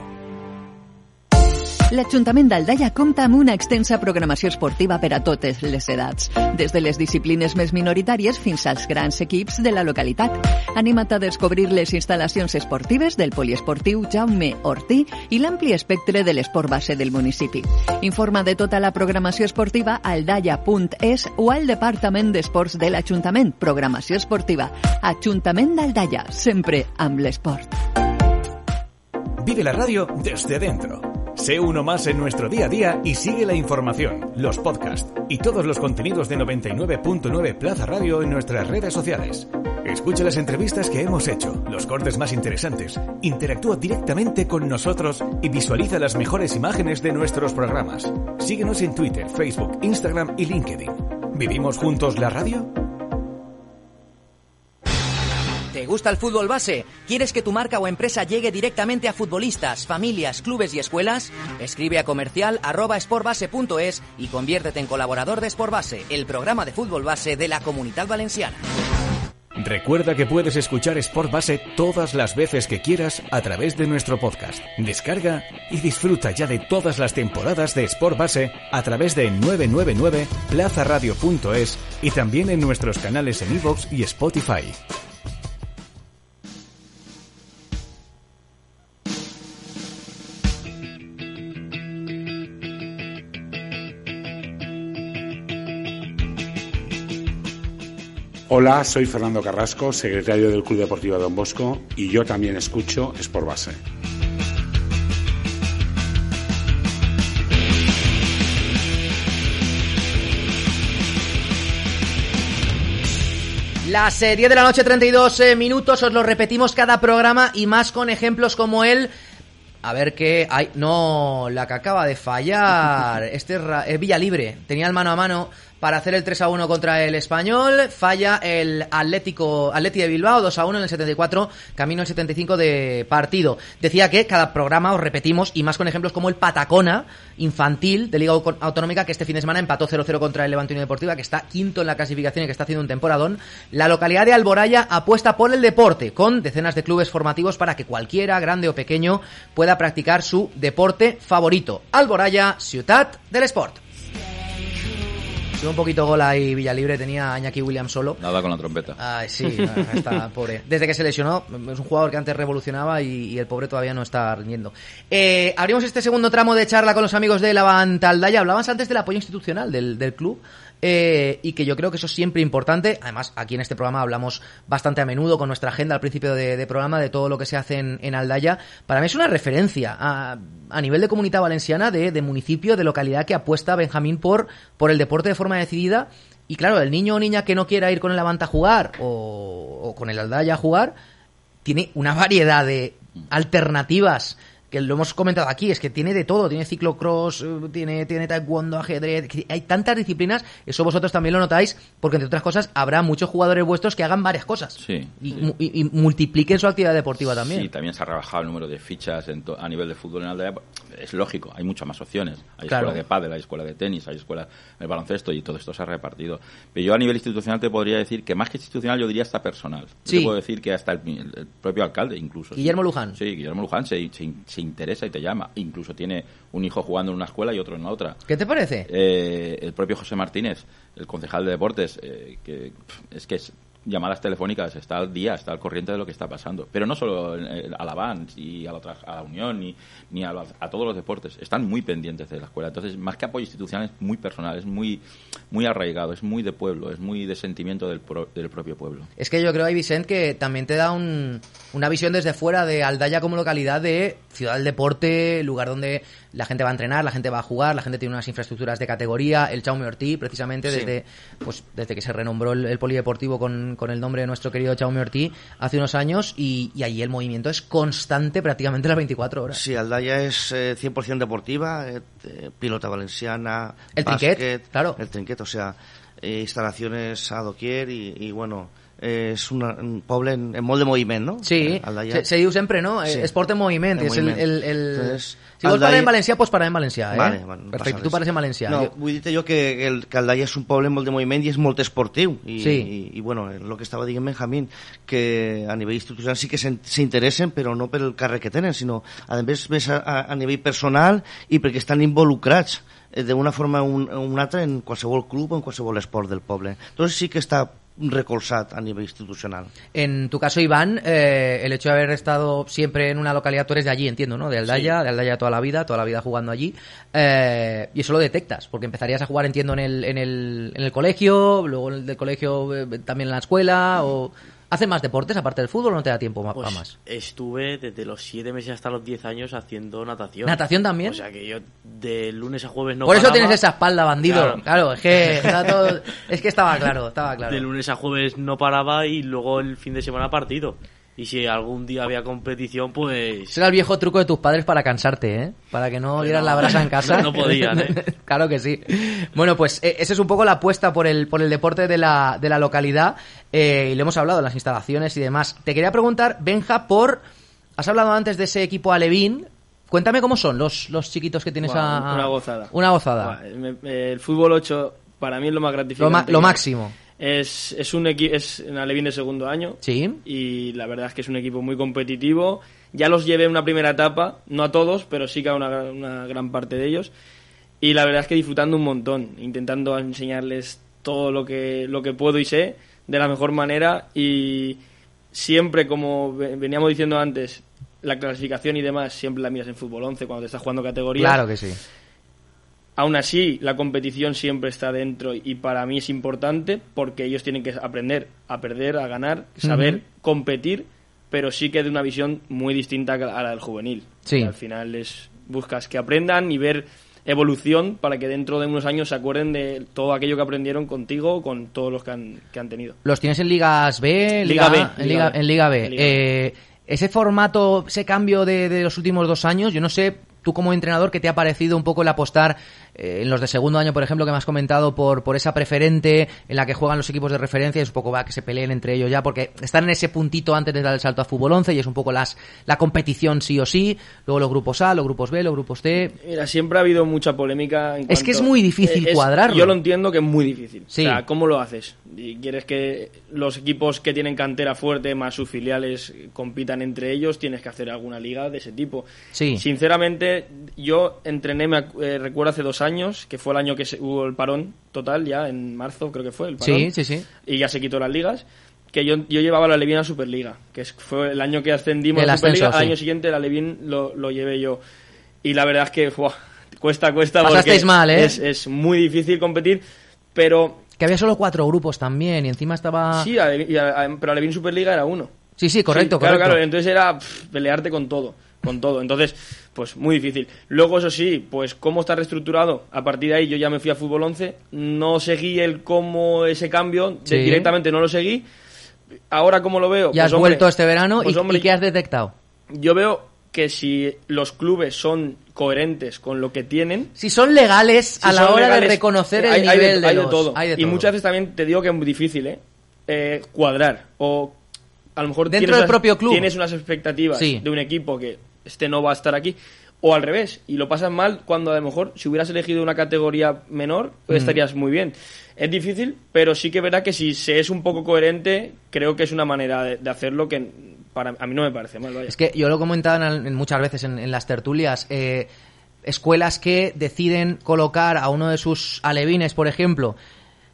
L'Ajuntament d'Aldaia compta amb una extensa programació esportiva per a totes les edats, des de les disciplines més minoritàries fins als grans equips de la localitat. Anima't a descobrir les instal·lacions esportives del poliesportiu Jaume Ortí i l'ampli espectre de l'esport base del municipi. Informa de tota la programació esportiva a aldaia.es o al Departament d'Esports de l'Ajuntament. Programació esportiva. Ajuntament d'Aldaia, sempre amb l'esport. Vive la radio desde dentro. Sé uno más en nuestro día a día y sigue la información, los podcasts y todos los contenidos de 99.9 Plaza Radio en nuestras redes sociales. Escucha las entrevistas que hemos hecho, los cortes más interesantes, interactúa directamente con nosotros y visualiza las mejores imágenes de nuestros programas. Síguenos en Twitter, Facebook, Instagram y LinkedIn. ¿Vivimos juntos la radio? ¿Te gusta el fútbol base? ¿Quieres que tu marca o empresa llegue directamente a futbolistas, familias, clubes y escuelas? Escribe a comercial sportbase.es y conviértete en colaborador de Sportbase, el programa de fútbol base de la Comunidad Valenciana. Recuerda que puedes escuchar Sport Base todas las veces que quieras a través de nuestro podcast. Descarga y disfruta ya de todas las temporadas de Sport Base a través de 999 plazaradio.es y también en nuestros canales en iVoox y Spotify. Hola, soy Fernando Carrasco, secretario del Club Deportivo Don Bosco y yo también escucho Sport Base. Las eh, 10 de la noche, 32 eh, minutos, os lo repetimos cada programa y más con ejemplos como el... A ver qué... Ay, no, la que acaba de fallar. Este es, Ra- es Villalibre. Tenía el mano a mano para hacer el 3 a 1 contra el Español. Falla el Atlético, Atleti de Bilbao, 2 a 1 en el 74, camino al 75 de partido. Decía que cada programa os repetimos y más con ejemplos como el Patacona infantil de Liga Autonómica que este fin de semana empató 0-0 contra el Levante Unión Deportiva que está quinto en la clasificación y que está haciendo un temporadón. La localidad de Alboraya apuesta por el deporte con decenas de clubes formativos para que cualquiera, grande o pequeño, pueda practicar su deporte favorito. Alboraya, Ciutat del Sport. Sido un poquito gol ahí Villalibre, tenía a Iñaki Williams solo. Nada con la trompeta. Ay, sí, está pobre. Desde que se lesionó, es un jugador que antes revolucionaba y, y el pobre todavía no está rindiendo. Eh, abrimos este segundo tramo de charla con los amigos de la Bantaldaya. Hablabas antes del apoyo institucional del, del club. Eh, y que yo creo que eso es siempre importante. Además, aquí en este programa hablamos bastante a menudo con nuestra agenda al principio de, programa de todo lo que se hace en, en Aldaya. Para mí es una referencia a, a nivel de comunidad valenciana, de, de municipio, de localidad que apuesta Benjamín por, por el deporte de forma decidida. Y claro, el niño o niña que no quiera ir con el Levante a jugar o, o con el Aldaya a jugar, tiene una variedad de alternativas que lo hemos comentado aquí, es que tiene de todo, tiene ciclocross, eh, tiene, tiene taekwondo, ajedrez, hay tantas disciplinas, eso vosotros también lo notáis, porque entre otras cosas habrá muchos jugadores vuestros que hagan varias cosas Sí. y, mu- y- y multipliquen su actividad deportiva también. Sí, también se ha rebajado el número de fichas en to- a nivel de fútbol en Aldea. Es lógico, hay muchas más opciones. Hay Claro. escuela de pádel, hay escuela de tenis, hay escuela de baloncesto y todo esto se ha repartido. Pero yo a nivel institucional te podría decir que más que institucional yo diría hasta personal. Yo Sí. Te puedo decir que hasta el, el propio alcalde incluso. sí. Guillermo Luján. Sí, Guillermo Luján se, se, se se interesa y te llama. Incluso tiene un hijo jugando en una escuela y otro en la otra. ¿Qué te parece? Eh, el propio José Martínez, el concejal de deportes, eh, que es que es llamadas telefónicas, está al día, está al corriente de lo que está pasando. Pero no solo a la Vans y a la, otra, a la Unión ni, ni a, a, todos los deportes, están muy pendientes de la escuela. Entonces, más que apoyo institucional, es muy personal, es muy, muy arraigado, es muy de pueblo, es muy de sentimiento del, del propio pueblo. Es que yo creo, Vicente, que también te da un, una visión desde fuera de Aldaya como localidad de ciudad del deporte, lugar donde la gente va a entrenar, la gente va a jugar, la gente tiene unas infraestructuras de categoría. El Chaume Ortiz, precisamente, desde, pues, desde que se renombró el, polideportivo con, con, el nombre de nuestro querido Chaume Ortiz hace unos años, y, y allí el movimiento es constante prácticamente las 24 horas. Sí, Aldaya es eh, 100% deportiva, eh, pilota valenciana, el trinquet, claro. El trinquet, o sea, eh, instalaciones a doquier y, y bueno és una, un poble en, en molt de moviment, no? Sí, se, se diu sempre, no? Sí. Esport en moviment, és el... el, el... Entonces, si vols parlar en valencià, pots parlar en valencià, eh? Vale, bueno, Perfecte, tu parles en valencià. No, jo... vull dir jo que, el, que Aldaia és un poble molt de moviment i és molt esportiu. I, sí. i, i bueno, el que estava dient Benjamín, que a nivell institucional sí que s'interessen, però no per el càrrec que tenen, sinó a més, més a, a nivell personal i perquè estan involucrats eh, d'una forma o un, una altra en qualsevol club o en qualsevol esport del poble. Entonces sí que està recolzat a nivel institucional. En tu caso, Iván, eh, el hecho de haber estado siempre en una localidad, tú eres de allí, entiendo, ¿no? De Aldaya, sí. de Aldaya toda la vida, toda la vida jugando allí. Eh, y eso lo detectas, porque empezarías a jugar, entiendo, en el, en el, en el colegio, luego del colegio eh, también en la escuela, o ¿Hace más deportes aparte del fútbol o no te da tiempo más, pues más? Estuve desde los 7 meses hasta los 10 años haciendo natación. ¿Natación también? O sea que yo de lunes a jueves no Por eso tienes esa espalda, bandido. Claro, claro es que todo... es que estaba claro, estaba claro. De lunes a jueves no paraba y luego el fin de semana partido. Y si algún día había competición, pues... Ese era el viejo truco de tus padres para cansarte, ¿eh? Para que no dieras la brasa en casa. No, no podían, ¿eh? claro que sí. Bueno, pues eh, esa es un poco la apuesta por el, por el deporte de la, de la localidad. Eh, y le hemos hablado de las instalaciones y demás. Te quería preguntar, Benja, por... Has hablado antes de ese equipo Alevín. Cuéntame cómo son los, los chiquitos que tienes Buah, a... Una gozada. Una gozada. Buah, el fútbol 8 para mí es lo más gratificante. Lo, ma lo máximo. Es, es un equipo es Alevín de segundo año. Sí. Y la verdad es que es un equipo muy competitivo. Ya los llevé en una primera etapa no a todos pero sí que a una, una gran parte de ellos. Y la verdad es que disfrutando un montón intentando enseñarles todo lo que lo que puedo y sé de la mejor manera. Y siempre como veníamos diciendo antes la clasificación y demás siempre la miras en fútbol 11 cuando te estás jugando categoría claro que sí Aún así, la competición siempre está dentro y para mí es importante porque ellos tienen que aprender a perder, a ganar, saber uh -huh. competir, pero sí que de una visión muy distinta a la del juvenil. Sí. Al final es buscas que aprendan y ver evolución para que dentro de unos años se acuerden de todo aquello que aprendieron contigo con todos los que han, que han tenido. ¿Los tienes en Ligas B? Liga, B, en Liga, B. En Liga B. Liga eh, ese formato, ese cambio de, de los últimos dos años, yo no sé tú como entrenador, ¿qué te ha parecido un poco el apostar eh, en los de segundo año, por ejemplo, que me has comentado, por, por esa preferente en la que juegan los equipos de referencia? Es un poco va que se peleen entre ellos ya, porque están en ese puntito antes de dar el salto a fútbol 11 y es un poco las, la competición sí o sí. Luego los grupos A, los grupos B, los grupos C. Mira, siempre ha habido mucha polémica. En es que es muy difícil es, cuadrarlo. Yo lo entiendo que es muy difícil. Sí. O sea, ¿cómo lo haces? Y quieres que los equipos que tienen cantera fuerte más sus filiales compitan entre ellos, tienes que hacer alguna liga de ese tipo. Sí. Sinceramente, yo entrené, me eh, recuerdo hace dos años, que fue el año que se, hubo el parón total, ya en marzo creo que fue el parón. Sí, sí, sí. Y ya se quitó las ligas. Que yo, yo llevaba la Levin a Superliga, que fue el año que ascendimos El a Superliga. ascenso, Al año siguiente la Levin lo, lo llevé yo. Y la verdad es que buah, cuesta, cuesta. Pasasteis porque mal, ¿eh? Es, es muy difícil competir, pero Que había solo cuatro grupos también y encima estaba... Sí, a- a- a- pero la Levin Superliga era uno. Sí, sí, correcto, Sí, claro, correcto. claro, entonces era pff, pelearte con todo, con todo. Entonces, pues muy difícil. Luego, eso sí, pues cómo está reestructurado. A partir de ahí yo ya me fui a fútbol 11, no seguí el cómo ese cambio, de- Sí. directamente no lo seguí. Ahora, ¿cómo lo veo? Ya has Pues, hombre, vuelto este verano pues, y, hombre, ¿y qué has detectado? Yo veo que si los clubes son coherentes con lo que tienen, Si son legales a si la hora legales, de reconocer el hay, hay nivel de, hay de todo. hay de Y todo. muchas veces también te digo que es muy difícil, ¿eh? Eh, cuadrar. O a lo mejor Dentro tienes del unas- propio club. tienes unas expectativas Sí. de un equipo que este no va a estar aquí. O al revés, y lo pasas mal cuando a lo mejor si hubieras elegido una categoría menor, Mm. estarías muy bien. Es difícil, pero sí que verá que si se es un poco coherente, creo que es una manera de, de hacerlo que para, a mí no me parece mal, vaya. Es que yo lo he comentado en, en muchas veces en, en las tertulias. eh, escuelas que deciden colocar a uno de sus alevines, por ejemplo,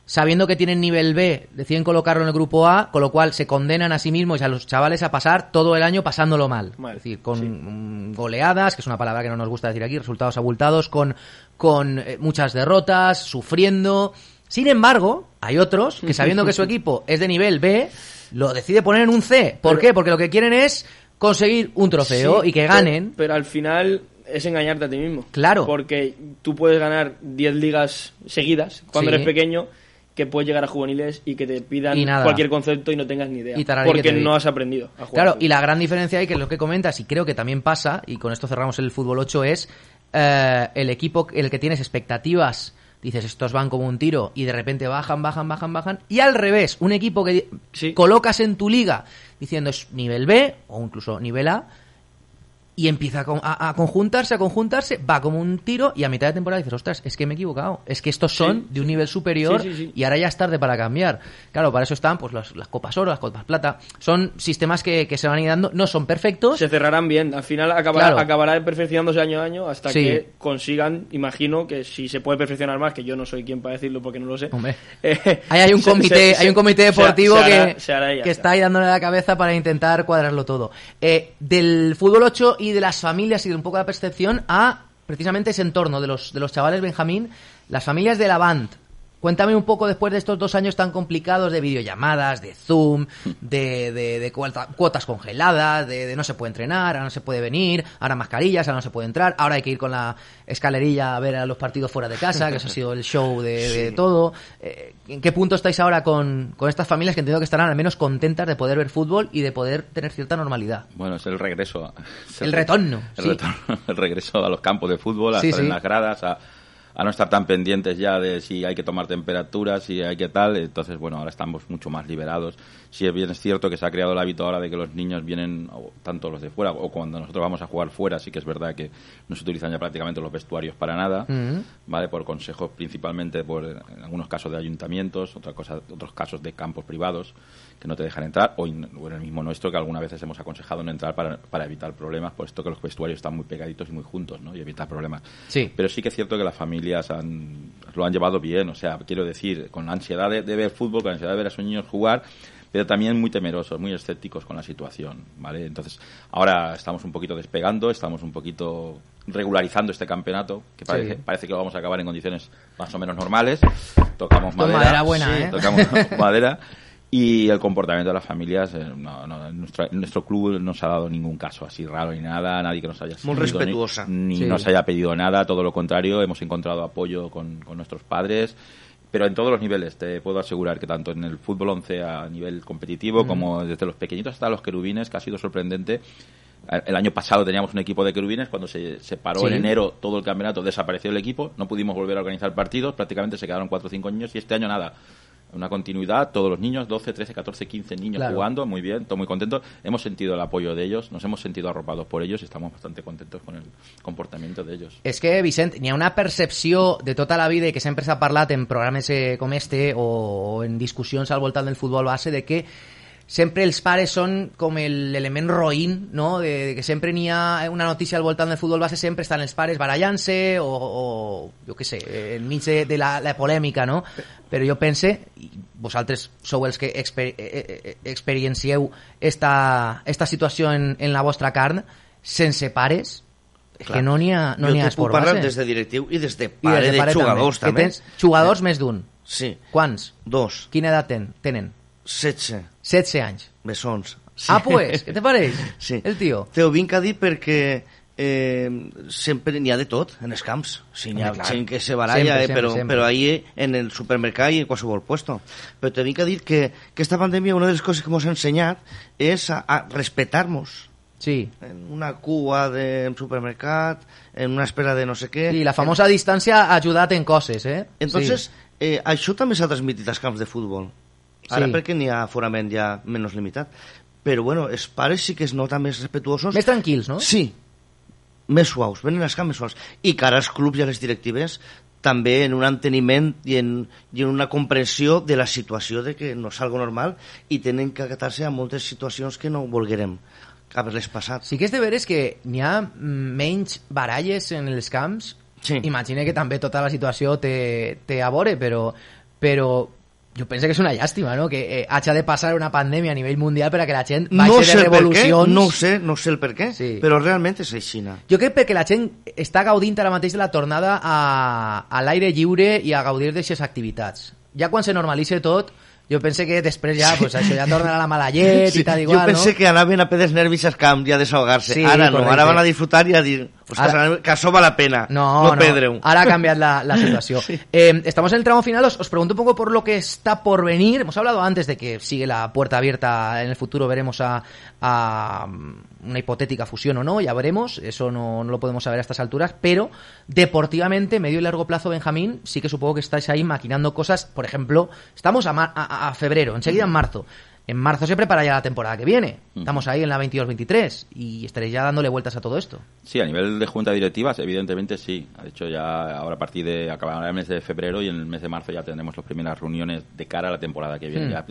sabiendo que tienen nivel B, deciden colocarlo en el grupo A, con lo cual se condenan a sí mismos y a los chavales a pasar todo el año pasándolo mal. Mal, Es decir, con mm, goleadas, que es una palabra que no nos gusta decir aquí, resultados abultados, con, con eh, muchas derrotas, sufriendo. Sin embargo, hay otros que sabiendo que su equipo es de nivel B, lo decide poner en un C. ¿Por qué? Porque lo que quieren es conseguir un trofeo Sí, y que pero- ganen. Pero, al final es engañarte a ti mismo. Claro. Porque tú puedes ganar 10 ligas seguidas cuando Sí. eres pequeño, que puedes llegar a juveniles y que te pidan Y cualquier concepto y no tengas ni idea. Y porque no has aprendido a jugar. Claro, y la gran diferencia ahí, que es lo que comentas, y creo que también pasa, y con esto cerramos el fútbol 8, es eh, el equipo en el que tienes expectativas, dices, estos van como un tiro, y de repente bajan, bajan, bajan, bajan, y al revés, un equipo que colocas en tu liga diciendo es nivel B, o incluso nivel A, y empieza a, a- conjuntarse, a conjuntarse, va como un tiro y a mitad de temporada dices, ostras, es que me he equivocado, es que estos son de un nivel superior Sí, sí, sí. y ahora ya es tarde para cambiar. Claro, para eso están pues las, las copas oro, las copas plata, son sistemas que, que se van a ir dando, no son perfectos. Se cerrarán bien. Al final acabará, Claro. acabará perfeccionándose año a año hasta que consigan, imagino que si se puede perfeccionar más, que yo no soy quien para decirlo porque no lo sé. Hombre. eh, Ahí hay un comité, se- hay un comité deportivo se hará- que, hará que está. está ahí dándole la cabeza para intentar cuadrarlo todo. Eh, del fútbol 8 y de las familias y de un poco la percepción a precisamente ese entorno de los, de los chavales Benjamín, las familias de la band. Cuéntame un poco después de estos dos años tan complicados de videollamadas, de Zoom, de, de, de cuota- cuotas congeladas, de, de no se puede entrenar, ahora no se puede venir, ahora mascarillas, ahora no se puede entrar, ahora hay que ir con la escalerilla a ver a los partidos fuera de casa, que eso ha sido el show de, todo. Eh, ¿En qué punto estáis ahora con, con estas familias que entiendo que estarán al menos contentas de poder ver fútbol y de poder tener cierta normalidad? Bueno, es el regreso. es El retorno, El, sí. retorno, el regreso a los campos de fútbol, a Sí, estar en las gradas, a, a no estar tan pendientes ya de si hay que tomar temperaturas, si hay que tal. Entonces, bueno, ahora estamos mucho más liberados. Si es bien es cierto que se ha creado el hábito ahora de que los niños vienen, tanto los de fuera, o cuando nosotros vamos a jugar fuera, sí que es verdad que no se utilizan ya prácticamente los vestuarios para nada. Mm. ¿vale? Por consejos principalmente por en algunos casos de ayuntamientos, otra cosa, otros casos de campos privados que no te dejan entrar, o, in- o en el mismo nuestro que algunas veces hemos aconsejado no entrar para, para evitar problemas, puesto que los vestuarios están muy pegaditos y muy juntos, ¿no? Y evitar problemas. Sí. Pero sí que es cierto que las familias han, lo han llevado bien, o sea, quiero decir, con la ansiedad de, de ver fútbol, con la ansiedad de ver a sus niños jugar, pero también muy temerosos, muy escépticos con la situación, ¿vale? Entonces, ahora estamos un poquito despegando, estamos un poquito regularizando este campeonato, que parece, Sí. parece que lo vamos a acabar en condiciones más o menos normales. Tocamos madera. madera buena, sí, ¿eh? Tocamos madera. Y el comportamiento de las familias, eh, no, nuestro, nuestro club no se ha dado ningún caso así raro ni nada, nadie que nos haya Muy respetuosa. Ni, ni Sí. nos haya pedido nada, todo lo contrario, hemos encontrado apoyo con, con nuestros padres, pero en todos los niveles, te puedo asegurar que tanto en el fútbol 11 a nivel competitivo, como desde los pequeñitos hasta los querubines, que ha sido sorprendente. El año pasado teníamos un equipo de querubines, cuando se, se paró Sí. en enero todo el campeonato, desapareció el equipo, no pudimos volver a organizar partidos, prácticamente se quedaron 4 o 5 niños y este año nada. Una continuidad, todos los niños, 12, 13, 14, 15 niños Claro. jugando, muy bien, todo muy contentos. Hemos sentido el apoyo de ellos, nos hemos sentido arropados por ellos y estamos bastante contentos con el comportamiento de ellos. És que, Vicent, n'hi ha una percepció de tota la vida que sempre s'ha parlat en programes eh, com este o, o en discussions al voltant del futbol base de que sempre els pares són com el- l'element roïn, no? De, de que sempre n'hi ha una notícia al voltant del futbol base, sempre estan els pares barallant-se o, o, jo què sé, eh, enmig de, de la, la polèmica, no? Però jo pense, i vosaltres sou els que exper eh, eh, experiencieu esta, esta situació en, en la vostra carn, sense pares, és que no n'hi ha, no jo n'hi ha te puc esport parlar base. des de directiu i des de I pare, des de, pare jugadors també. també. Que tens jugadors més d'un. Sí. Quants? Dos. Quina edat ten, tenen? 16. 16 anys. Bessons. Ah, pues, què te pareix? Sí. El tio. Te ho vinc a dir perquè eh, sempre n'hi ha de tot en els camps. Sí, n'hi ha Home, gent que se baralla, Sempre, eh, sempre, però, sempre. però ahí en el supermercat i en qualsevol puesto. Però te vinc a dir que, que esta pandèmia una de les coses que ens ha ensenyat és a, a respetar-nos. Sí. En una cua de supermercat, en una espera de no sé què... I la famosa distància ha ajudat en coses, eh? Entonces, sí. eh, això també s'ha transmitit als camps de futbol. Ara Sí. perquè n'hi ha aforament ja menys limitat. Però bueno, els pares sí que es nota més respetuosos. Més tranquils, no? Sí. Més suaus, venen camps més suaus. I cara als clubs i a les directives també en un enteniment i en, i en una comprensió de la situació de que no és algo normal i tenen que acatar-se a moltes situacions que no volguerem haver-les passat. Sí que és de veres que n'hi ha menys baralles en els camps. Sí. Imagina que també tota la situació té, té a veure, però, però jo penso que és una llàstima, no? Que eh, hagi de passar una pandèmia a nivell mundial per a que la gent baixi no de sé el per què, revolucions. no sé, no sé el per què, Sí. però realment és així. Jo crec perquè la gent està gaudint ara mateix de la tornada a, a l'aire lliure i a gaudir d'aixes activitats. Ja quan se normalitza tot, jo pense que després ja, pues, això ja torna a la mala llet i tal igual, jo pensé no? que anaven a pedres nervis al camp i a desahogar-se. Sí, ara no, correcte. ara van a disfrutar i a dir Ostres, Ara- que això val la pena, No, no, no, perdre-ho. ha la, la situación. Eh, estamos en el tramo final, os, os pregunto un poco por lo que está por venir. Hemos hablado antes de que sigue la puerta abierta, en el futuro veremos a, a mm, una hipotética fusión o no, ya veremos, eso no, no lo podemos saber a estas alturas, pero deportivamente, medio y largo plazo, Benjamín, sí que supongo que estáis ahí maquinando cosas, por ejemplo, estamos a, a- a febrero, enseguida en marzo. En marzo se prepara ya la temporada que viene. Estamos ahí en la 22-23 y estaréis ya dándole vueltas a todo esto. Sí, a nivel de junta directivas, evidentemente sí. De hecho, ya ahora a partir de acabar el mes de febrero y en el mes de marzo ya tendremos las primeras reuniones de cara a la temporada que viene, Hmm. ya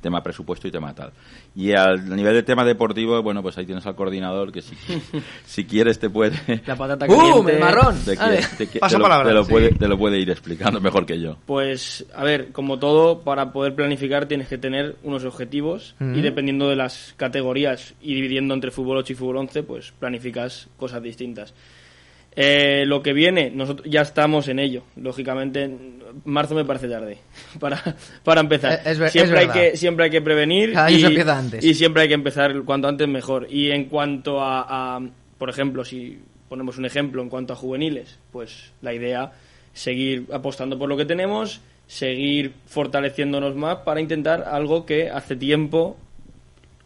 tema presupuesto y tema tal. Y al nivel de tema deportivo, bueno, pues ahí tienes al coordinador que si, si quieres te puede... La patata. El marrón. te, te- te- Pasa te lo, palabra, te lo sí. puede, te lo puede ir explicando mejor que yo. Pues, a ver, como todo, para poder planificar tienes que tener unos objetivos Y dependiendo de las categorías y dividiendo entre fútbol 8 y fútbol 11, pues planificas cosas distintas. Eh, lo que viene, nosotros ya estamos en ello. Lógicamente, en marzo me parece tarde para, para empezar. Es- es siempre, es hay verdad. que, siempre hay que prevenir Cada y, antes. y siempre hay que empezar cuanto antes mejor. Y en cuanto a, a, por ejemplo, si ponemos un ejemplo en cuanto a juveniles, pues la idea seguir apostando por lo que tenemos, seguir fortaleciéndonos más para intentar algo que hace tiempo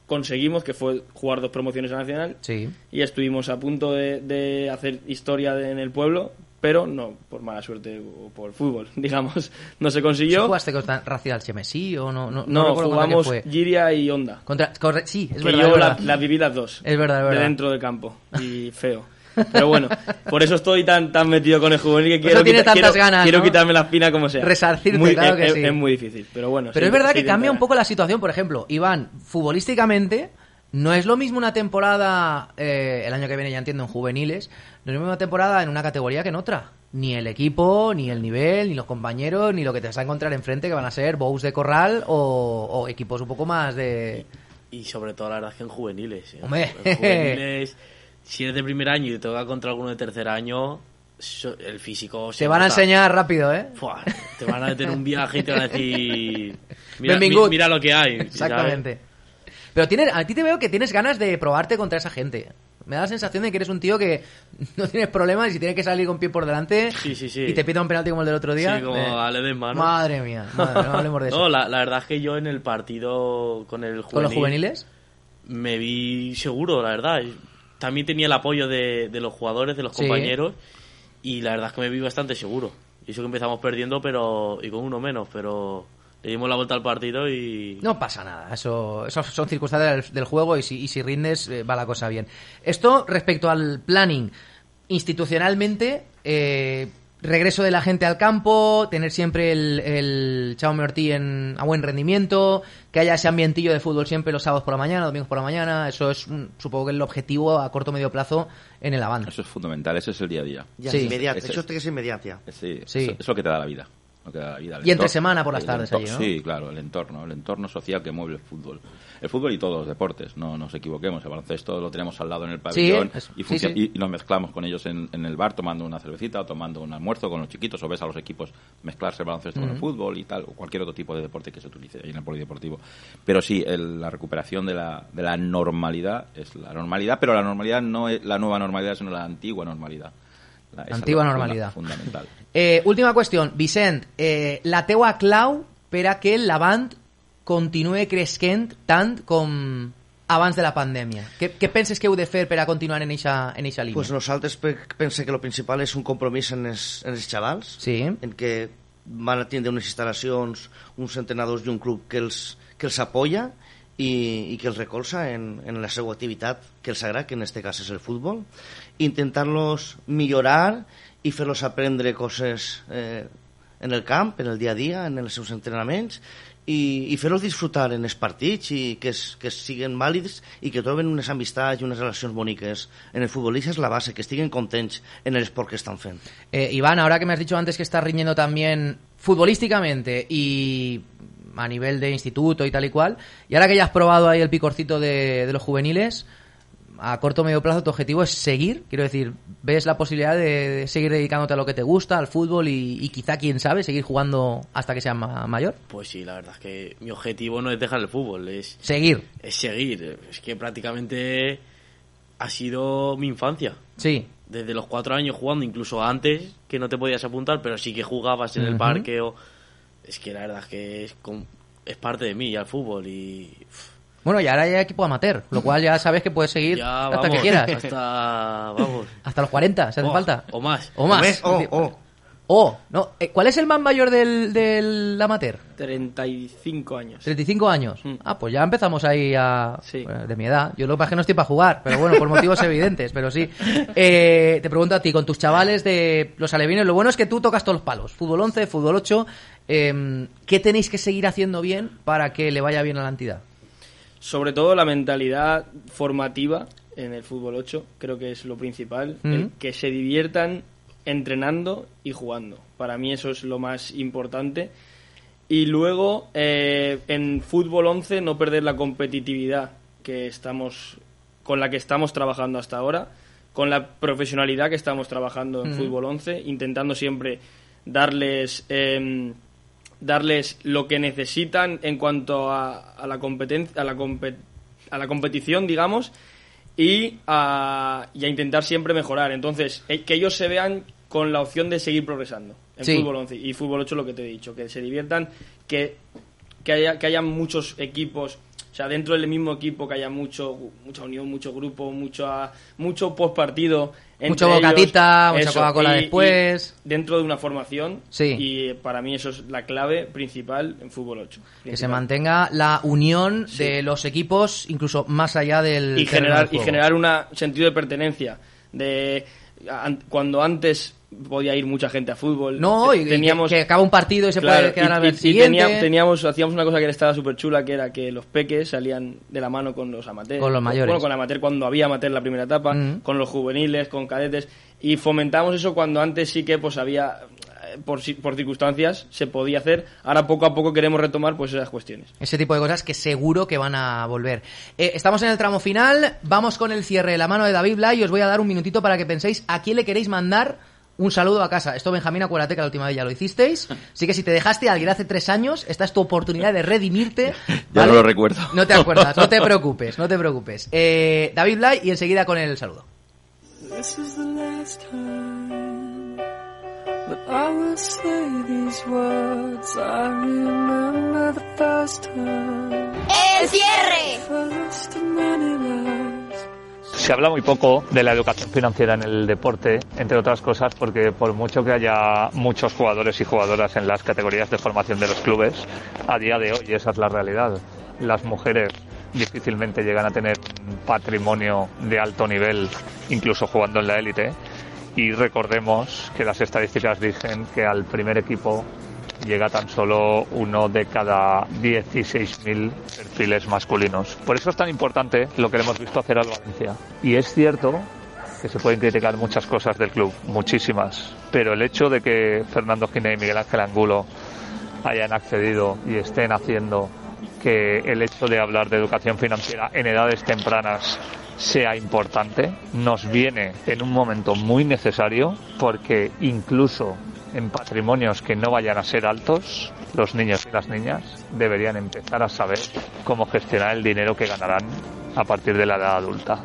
conseguimos, que fue jugar dos promociones a Nacional. Sí. Y estuvimos a punto de, de hacer historia de- en el pueblo, pero no por mala suerte o por fútbol, digamos. No se ¿Sí consiguió. ¿Jugaste contra Racial Chemesí o no? No, jugamos fue. Giria y Honda. Contra, corre- sí, es que verdad. yo es la- verdad. viví las dos. Es verdad, es verdad. De dentro del campo. Y feo. Pero bueno, por eso estoy tan tan metido con el juvenil que quiero, quita- quiero, ganas, quiero ¿no? quitarme la espina como sea. Resarcirte, Muy- claro es, que es- sí. es muy difícil, pero bueno. Pero sí- es verdad que cambia un poco la situación. Por ejemplo, Iván, futbolísticamente, no es lo mismo una temporada, eh, el año que viene ya entiendo, en juveniles, no es lo mismo una temporada en una categoría que en otra. Ni el equipo, ni el nivel, ni los compañeros, ni lo que te vas a encontrar enfrente, que van a ser bows de corral o, o equipos un poco más de... Y sobre todo, la verdad es que en juveniles. ¿eh? Hombre. En juveniles, si eres de primer año y te toca contra alguno de tercer año, el físico se Te van a enseñar rápido, ¿eh? Fua, te van a meter un viaje y te van a decir... Mira, Benvingut. mi- mira lo que hay. ¿sabes? Exactamente. Pero tienes, a ti te veo que tienes ganas de probarte contra esa gente. Me da la sensación de que eres un tío que no tienes problemas y si tienes que salir con pie por delante Sí, sí, sí. y te pita un penalti como el del otro día. Sí, como eh, a Ledesma, ¿no? Madre mía, madre, no hablemos de eso. No, la, la verdad es que yo en el partido con el juvenil... ¿Con los juveniles? Me vi seguro, la verdad. También tenía el apoyo de, de los jugadores, de los Sí. compañeros, y la verdad es que me vi bastante seguro. Y eso que empezamos perdiendo, pero y con uno menos, pero le dimos la vuelta al partido y... No pasa nada, eso, eso son circunstancias del, del juego y si, y si rindes eh, va la cosa bien. Esto respecto al planning, institucionalmente, eh, regreso de la gente al campo, tener siempre el, el Chaume Ortiz en, a buen rendimiento, que haya ese ambientillo de fútbol siempre los sábados por la mañana, domingos por la mañana, eso es supongo que el objetivo a corto o medio plazo en el avance. Eso es fundamental, ese es el día a día. Ya, Sí. es inmediato. Eso. Sí, Sí. Eso, es lo que te da la vida. Vida Y entre semana por las tardes ento- allí, ¿no? Sí, claro, el entorno, el entorno social que mueve el fútbol. El fútbol y todos los deportes, no nos equivoquemos. El baloncesto lo tenemos al lado en el pabellón y, sí, y- nos mezclamos con ellos en, en el bar tomando una cervecita o tomando un almuerzo con los chiquitos o ves a los equipos mezclarse el baloncesto con el fútbol y tal, o cualquier otro tipo de deporte que se utilice ahí en el polideportivo. Pero sí, el- la recuperación de la, de la normalidad es la normalidad, pero la normalidad no es la nueva normalidad, sino la antigua normalidad. La, Antigua la- normalidad. Fundamental. Eh, última qüestió, Vicent, eh, la teua clau per a que el Lavant continue cresquent tant com abans de la pandèmia. Què, què penses que heu de fer per a continuar en eixa, en eixa línia? Pues nosaltres pe- pense que lo principal és un compromís en els, en els xavals, sí. en què van a tindre unes instal·lacions, uns entrenadors i un club que els, que els apoya i, i que els recolza en, en la seva activitat que els agrada, que en este cas és el futbol, intentar-los millorar i fer-los aprendre coses eh, en el camp, en el dia a dia, en els seus entrenaments i, i fer-los disfrutar en els partits i que, es, que siguen vàlids i que troben unes amistats i unes relacions boniques en el futbol. és la base, que estiguen contents en el esport que estan fent. Eh, Iván, ahora que me has dicho antes que estás riñendo también futbolísticamente y a nivel de instituto y tal y cual, y ahora que ya has probado ahí el picorcito de, de los juveniles, a corto o medio plazo tu objetivo es seguir, quiero decir, ves la posibilidad de, seguir dedicándote a lo que te gusta, al fútbol y, quizá, quién sabe, seguir jugando hasta que seas mayor. Pues sí, la verdad es que mi objetivo no es dejar el fútbol, es seguir. Es seguir, es que prácticamente ha sido mi infancia. Sí. Desde los cuatro años jugando, incluso antes que no te podías apuntar, pero sí que jugabas en el parque o... Es que la verdad es que es, es parte de mí ya el fútbol y... Bueno, y ahora hay equipo amateur, lo cual ya sabes que puedes seguir hasta que quieras. Hasta, vamos. hasta los 40, si hace falta. O más. O más. O, no. Eh, ¿Cuál es el más mayor del, del amateur? 35 años. 35 años. Mm. Ah, pues ya empezamos ahí a... de mi edad. Yo lo que pasa es que no estoy para jugar, pero bueno, por motivos evidentes, pero sí. Eh, te pregunto a ti, con tus chavales de los alevines, lo bueno es que tú tocas todos los palos. Fútbol 11, fútbol 8. Em, ¿Qué tenéis que seguir haciendo bien para que le vaya bien a la entidad? Sobre todo la mentalidad formativa en el fútbol 8, creo que es lo principal, el que se diviertan entrenando y jugando. Para mí eso es lo más importante. Y luego, eh, en fútbol 11, no perder la competitividad que estamos, con la que estamos trabajando hasta ahora, con la profesionalidad que estamos trabajando en fútbol 11, intentando siempre darles em, darles lo que necesitan en cuanto a, la competencia, a la, a la competición, digamos, y a, intentar siempre mejorar. Entonces, eh, que ellos se vean con la opción de seguir progresando en fútbol 11 y fútbol 8 lo que te he dicho, que se diviertan, que, que haya que haya muchos equipos o sea, dentro del mismo equipo que haya mucho, mucha unión, mucho grupo, mucho, mucho post partido. Mucho bocatita, mucha Coca-Cola después. dentro de una formación. Sí. Y para mí eso es la clave principal en fútbol 8. Que se mantenga la unión de los equipos, incluso más allá del. Y generar, y generar un sentido de pertenencia. De cuando antes podía ir mucha gente a fútbol. No, y teníamos, que, acaba un partido y se puede quedar a ver y, siguiente. teníamos, hacíamos una cosa que estaba súper chula, que era que los peques salían de la mano con los amateurs. Con los mayores. Bueno, con amateur cuando había amateur la primera etapa, con los juveniles, con cadetes. Y fomentamos eso cuando antes sí que pues había por, por, circunstancias se podía hacer. Ahora poco a poco queremos retomar pues esas cuestiones. Ese tipo de cosas que seguro que van a volver. Eh, estamos en el tramo final, vamos con el cierre de la mano de David Blay y os voy a dar un minutito para que penséis a quién le queréis mandar un saludo a casa. Esto, Benjamín, acuérdate que la última vez ya lo hicisteis. Así que si te dejaste a alguien hace tres años, esta es tu oportunidad de redimirte. ya no lo recuerdo. No te acuerdas, no te preocupes, no te preocupes. Eh, David Blay y enseguida con el saludo. ¡El cierre! Se habla muy poco de la educación financiera en el deporte, entre otras cosas porque por mucho que haya muchos jugadores y jugadoras en las categorías de formación de los clubes, a día de hoy esa es la realidad. Las mujeres difícilmente llegan a tener un patrimonio de alto nivel, incluso jugando en la élite. Y recordemos que las estadísticas dicen que al primer equipo llega tan solo uno de cada 16.000 perfiles masculinos. Por eso es tan importante lo que le hemos visto hacer al Valencia. Y es cierto que se pueden criticar muchas cosas del club, muchísimas, pero el hecho de que Fernando Gine y Miguel Ángel Angulo hayan accedido y estén haciendo que el hecho de hablar de educación financiera en edades tempranas sea importante, nos viene en un momento muy necesario porque incluso en patrimonios que no vayan a ser altos, los niños y las niñas deberían empezar a saber cómo gestionar el dinero que ganarán a partir de la edad adulta.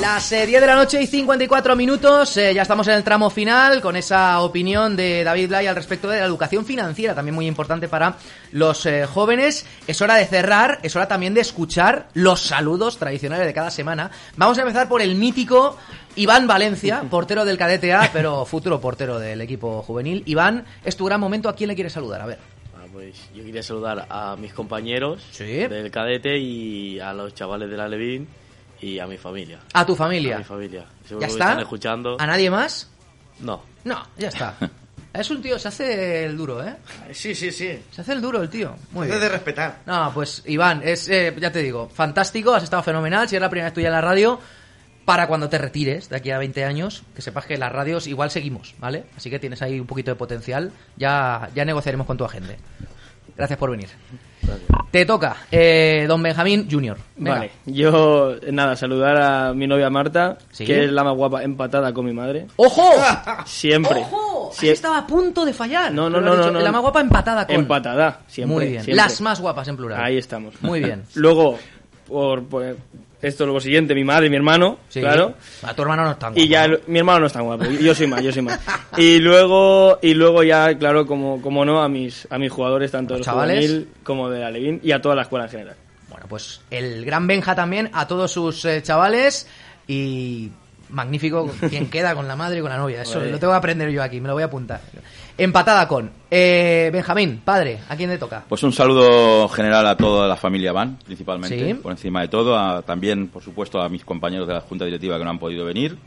Las 10 de la noche y 54 minutos, eh, ya estamos en el tramo final con esa opinión de David Blay al respecto de la educación financiera, también muy importante para los eh, jóvenes. Es hora de cerrar, es hora también de escuchar los saludos tradicionales de cada semana. Vamos a empezar por el mítico Iván Valencia, portero del cadete A, pero futuro portero del equipo juvenil. Iván, es tu gran momento, ¿a quién le quieres saludar? A ver. Pues yo quería saludar a mis compañeros del cadete y a los chavales de la Levín y a mi familia. ¿A tu familia? A mi familia. Seguro ¿Ya que está? están escuchando. ¿A nadie más? No. No, ya está. Es un tío, se hace el duro, ¿eh? Sí, sí, sí. Se hace el duro el tío. Muy Se bien. de respetar. No, pues Iván, es, eh, ya te digo, fantástico, has estado fenomenal. Si es la primera vez tuya en la radio, para cuando te retires de aquí a 20 años, que sepas que las radios igual seguimos, ¿vale? Así que tienes ahí un poquito de potencial. Ya, ya negociaremos con tu agente. Gracias por venir. Te toca, eh, don Benjamín Junior. Venga. Vale, yo nada, saludar a mi novia Marta, Sí. que es la más guapa empatada con mi madre. ¡Ojo! Siempre. ¡Ojo! Sie- Ahí estaba a punto de fallar. No, no, no, no, no. La más guapa empatada con. Empatada, siempre. Muy bien. siempre. Las más guapas en plural. Ahí estamos. Muy bien. Luego, por, por esto es lo siguiente, mi madre y mi hermano, Sí. claro. A tu hermano no es tan Y guapo, ya, mi hermano no es tan guapo, yo soy más, yo soy más. Y luego, y luego ya, claro, como, como no, a mis, a mis jugadores, tanto chavales. juvenil como de la y a toda la escuela en general. Bueno, pues el gran Benja también a todos sus eh, chavales y magnífico quien queda con la madre y con la novia. Eso Vale. lo tengo que aprender yo aquí, me lo voy a apuntar. Empatada con eh, Benjamín, padre, ¿a quién le toca? Pues un saludo general a toda la familia Van, principalmente, Sí. por encima de todo. A- también, por supuesto, a mis compañeros de la Junta Directiva que no han podido venir.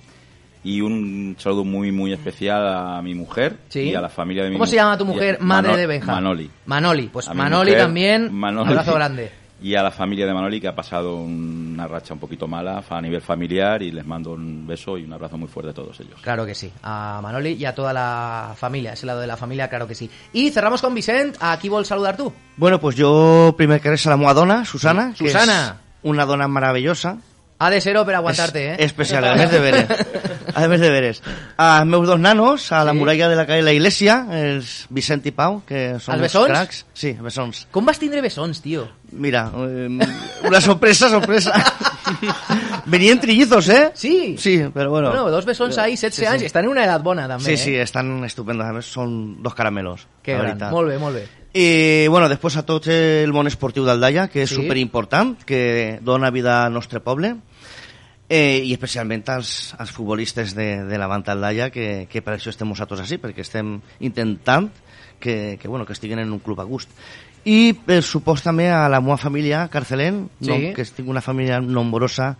Y un saludo muy, muy especial a mi mujer Sí. y a la familia de mi ¿Cómo se llama tu mujer, madre Mano- de Benja? Manoli. Manoli, pues A Manoli mujer, también, Manoli. abrazo grande. Y a la familia de Manoli que ha pasado una racha un poquito mala a nivel familiar y les mando un beso y un abrazo muy fuerte a todos ellos. Claro que sí, a Manoli y a toda la familia, ese lado de la familia, claro que sí. Y cerramos con Vicent, aquí vol saludar tú. Bueno, pues yo primer que res a dona, Susana. que Susana. una dona maravillosa. Ha de ser pero aguantarte, eh? Especial, més deberes. A més deberes. A meus dos nanos, a la Sí. muralla de la calle La Iglesia, els Vicent i Pau, que són Els bessons? cracs. Sí, bessons. Com vas tindre bessons, tio? Mira, eh, una sorpresa, sorpresa. Venien trillizos, ¿eh? Sí. Sí, pero bueno. Bueno, dos bessons ahí, 16 anys, estan en una edat bona, també, Sí, eh? sí, están estupendos. A més, són dos caramelos. Que gran, veritat. molt bé, molt bé. I, bueno, després a tot el món esportiu d'Aldaia, que és Sí. superimportant, que dona vida al nostre poble, eh, i especialment als, als futbolistes de, de la Vanta Aldaia, que, que per això estem nosaltres així, perquè estem intentant que, que, bueno, que estiguin en un club a gust. I per supòs també a la meva família, Carcelén, no, Sí. que estic una família nombrosa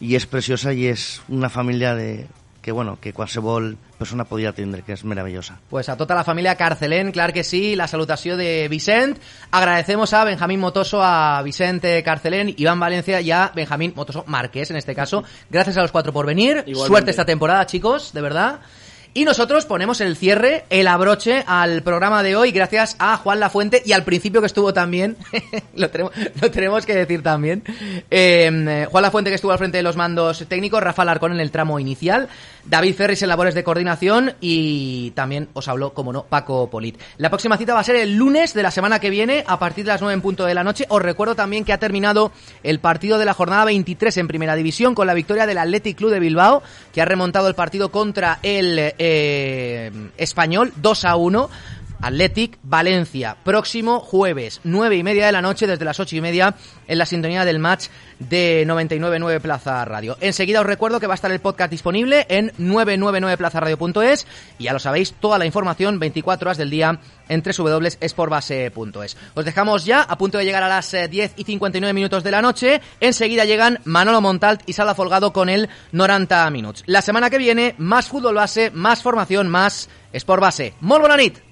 i és preciosa i és una família de, que, bueno, que qualsevol persona podria tindre, que és meravellosa. Pues a tota la familia Carcelén, clar que sí, la salutació de Vicent. Agradecemos a Benjamín Motoso, a Vicente Carcelén, Iván Valencia y a Benjamín Motoso Márquez, en este caso. Gracias a los cuatro por venir. Igualmente. Suerte esta temporada, chicos, de verdad. Y nosotros ponemos el cierre, el abroche al programa de hoy, gracias a Juan Lafuente y al principio que estuvo también, lo, tenemos, lo tenemos que decir también, eh, Juan Lafuente que estuvo al frente de los mandos técnicos, Rafa Larcón en el tramo inicial, David Ferris en labores de coordinación y también os habló, como no, Paco Polit. La próxima cita va a ser el lunes de la semana que viene a partir de las 9 en punto de la noche. Os recuerdo también que ha terminado el partido de la jornada 23 en Primera División con la victoria del Athletic Club de Bilbao, que ha remontado el partido contra el eh, Español 2 a 1. Athletic Valencia, próximo jueves, nueve y media de la noche, desde las ocho y media, en la sintonía del match de 99.9 Plaza Radio. Enseguida os recuerdo que va a estar el podcast disponible en 999plazaradio.es y ya lo sabéis, toda la información 24 horas del día en www.sportbase.es. Os dejamos ya a punto de llegar a las eh, 10 y 59 minutos de la noche. Enseguida llegan Manolo Montalt y Sala Folgado con el 90 Minutos. La semana que viene, más fútbol base, más formación, más Sport Base. Bona nit!